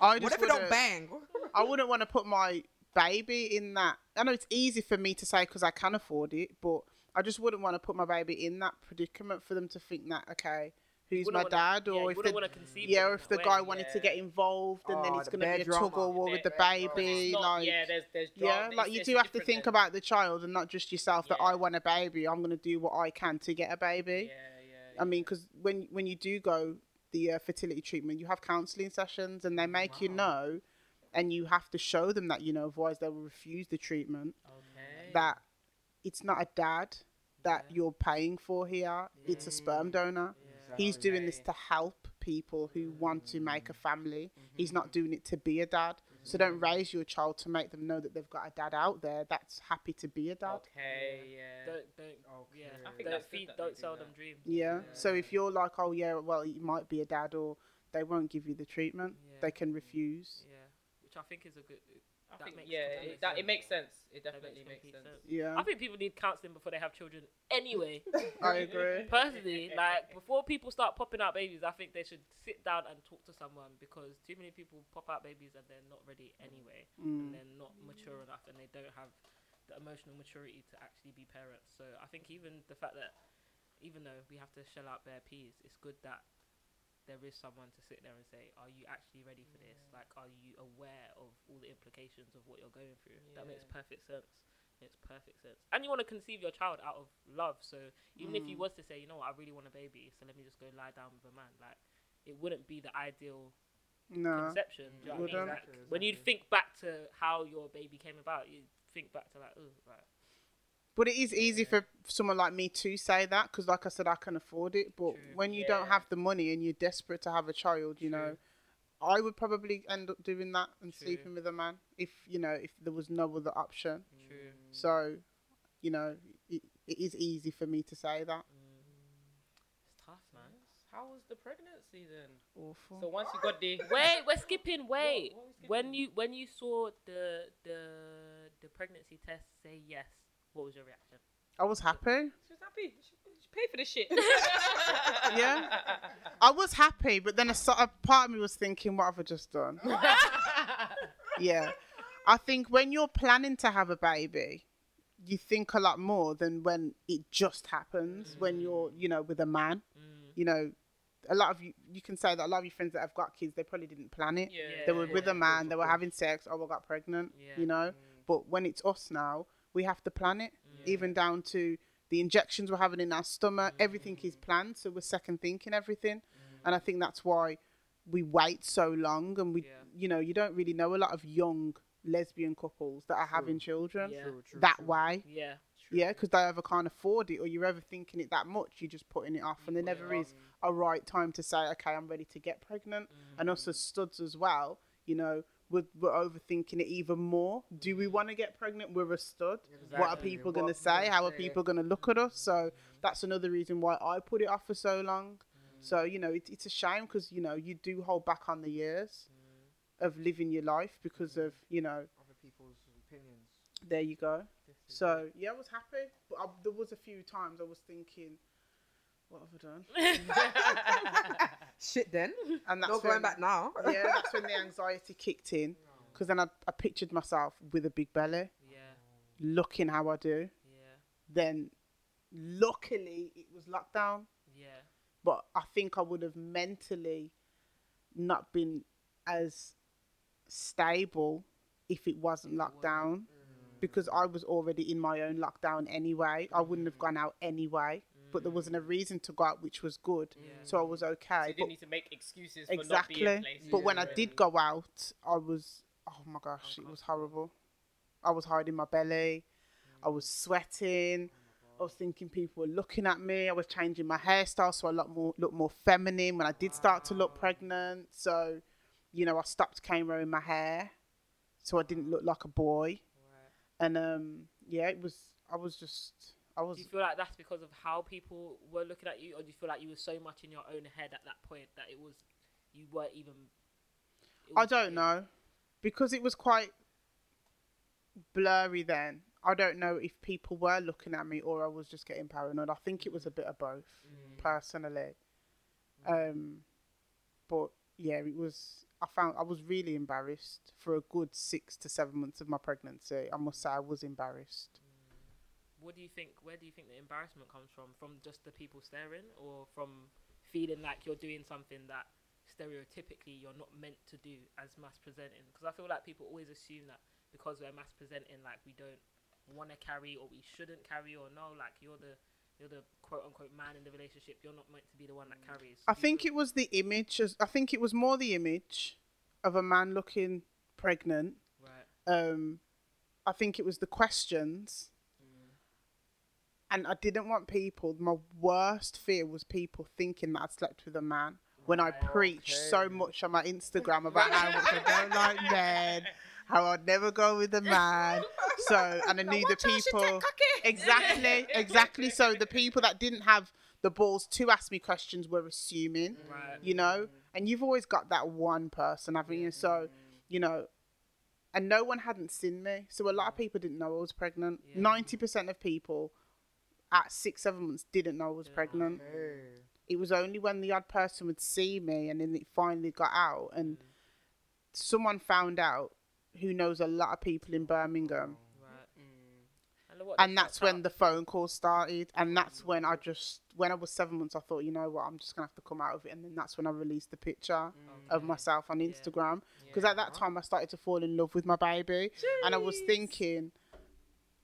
I just What if it don't wouldn't- bang? I wouldn't want to put my baby in that. I know it's easy for me to say because I can afford it, but I just wouldn't want to put my baby in that predicament for them to think that okay, who's my Wouldn't wanna- dad, yeah, or you if wouldn't the conceive yeah, or if that the guy way. wanted to get involved, and then Oh, it's the going to be a drama. tug of war with the baby. Not- like yeah, there's there's yeah, like It's- you it's do have to think then. about the child and not just yourself. That Yeah. I want a baby, I'm going to do what I can to get a baby. Yeah, yeah. I mean, because when when you do go the uh, fertility treatment, you have counselling sessions, and they make you know, and you have to show them that you know, otherwise they will refuse the treatment. okay. That it's not a dad that Yeah. you're paying for here; it's a sperm donor. He's doing this to help people who want to make a family. He's Mm-hmm. not doing it to be a dad. So don't raise your child to make them know that they've got a dad out there that's happy to be a dad. Okay, yeah. Don't don't Okay. yeah. I think don't feed, that they don't sell that. them dreams. Yeah. Yeah. So if you're like, oh yeah, well, you might be a dad, or they won't give you the treatment, Yeah. they can refuse. Yeah, which I think is a good. I that think makes yeah, complete it, that it makes sense. It definitely makes makes sense. sense. Yeah, I think people need counselling before they have children anyway. I agree. Personally, like before people start popping out babies, I think they should sit down and talk to someone because too many people pop out babies and they're not ready anyway, and Mm. they're not mature enough, and they don't have the emotional maturity to actually be parents. So I think even the fact that even though we have to shell out bare peas, it's good that there is someone to sit there and say, "Are you actually ready for this? Like, are you aware of all the implications of what you're going through?" That makes perfect sense. Makes perfect sense. And you want to conceive your child out of love. So even if you Mm. was to say, you know what, I really want a baby, so let me just go lie down with a man, like it wouldn't be the ideal No. conception. Do you know what I mean? Wouldn't. When you think back to how your baby came about, you think back to like, oh, like But it is easy for someone like me to say that because, like I said, I can afford it. But True. when you Yeah. don't have the money and you're desperate to have a child, you know, I would probably end up doing that and True. sleeping with a man if you know if there was no other option. true. So, you know, it, it is easy for me to say that. Mm. It's tough, man. How was the pregnancy then? Awful. So once you got the Wait, we're skipping. Wait, what we skipping? when you when you saw the the the pregnancy test say yes, what was your reaction? I was happy. She was happy. She, she paid for this shit. Yeah. I was happy, but then a, a part of me was thinking, what have I just done? yeah. I think when you're planning to have a baby, you think a lot more than when it just happens, when you're, you know, with a man. Mm. You know, a lot of you, you can say that a lot of your friends that have got kids, they probably didn't plan it. Yeah. They were with Yeah. a man, they were having sex, oh, I got pregnant, Yeah. you know. But when it's us now, we have to plan it, even down to the injections we're having in our stomach. Everything is planned, so we're second thinking everything. And I think that's why we wait so long, and we, Yeah. you know, you don't really know a lot of young lesbian couples that are having children Yeah. True, true, that true. way. Yeah. Yeah, because they either can't afford it, or you're ever thinking it that much, you're just putting it off, and there never off. is a right time to say, okay, I'm ready to get pregnant. And us as studs as well, you know, we're, we're overthinking it even more. Do we want to get pregnant? We're a stud. What are people going to say? How are people going to look at us? So that's another reason why I put it off for so long. Mm. So, you know, it, it's a shame because, you know, you do hold back on the years mm. of living your life because of, you know, Other people's opinions. there you go. So, yeah, I was happy. But I, there was a few times I was thinking, what have I done? Shit then. And that's Not going back now. yeah, that's when the anxiety kicked in. Because then I, I pictured myself with a big belly, Yeah. looking how I do. Yeah. Then, luckily, it was lockdown. Yeah. But I think I would have mentally not been as stable if it wasn't lockdown. Because I was already in my own lockdown anyway. I wouldn't have gone out anyway. But there wasn't a reason to go out, which was good. Yeah. So I was So okay. you didn't need to make excuses for not exactly. being in places. But when I did go out, I was oh my gosh, it was horrible. I was hiding my belly. I was sweating. I was thinking people were looking at me. I was changing my hairstyle so I look more look more feminine when I did start to look pregnant. So, you know, I stopped cameraing my hair so I didn't look like a boy. Right. and um, yeah, it was. I was just. I was. Do you feel like that's because of how people were looking at you, or do you feel like you were so much in your own head at that point that it was you weren't even? it I don't know, because it was quite blurry then. I don't know if people were looking at me or I was just getting paranoid. I think it was a bit of both, Mm. personally. Um, but yeah, it was. I found I was really embarrassed for a good six to seven months of my pregnancy. I must say I was embarrassed. What do you think? Where do you think the embarrassment comes from? From just the people staring, or from feeling like you're doing something that stereotypically you're not meant to do as masc presenting? Because I feel like people always assume that because we're masc presenting, like we don't want to carry or we shouldn't carry, or no, like you're the you're the quote unquote man in the relationship. You're not meant to be the one that carries. I think it was the image. as- I think it was more the image of a man looking pregnant. right. Um, I think it was the questions. And I didn't want people. My worst fear was people thinking that I slept with a man. When I preached so much on my Instagram about how much I don't like men, how I'd never go with a man. So, and I knew the people exactly, exactly. So the people that didn't have the balls to ask me questions were assuming Right. you know and you've always got that one person haven't you so you know and no one hadn't seen me so a lot of people didn't know i was pregnant Yeah. 90% of people at six seven months didn't know i was Yeah. pregnant it was only when the odd person would see me and then it finally got out and someone found out who knows a lot of people in birmingham. Right. And, and that's when up? the phone call started and that's when i just when i was seven months i thought you know what? I'm just gonna have to come out of it. And then that's when i released the picture of myself on instagram. Because Yeah. at that time i started to fall in love with my baby. And i was thinking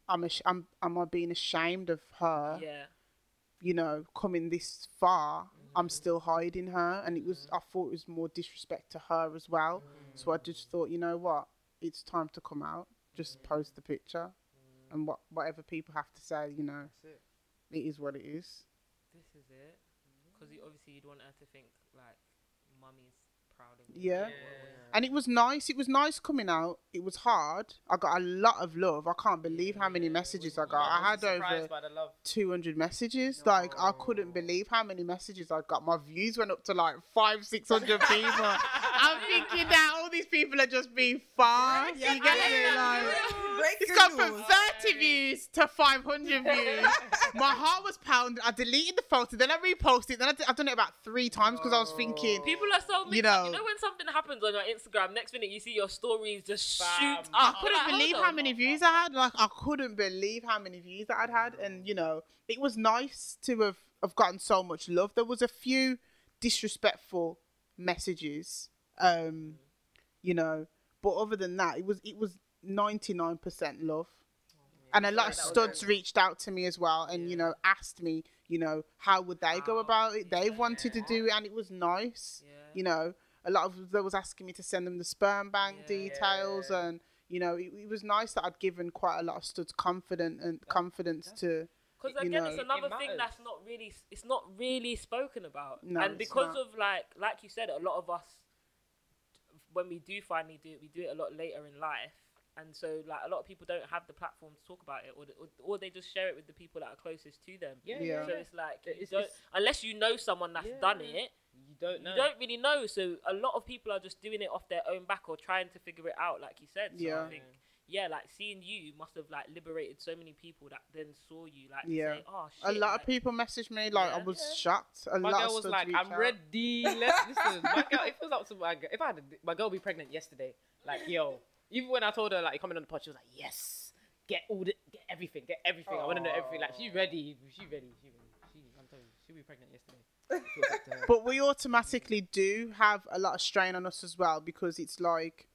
i'm ash- i'm am i being ashamed of her Yeah. you know coming this far Mm-hmm. i'm still hiding her and it was i thought it was more disrespect to her as well so i Mm-hmm. just thought you know what it's time to come out just post the picture Mm-hmm. and what whatever people have to say you know That's it. it is what it is This is it. Because you, obviously you'd want her to think like, mummy's proud of me. Yeah. And it was nice it was nice coming out. It was hard. I got a lot of love. I can't believe how many messages i got. I had over Surprised by the love. 200 messages. Like i couldn't believe how many messages i got. My views went up to like five 600 people. I'm thinking that all these people are just being fast. You get me? like it's gone from 30 views to 500 views. My heart was pounding. I deleted the photo, then I reposted. Then I did, I've done it about three times because I was thinking, People are so mixed You up. know- You know when something happens on your Instagram, next minute you see your stories just Bam. shoot I couldn't Like, believe how many views I had. Like I couldn't believe how many views that I'd had, and you know, it was nice to have have gotten so much love. There was a few disrespectful messages, um, you know, but other than that, it was it was ninety nine percent love. Oh, and a lot of studs reached out to me as well, and you know, asked me, you know, how would they go about it? They wanted to do it, and it was nice Yeah. you know, a lot of them was asking me to send them the sperm bank details, and you know, it, it was nice that I'd given quite a lot of studs confident and confidence to. Because you again, know- it's another It thing that's not really it's not really spoken about. No, and it's because not. of like like you said, a lot of us when we do finally do it, we do it a lot later in life. And so, like a lot of people don't have the platform to talk about it, or, the, or or they just share it with the people that are closest to them. Yeah, Yeah. yeah. So it's like you It's- don't, it's- unless you know someone that's Yeah, done it, You don't know. you don't really know. So a lot of people are just doing it off their own back or trying to figure it out, like you said. So Yeah. I think, yeah, like seeing you must have like liberated so many people that then saw you, like Yeah. say, oh shit. A lot like, of people messaged me like I was Yeah. shocked. A my lot girl of was studs like, "I'm out. ready." Let's listen. My girl, it feels up to my girl. If I had, a, my girl be pregnant yesterday, like yo, even when I told her like you're coming on the pod, she was like, "Yes, get all the, get everything, get everything. I want to know everything." Like she's ready, she ready, she ready. She, I'm telling you, she'll be pregnant yesterday. It feels up to her. But we automatically do have a lot of strain on us as well because it's like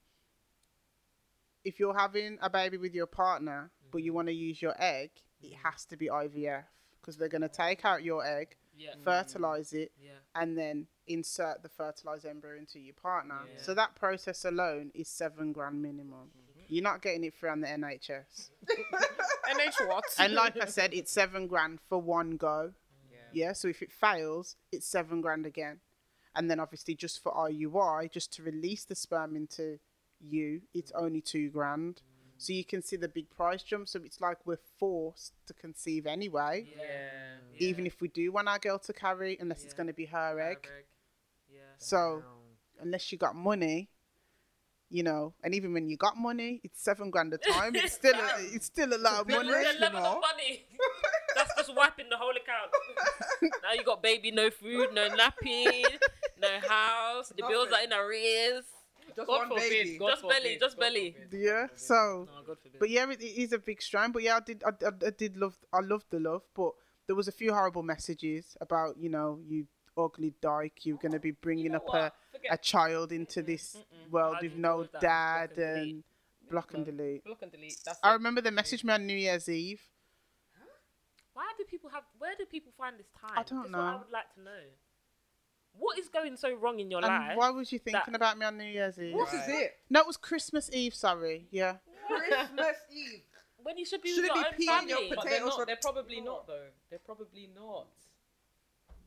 if you're having a baby with your partner but you mm-hmm. want to use your egg, it mm-hmm. has to be IVF because they're going to take out your egg, yeah, mm. fertilize it, yeah, and then insert the fertilized embryo into your partner. Yeah. So that process alone is seven grand minimum. Mm-hmm. You're not getting it through on the NHS. NH what? And like I said, it's seven grand for one go. yeah. Yeah, so if it fails, it's seven grand again. And then obviously just for IUI, just to release the sperm into you, it's mm. only two grand. So you can see the big price jump. So it's like we're forced to conceive anyway, Yeah. even if we do want our girl to carry, unless it's going to be her egg. Yeah. So Damn. unless you got money, you know, and even when you got money, it's seven grand a time. It's still a, it's still a lot of money. rich, The you know. of money. That's just wiping the whole account. now you got baby, no food, no nappy, no house. The bills are in arrears. Just God one forbid, baby. God Just belly, just God belly. forbid, Yeah. God. So, No, God forbid. but yeah, it, it is a big strain. But yeah, I did, I, I, I did love, I loved the love, but there was a few horrible messages about, you know, you ugly dyke, you're gonna be bringing You know up what? a, a child into this Mm-mm. world with no dad Block and and block and delete. block and delete. That's I it. remember they messaged me on New Year's Eve. Why do people have? Where do people find this time? I don't That's What I would like to know. What is going so wrong in your And life? why was you thinking that- about me on New Year's Eve? What is Right. it? No, it was Christmas Eve. Sorry. Yeah. Christmas Eve. when you should be Should with it your be own peeing your. But they're, potatoes not, they're probably not though. They're probably not.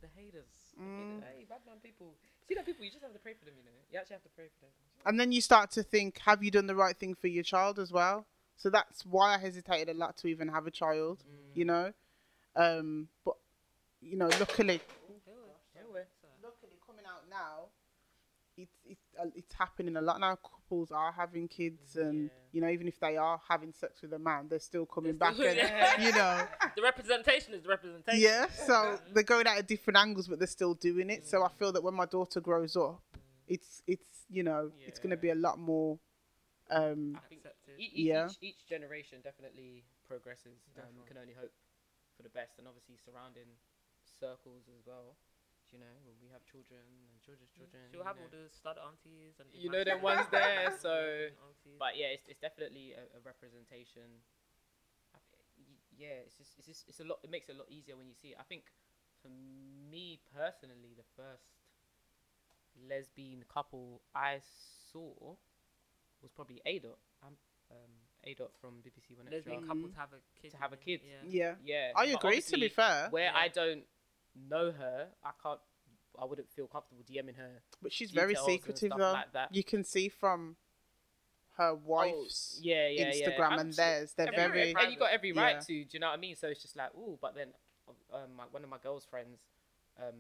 The haters. The Mm. haters. Hey, bad man people. See that people, you just have to pray for them, you know. You actually have to pray for them. And then you start to think, have you done the right thing for your child as well? So that's why I hesitated a lot to even have a child, you know. Um, but you know, luckily, Yeah, we're- luckily coming out now, it's it's uh, it's happening a lot now. Couples are having kids, and Yeah. you know, even if they are having sex with a man, they're still coming They're back, still- and Yeah. you know, The representation is the representation. yeah. So they're going out at different angles, but they're still doing it. So I feel that when my daughter grows up, it's it's you know, it's going to be a lot more. Um, I Accepted. Yeah. each, each generation definitely progresses. Um, Definitely. can only hope for the best, and obviously surrounding circles as well. You know, when we have children and children's children. She'll you have know. all the stud aunties and the You know them ones there, so- But yeah, it's, it's definitely a, a representation. I thi- y- Yeah, it's just it's just it's a lot. It makes it a lot easier when you see it. I think for me personally, the first lesbian couple I saw was probably A Dot. Um, um, A from BBC One lesbian Extra. couples have a kid. To have a yeah. kid. Yeah. yeah, Yeah, I but agree. To be fair, where Yeah. I don't know her, I can't. I wouldn't feel comfortable DMing her. but she's very secretive though. like that. You can see from her Oh, wife's yeah, yeah, yeah. Instagram I'm and theirs. They're Every- very and you got every right yeah. to. Do you know what I mean? So it's just like, ooh, but then, um, my, one of my girl's friends, um,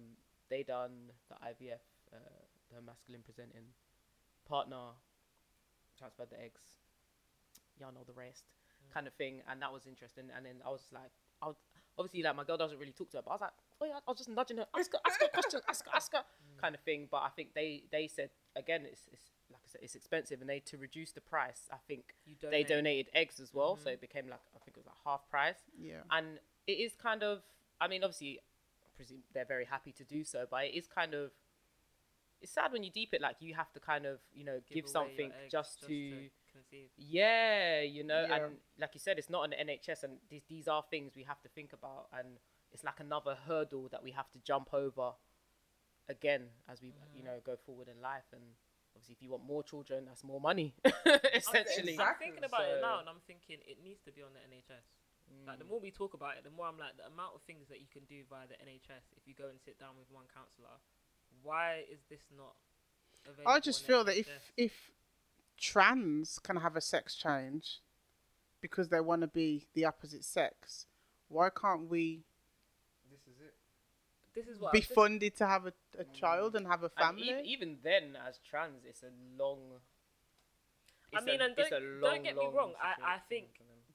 they done the IVF, uh, the masculine presenting partner transferred the eggs. Y'all know the rest, kind of thing, and that was interesting. And then I was like, I was, obviously like my girl doesn't really talk to her, but I was like, oh yeah, I was just nudging her, ask her, ask her a question, ask her, ask her, kind of thing. But I think they they said again, it's it's like I said, it's expensive, and they to reduce the price, I think You they donated eggs as well, so Mhm. it became like I think it was like half price. yeah. And it is kind of, I mean, obviously, I presume they're very happy to do so, but it is kind of, it's sad when you deep it. Like you have to kind of, you know, give, away your something eggs just, to, conceive. yeah, you know, Yeah. and like you said, it's not an NHS, and these these are things we have to think about, and it's like another hurdle that we have to jump over again as we, you know, go forward in life, and. Obviously, if you want more children, that's more money, essentially. I'm, I'm thinking about it now, and I'm thinking it needs to be on the NHS. Like the Mm. more we talk about it, the more I'm like the amount of things that you can do via the NHS if you go and sit down with one counsellor. Why is this not? Available I just on the feel that if if trans can have a sex change because they want to be the opposite sex, why can't we This is it. This is what be funded to have a, a child and have a And family? e- even then, as trans, it's a long. I mean, a- and it's don't, a don't get me wrong. I, I think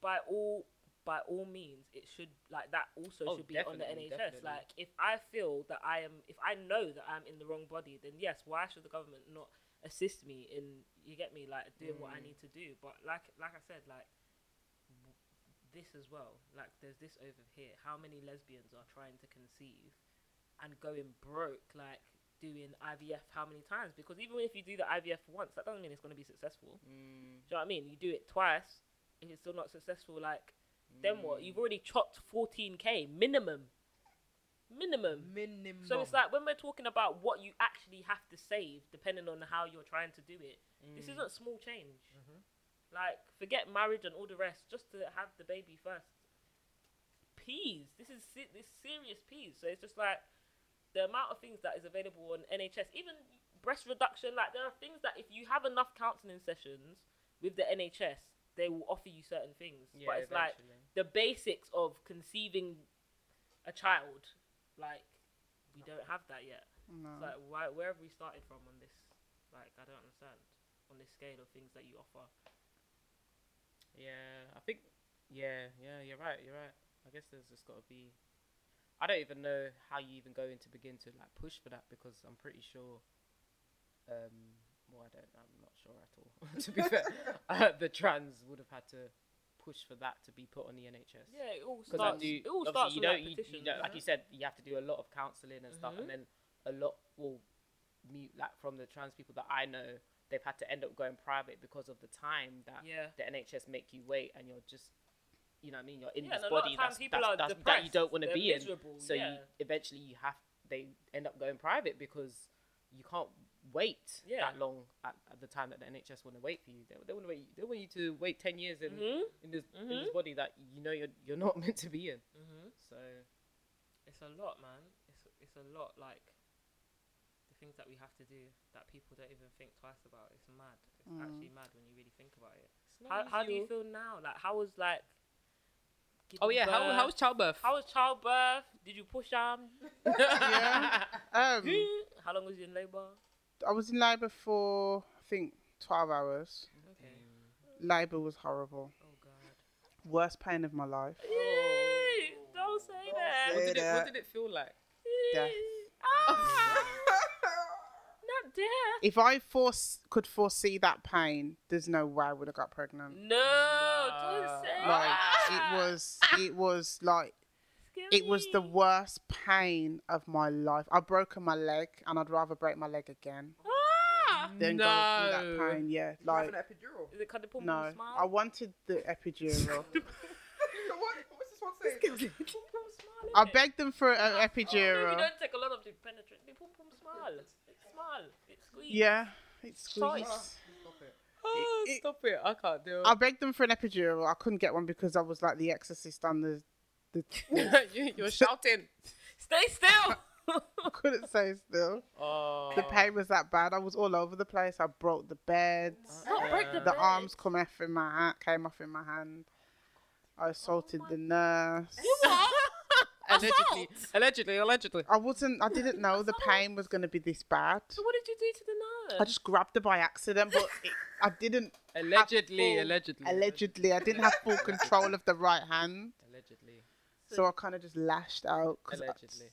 by all by all means, it should like that also Oh, should be on the NHS. definitely. Like if I feel that I am, if I know that I'm in the wrong body, then yes, why should the government not assist me in you get me like doing what I Mm. need to do? But like like I said, like this as well. Like there's this over here. How many lesbians are trying to conceive and going broke? Like doing IVF how many times? Because even if you do the IVF once, that doesn't mean it's going to be successful. Mm, Do you know what I mean? You do it twice. If it's still not successful, like then what? mm. You've already chopped 14k minimum. Minimum. Minimum. So it's like when we're talking about what you actually have to save, depending on how you're trying to do it. This Mm. isn't small change. Mhm. Like forget marriage and all the rest, just to have the baby first. Peas. This is se- this serious peas. So it's just like the amount of things that is available on NHS, even breast reduction. Like there are things that if you have enough counselling sessions with the NHS, they will offer you certain things, Yeah, but it's like the basics of conceiving a child, like we don't have that yet. No. It's like why, where have we started from on this? Like I don't understand on this scale of things that you offer. Yeah, I think. Yeah, yeah, you're right. You're right. I guess there's just got to be. I don't even know how you even going to begin to like push for that because I'm pretty sure. Um, well, I don't. I'm not sure at all. to be fair, uh, the trans would have had to push for that to be put on the NHS. Yeah, it all Because I starts. do, it all starts you with know, like you, petitions, you know, like you said, you have to do a lot of counselling and stuff, Mhm. and then a lot will mute like from the trans people that I know, they've had to end up going private because of the time that Yeah. the NHS make you wait, and you're just, you know, what I mean, you're in Yeah, this and a lot body that's, that's, that's, that you don't want to they're be in. So yeah. you eventually you have they end up going private because you can't wait Yeah. that long at, at the time that the NHS want to wait for you. They, they want to wait. They want you to wait ten years in Mhm. in this in Mhm. this body that you know you're you're not meant to be in. Mhm. So It's a lot, man. It's it's a lot. Like the things that we have to do that people don't even think twice about. It's mad. It's Mm. actually mad when you really think about it. How not how do you feel now? Like how was like? Oh yeah, how birth? how was childbirth? how was childbirth? Did you push arm? Yeah. Um, how long was you in labour? I was in labour for I think twelve hours. Okay. Labour was horrible. Oh god. Worst pain of my life. Yay! Don't say Don't that. What did, it, what did it feel like? Death. Ah! Not death. If I force could foresee that pain, there's no way I would have got pregnant. No, don't say Like that. it was, it was like Scare it was the worst pain of my life. I've broken my leg, and I'd rather break my leg again Ah! than go through that pain. Yeah, You like an epidural. Is it called the pum no, smile? I wanted the epidural. what? What's this one saying? Pum pum smile. I begged them for an Oh, no, we don't take a lot of the penetrate. The pum pum smile. Smile. It's squeeze. Yeah, it's Choice. Ah, stop it. Oh, it- stop it! I can't do it. I begged them for an epidural. I couldn't get one because I was like the exorcist on the. the it. you, you're shouting. Stay still. I couldn't say still. Oh, The pain was that bad. I was all over the place. I broke the beds. Not break the The bed. arms come off in my hand, came off in my hand. I assaulted oh my- the nurse. You what? allegedly, allegedly, allegedly. I wasn't. I didn't know the pain was going to be this bad. So what did you do to the nurse? I just grabbed her by accident, but it, I didn't. have Allegedly, full- allegedly, Allegedly, I didn't have full control of the right hand, allegedly, so I kind of just lashed out. 'cause I- allegedly,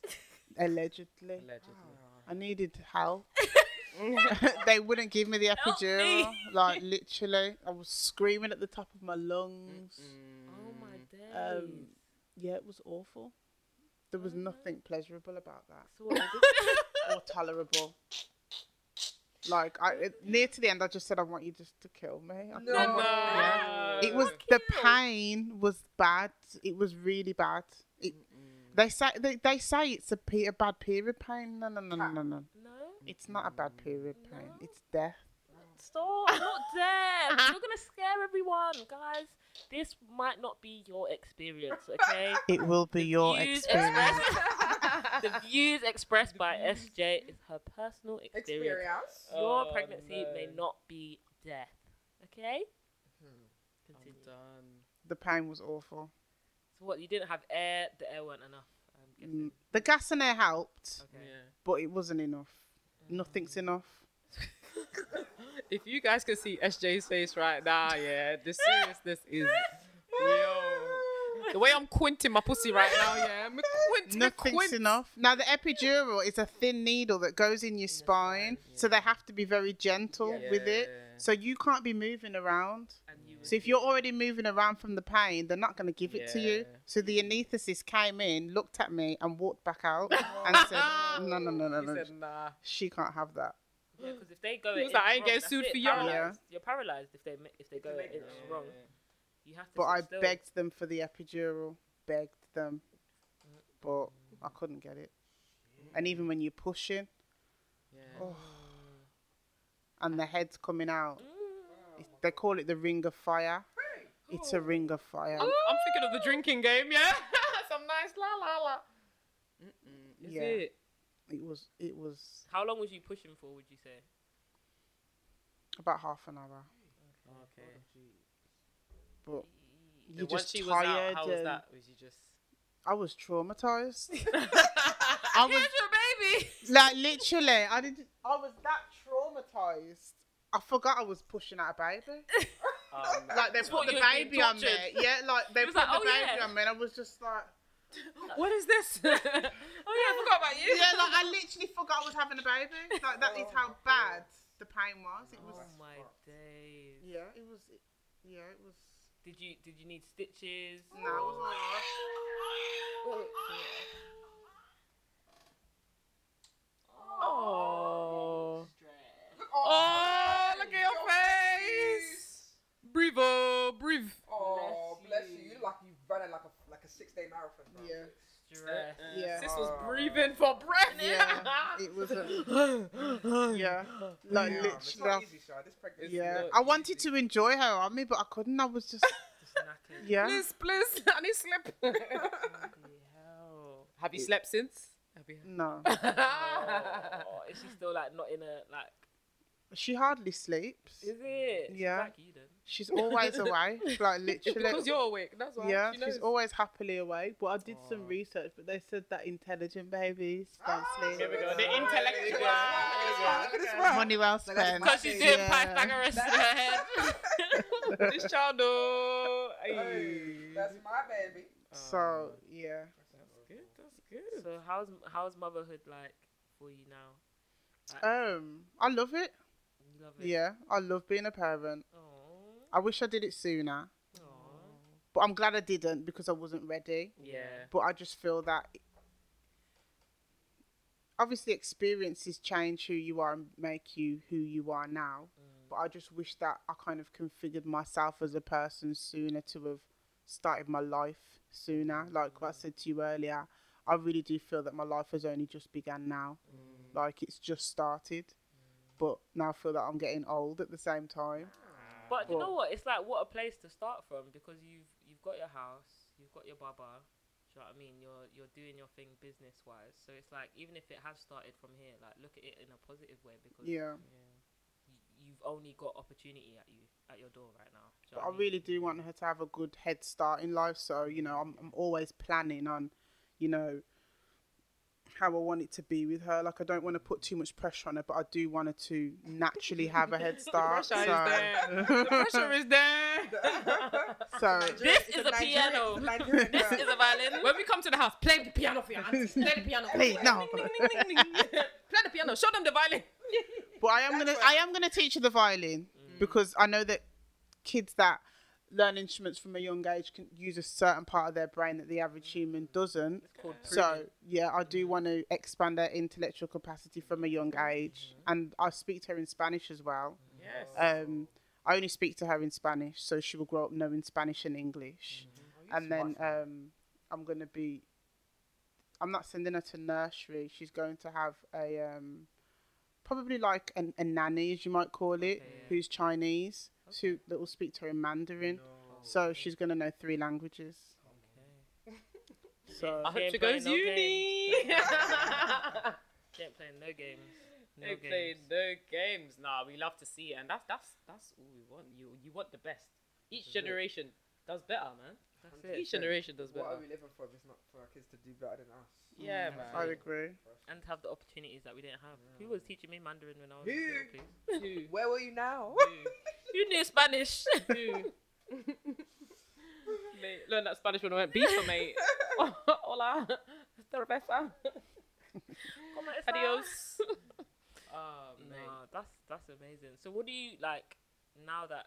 allegedly, allegedly. I needed help. they wouldn't give me the Help epidural. me. Like literally, I was screaming at the top of my lungs. oh my days. Um, yeah, it was awful. There was nothing pleasurable about that so or tolerable. Like I, it, near to the end, I just said, "I want you just to kill me." I No. couldn't- No. Yeah. It was the pain was bad. It was really bad. It, they say they, they say it's a, pe- a bad period pain. No, no, no, no, no, no. No. It's not a bad period pain. It's death. Stop. I'm Not dead. You're gonna scare everyone, guys. This might not be your experience, okay? It will be your Views experience. expressed- the views expressed by SJay is her personal experience. Experience. Your Oh, pregnancy may not be death. Okay? I'm done. The pain was awful. So what? You didn't have air. The air weren't enough. Mm, The gas and air helped, Okay. Yeah. but it wasn't enough. Nothing's enough. If you guys can see SJay's face right now, yeah, the seriousness is real. The way I'm quinting my pussy right now, yeah, I'm quinting, Nothing's quint. enough. Now the epidural is a thin needle that goes in your spine, so they have to be very gentle with it. So you can't be moving around. So if you're already moving around from the pain, they're not going to give it to you. So the anaesthetist came in, looked at me, and walked back out and said, "No, no, no, no, He no. said, nah. She can't have that." Yeah, mm. because if they go He it was like, I ain't wrong, getting sued it, for y'all. paralyzed. You're paralyzed if they if they go make it inch it wrong. You have to. But I still. begged them for the epidural, begged them, mm. but I couldn't get it. And even when you're pushing Yeah. Oh. Mm. and the head's coming out, Mm. it's- they call it the ring of fire. It's a ring of fire. I'm, I'm thinking of the drinking game, yeah. Some nice la la la. Mm-mm. Is Yeah. it? It was it was How long was you pushing for? Would you say? about half an hour. Okay. but Then you're just she was out, tired. how was that? Was you just? I was traumatized. I I was Here's your baby. like literally, I did. I was that traumatized. I forgot I was pushing out a baby. Um, Like they put the you was being baby on me. Yeah, like they put like, the "Oh, baby yeah." on me, and I was just like, what is this? Oh yeah, I forgot about you. yeah, like I literally forgot I was having a baby. Like that is how oh. bad the pain was. It was. Oh my days. Yeah, it was. Yeah, it was. Did you did you need stitches? No, it was alright. oh. Oh, look at your face. Breathe, oh, breathe. Oh, Bless bless you. you. You like you running like a like a six day marathon. Bro. Yeah. Stress. Uh, uh, yeah. Sis was Oh. breathing for breath. Yeah, it was. A, yeah, like Yeah, literally. not easy, This pregnancy. Yeah, not I wanted to enjoy her on me, but I couldn't. I was just. Just. Yeah. Please, please, I need sleep. Have you slept since? Have you? No, oh, oh, is she still like not in a like? She hardly sleeps. Is it? She's Yeah. Like you then. She's always away, like literally. because you're awake. That's why. Yeah, she she's always happily awake. But I did some research, but they said that intelligent babies don't Ah, sleep. Here we go. The it's- intellectual. Look at. Money well spent. Because she's doing Yeah. Pythagoras in her head. this child, though. Hey, Ay. that's my baby. So yeah, That's good. That's good. So how's how's motherhood like for you now? um, I love it. Love it. Yeah, I love being a parent. Aww. I wish I did it sooner, Aww. but I'm glad I didn't because I wasn't ready. Yeah. But I just feel that obviously experiences change who you are and make you who you are now. Mm. But I just wish that I kind of configured myself as a person sooner to have started my life sooner. Mm. Like what I said to you earlier, I really do feel that my life has only just begun now. Mm. Like it's just started. But now I feel that I'm getting old at the same time. But you know what? It's like what a place to start from because you've you've got your house, you've got your baba. Do you know what I mean? You're you're doing your thing business wise. So it's like even if it has started from here, like look at it in a positive way because Yeah. y- you've only got opportunity at you at your door right now. Do But I mean? really do want her to have a good head start in life. So, you know, I'm, I'm always planning on, you know, how I want it to be with her. Like, I don't want to put too much pressure on her, but I do want her to naturally have a head start. pressure is there. The pressure is there. so This is a piano. This is a violin. when we come to the house, play the piano for your aunties. Play the piano. Please, no. Play the piano. Show them the violin. but I am gonna, I am gonna teach her the violin mm. because I know that kids that learn instruments from a young age can use a certain part of their brain that the average human doesn't. It's called So yeah, I do want to expand their intellectual capacity from a young age, and I speak to her in Spanish as well. Yes. Um, I only speak to her in Spanish, so she will grow up knowing Spanish and English. And then um, I'm gonna be. I'm not sending her to nursery. She's going to have a um, probably like an, a nanny, as you might call it, Okay, yeah. who's Chinese, who that will speak to her in Mandarin. So she's gonna know three languages. Okay. So I hope ain't she goes playing no uni. She ain't playing no games. No They games. play no games. Nah, we love to see it, and that's that's that's all we want. You you want the best. Each This is it. generation does better, man. That's Hundred it. Each generation does better. What are better. we living for if it's not for our kids to do better than us? Yeah, man. I agree. And have the opportunities that we didn't have. Who was teaching me Mandarin when I was Who? little, please? Who? Where were you now? You knew Spanish. Who? mate, learn that Spanish when I went beef, mate. Hola, cerveza. ¿Cómo está? Adios. Oh, mate. No, that's that's amazing. So, what do you like now that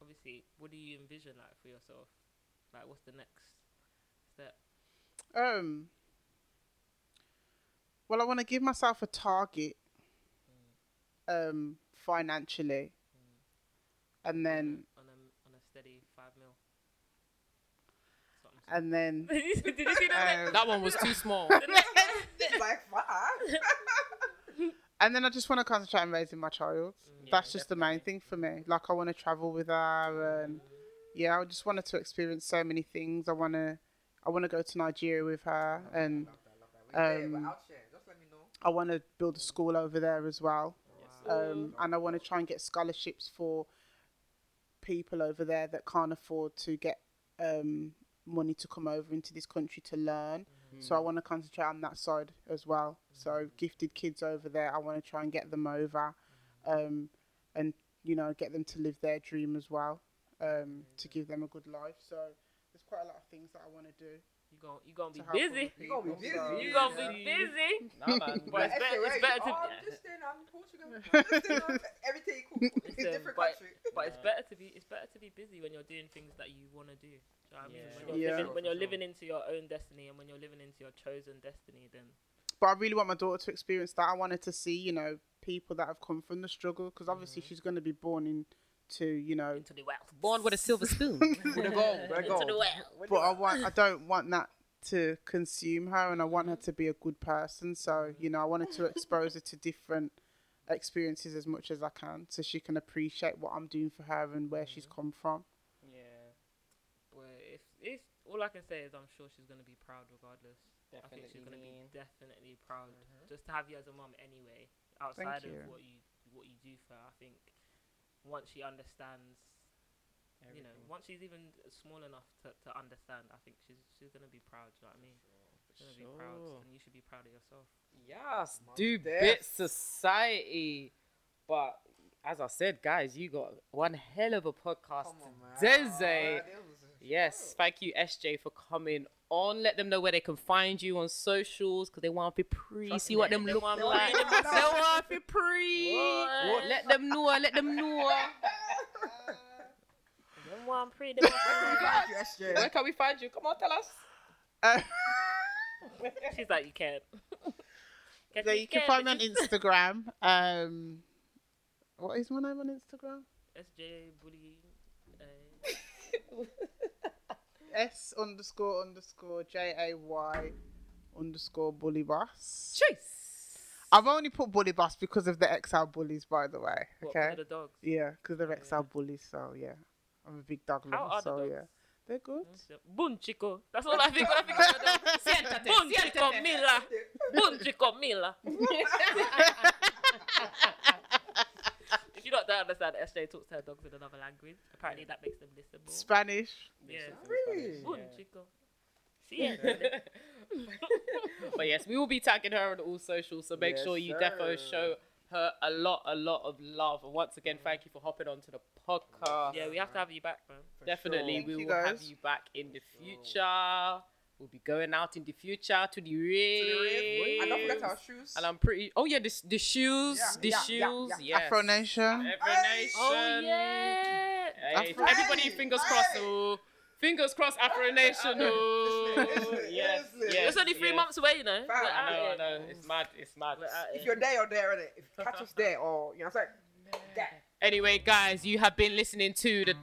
obviously? What do you envision like for yourself? Like, what's the next step? Um. Well, I want to give myself a target. Um, financially, and then on a on a steady five mil. That's what I'm saying. and then Did you see that? um, That one was too small. like five. and then I just want to concentrate on raising my child. Mm, That's just the main thing for me. Like I want to travel with her, and yeah, I just wanted to experience so many things. I want to, I want to go to Nigeria with her, and Love that, love that. Um, I want to build a school over there as well. Um, and I want to try and get scholarships for people over there that can't afford to get um, money to come over into this country to learn. So I want to concentrate on that side as well. So gifted kids over there, I want to try and get them over, um, and you know get them to live their dream as well, um, to give them a good life. So there's quite a lot of things that I want to do. You gon' you gonna be to busy. You gonna be busy. so- You gonna be busy. Nah. But it's better, it's better to. Oh, I'm just in, I'm Portugal. I'm just in, I'm everything cool. It's Listen, different but- country. But it's better to be it's better to be busy when you're doing things that you want to do. Do you know what I mean? Yeah. When you're, Yeah. living, when you're living into your own destiny and when you're living into your chosen destiny, then But I really want my daughter to experience that. I wanted to see, you know, people that have come from the struggle because obviously mm. she's going to be born into, you know. into the wealth. Born with a silver spoon. With a goal, with a Into the wealth. But I want, I don't want that to consume her, and I want her to be a good person. So you know, I wanted to expose her to different experiences as much as I can, so she can appreciate what I'm doing for her and where she's mm-hmm. come from. Yeah. But if if all I can say is I'm sure she's gonna be proud regardless. Definitely. I think she's gonna Definitely. be definitely proud mm-hmm. just to have you as a mom anyway. Outside you. of what you what you do for her, I think once she understands you know, once she's even small enough to, to understand, I think she's she's gonna be proud. Do you know what I mean? She's gonna be proud, sure. and you should be proud of yourself. Yes, Must do def. bit society. But as I said, guys, you got one hell of a podcast Come on, man. today. This was a- Yes, thank you, SJay, for coming on. Let them know where they can find you on socials because they want to be pre. Trust See me, what them look like. They want to be pre. What? Let them know. Let them know. Them one pretty, Where can we find you, SJay? Where can we find you? Come on, tell us. Uh, She's like, you can't. Guess so you can can't, find me on. Instagram. Um, what is my name on Instagram? SJ Bully. Uh, S underscore underscore J A Y underscore bully boss. Chase. I've only put bully boss because of the XL bullies, by the way. what, Okay. the dogs. Yeah, because they're oh, Yeah. Bullies, so yeah. I'm a big dog How lover, are the so dogs? yeah. They're good. Mm, Bun chico. That's all I think. when I think of the Bun chico. Mila. Bun chico Mila. If you don't understand, SJay talks to her dogs in another language. Apparently, that makes them listen more. Spanish. Yeah. Really? Bun Yeah. chico. Siéntale. but yes, we will be tagging her on all socials, so make Yes, sure you sir. defo show her a lot, a lot of love. And once again, thank you for hopping onto the podcast. Yeah, we have to have you back, man. For Definitely, Thank we you, will have you back in the future. We'll be going out in the future to the rave. And don't forget our shoes. And I'm pretty. Oh yeah, the, the shoes, Yeah, the yeah, yeah, shoes. yeah. Yes. Afro Nation. Afro Nation. Oh, yeah. Hey, Afro- everybody, Hey! fingers crossed. Hey! Oh, fingers crossed, Afro Nation. Oh, Listen, listen, yes, yes, It's only three yes. months away, you know. Fam, We're I out know, I know. It's mad. It's mad. We're If you're there, you're there, innit? If you catch us there, or, you know what I'm saying? There. Anyway, guys, you have been listening to the.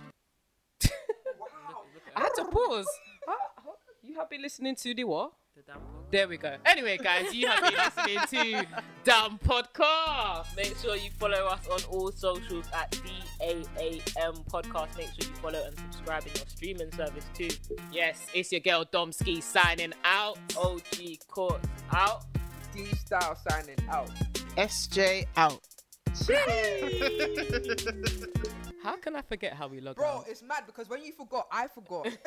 Wow. I had to pause. Huh? Huh? You have been listening to the what? The DAAM Podcast. There we go. Anyway, guys, you have been listening to DAAM Podcast. Make sure you follow us on all socials at DAAM Podcast. Make sure you follow and subscribe in your streaming service too. Yes, it's your girl Domski signing out. OG Court out. D Style signing out. SJay out. How can I forget how we log Bro, out? it's mad because when you forgot, I forgot.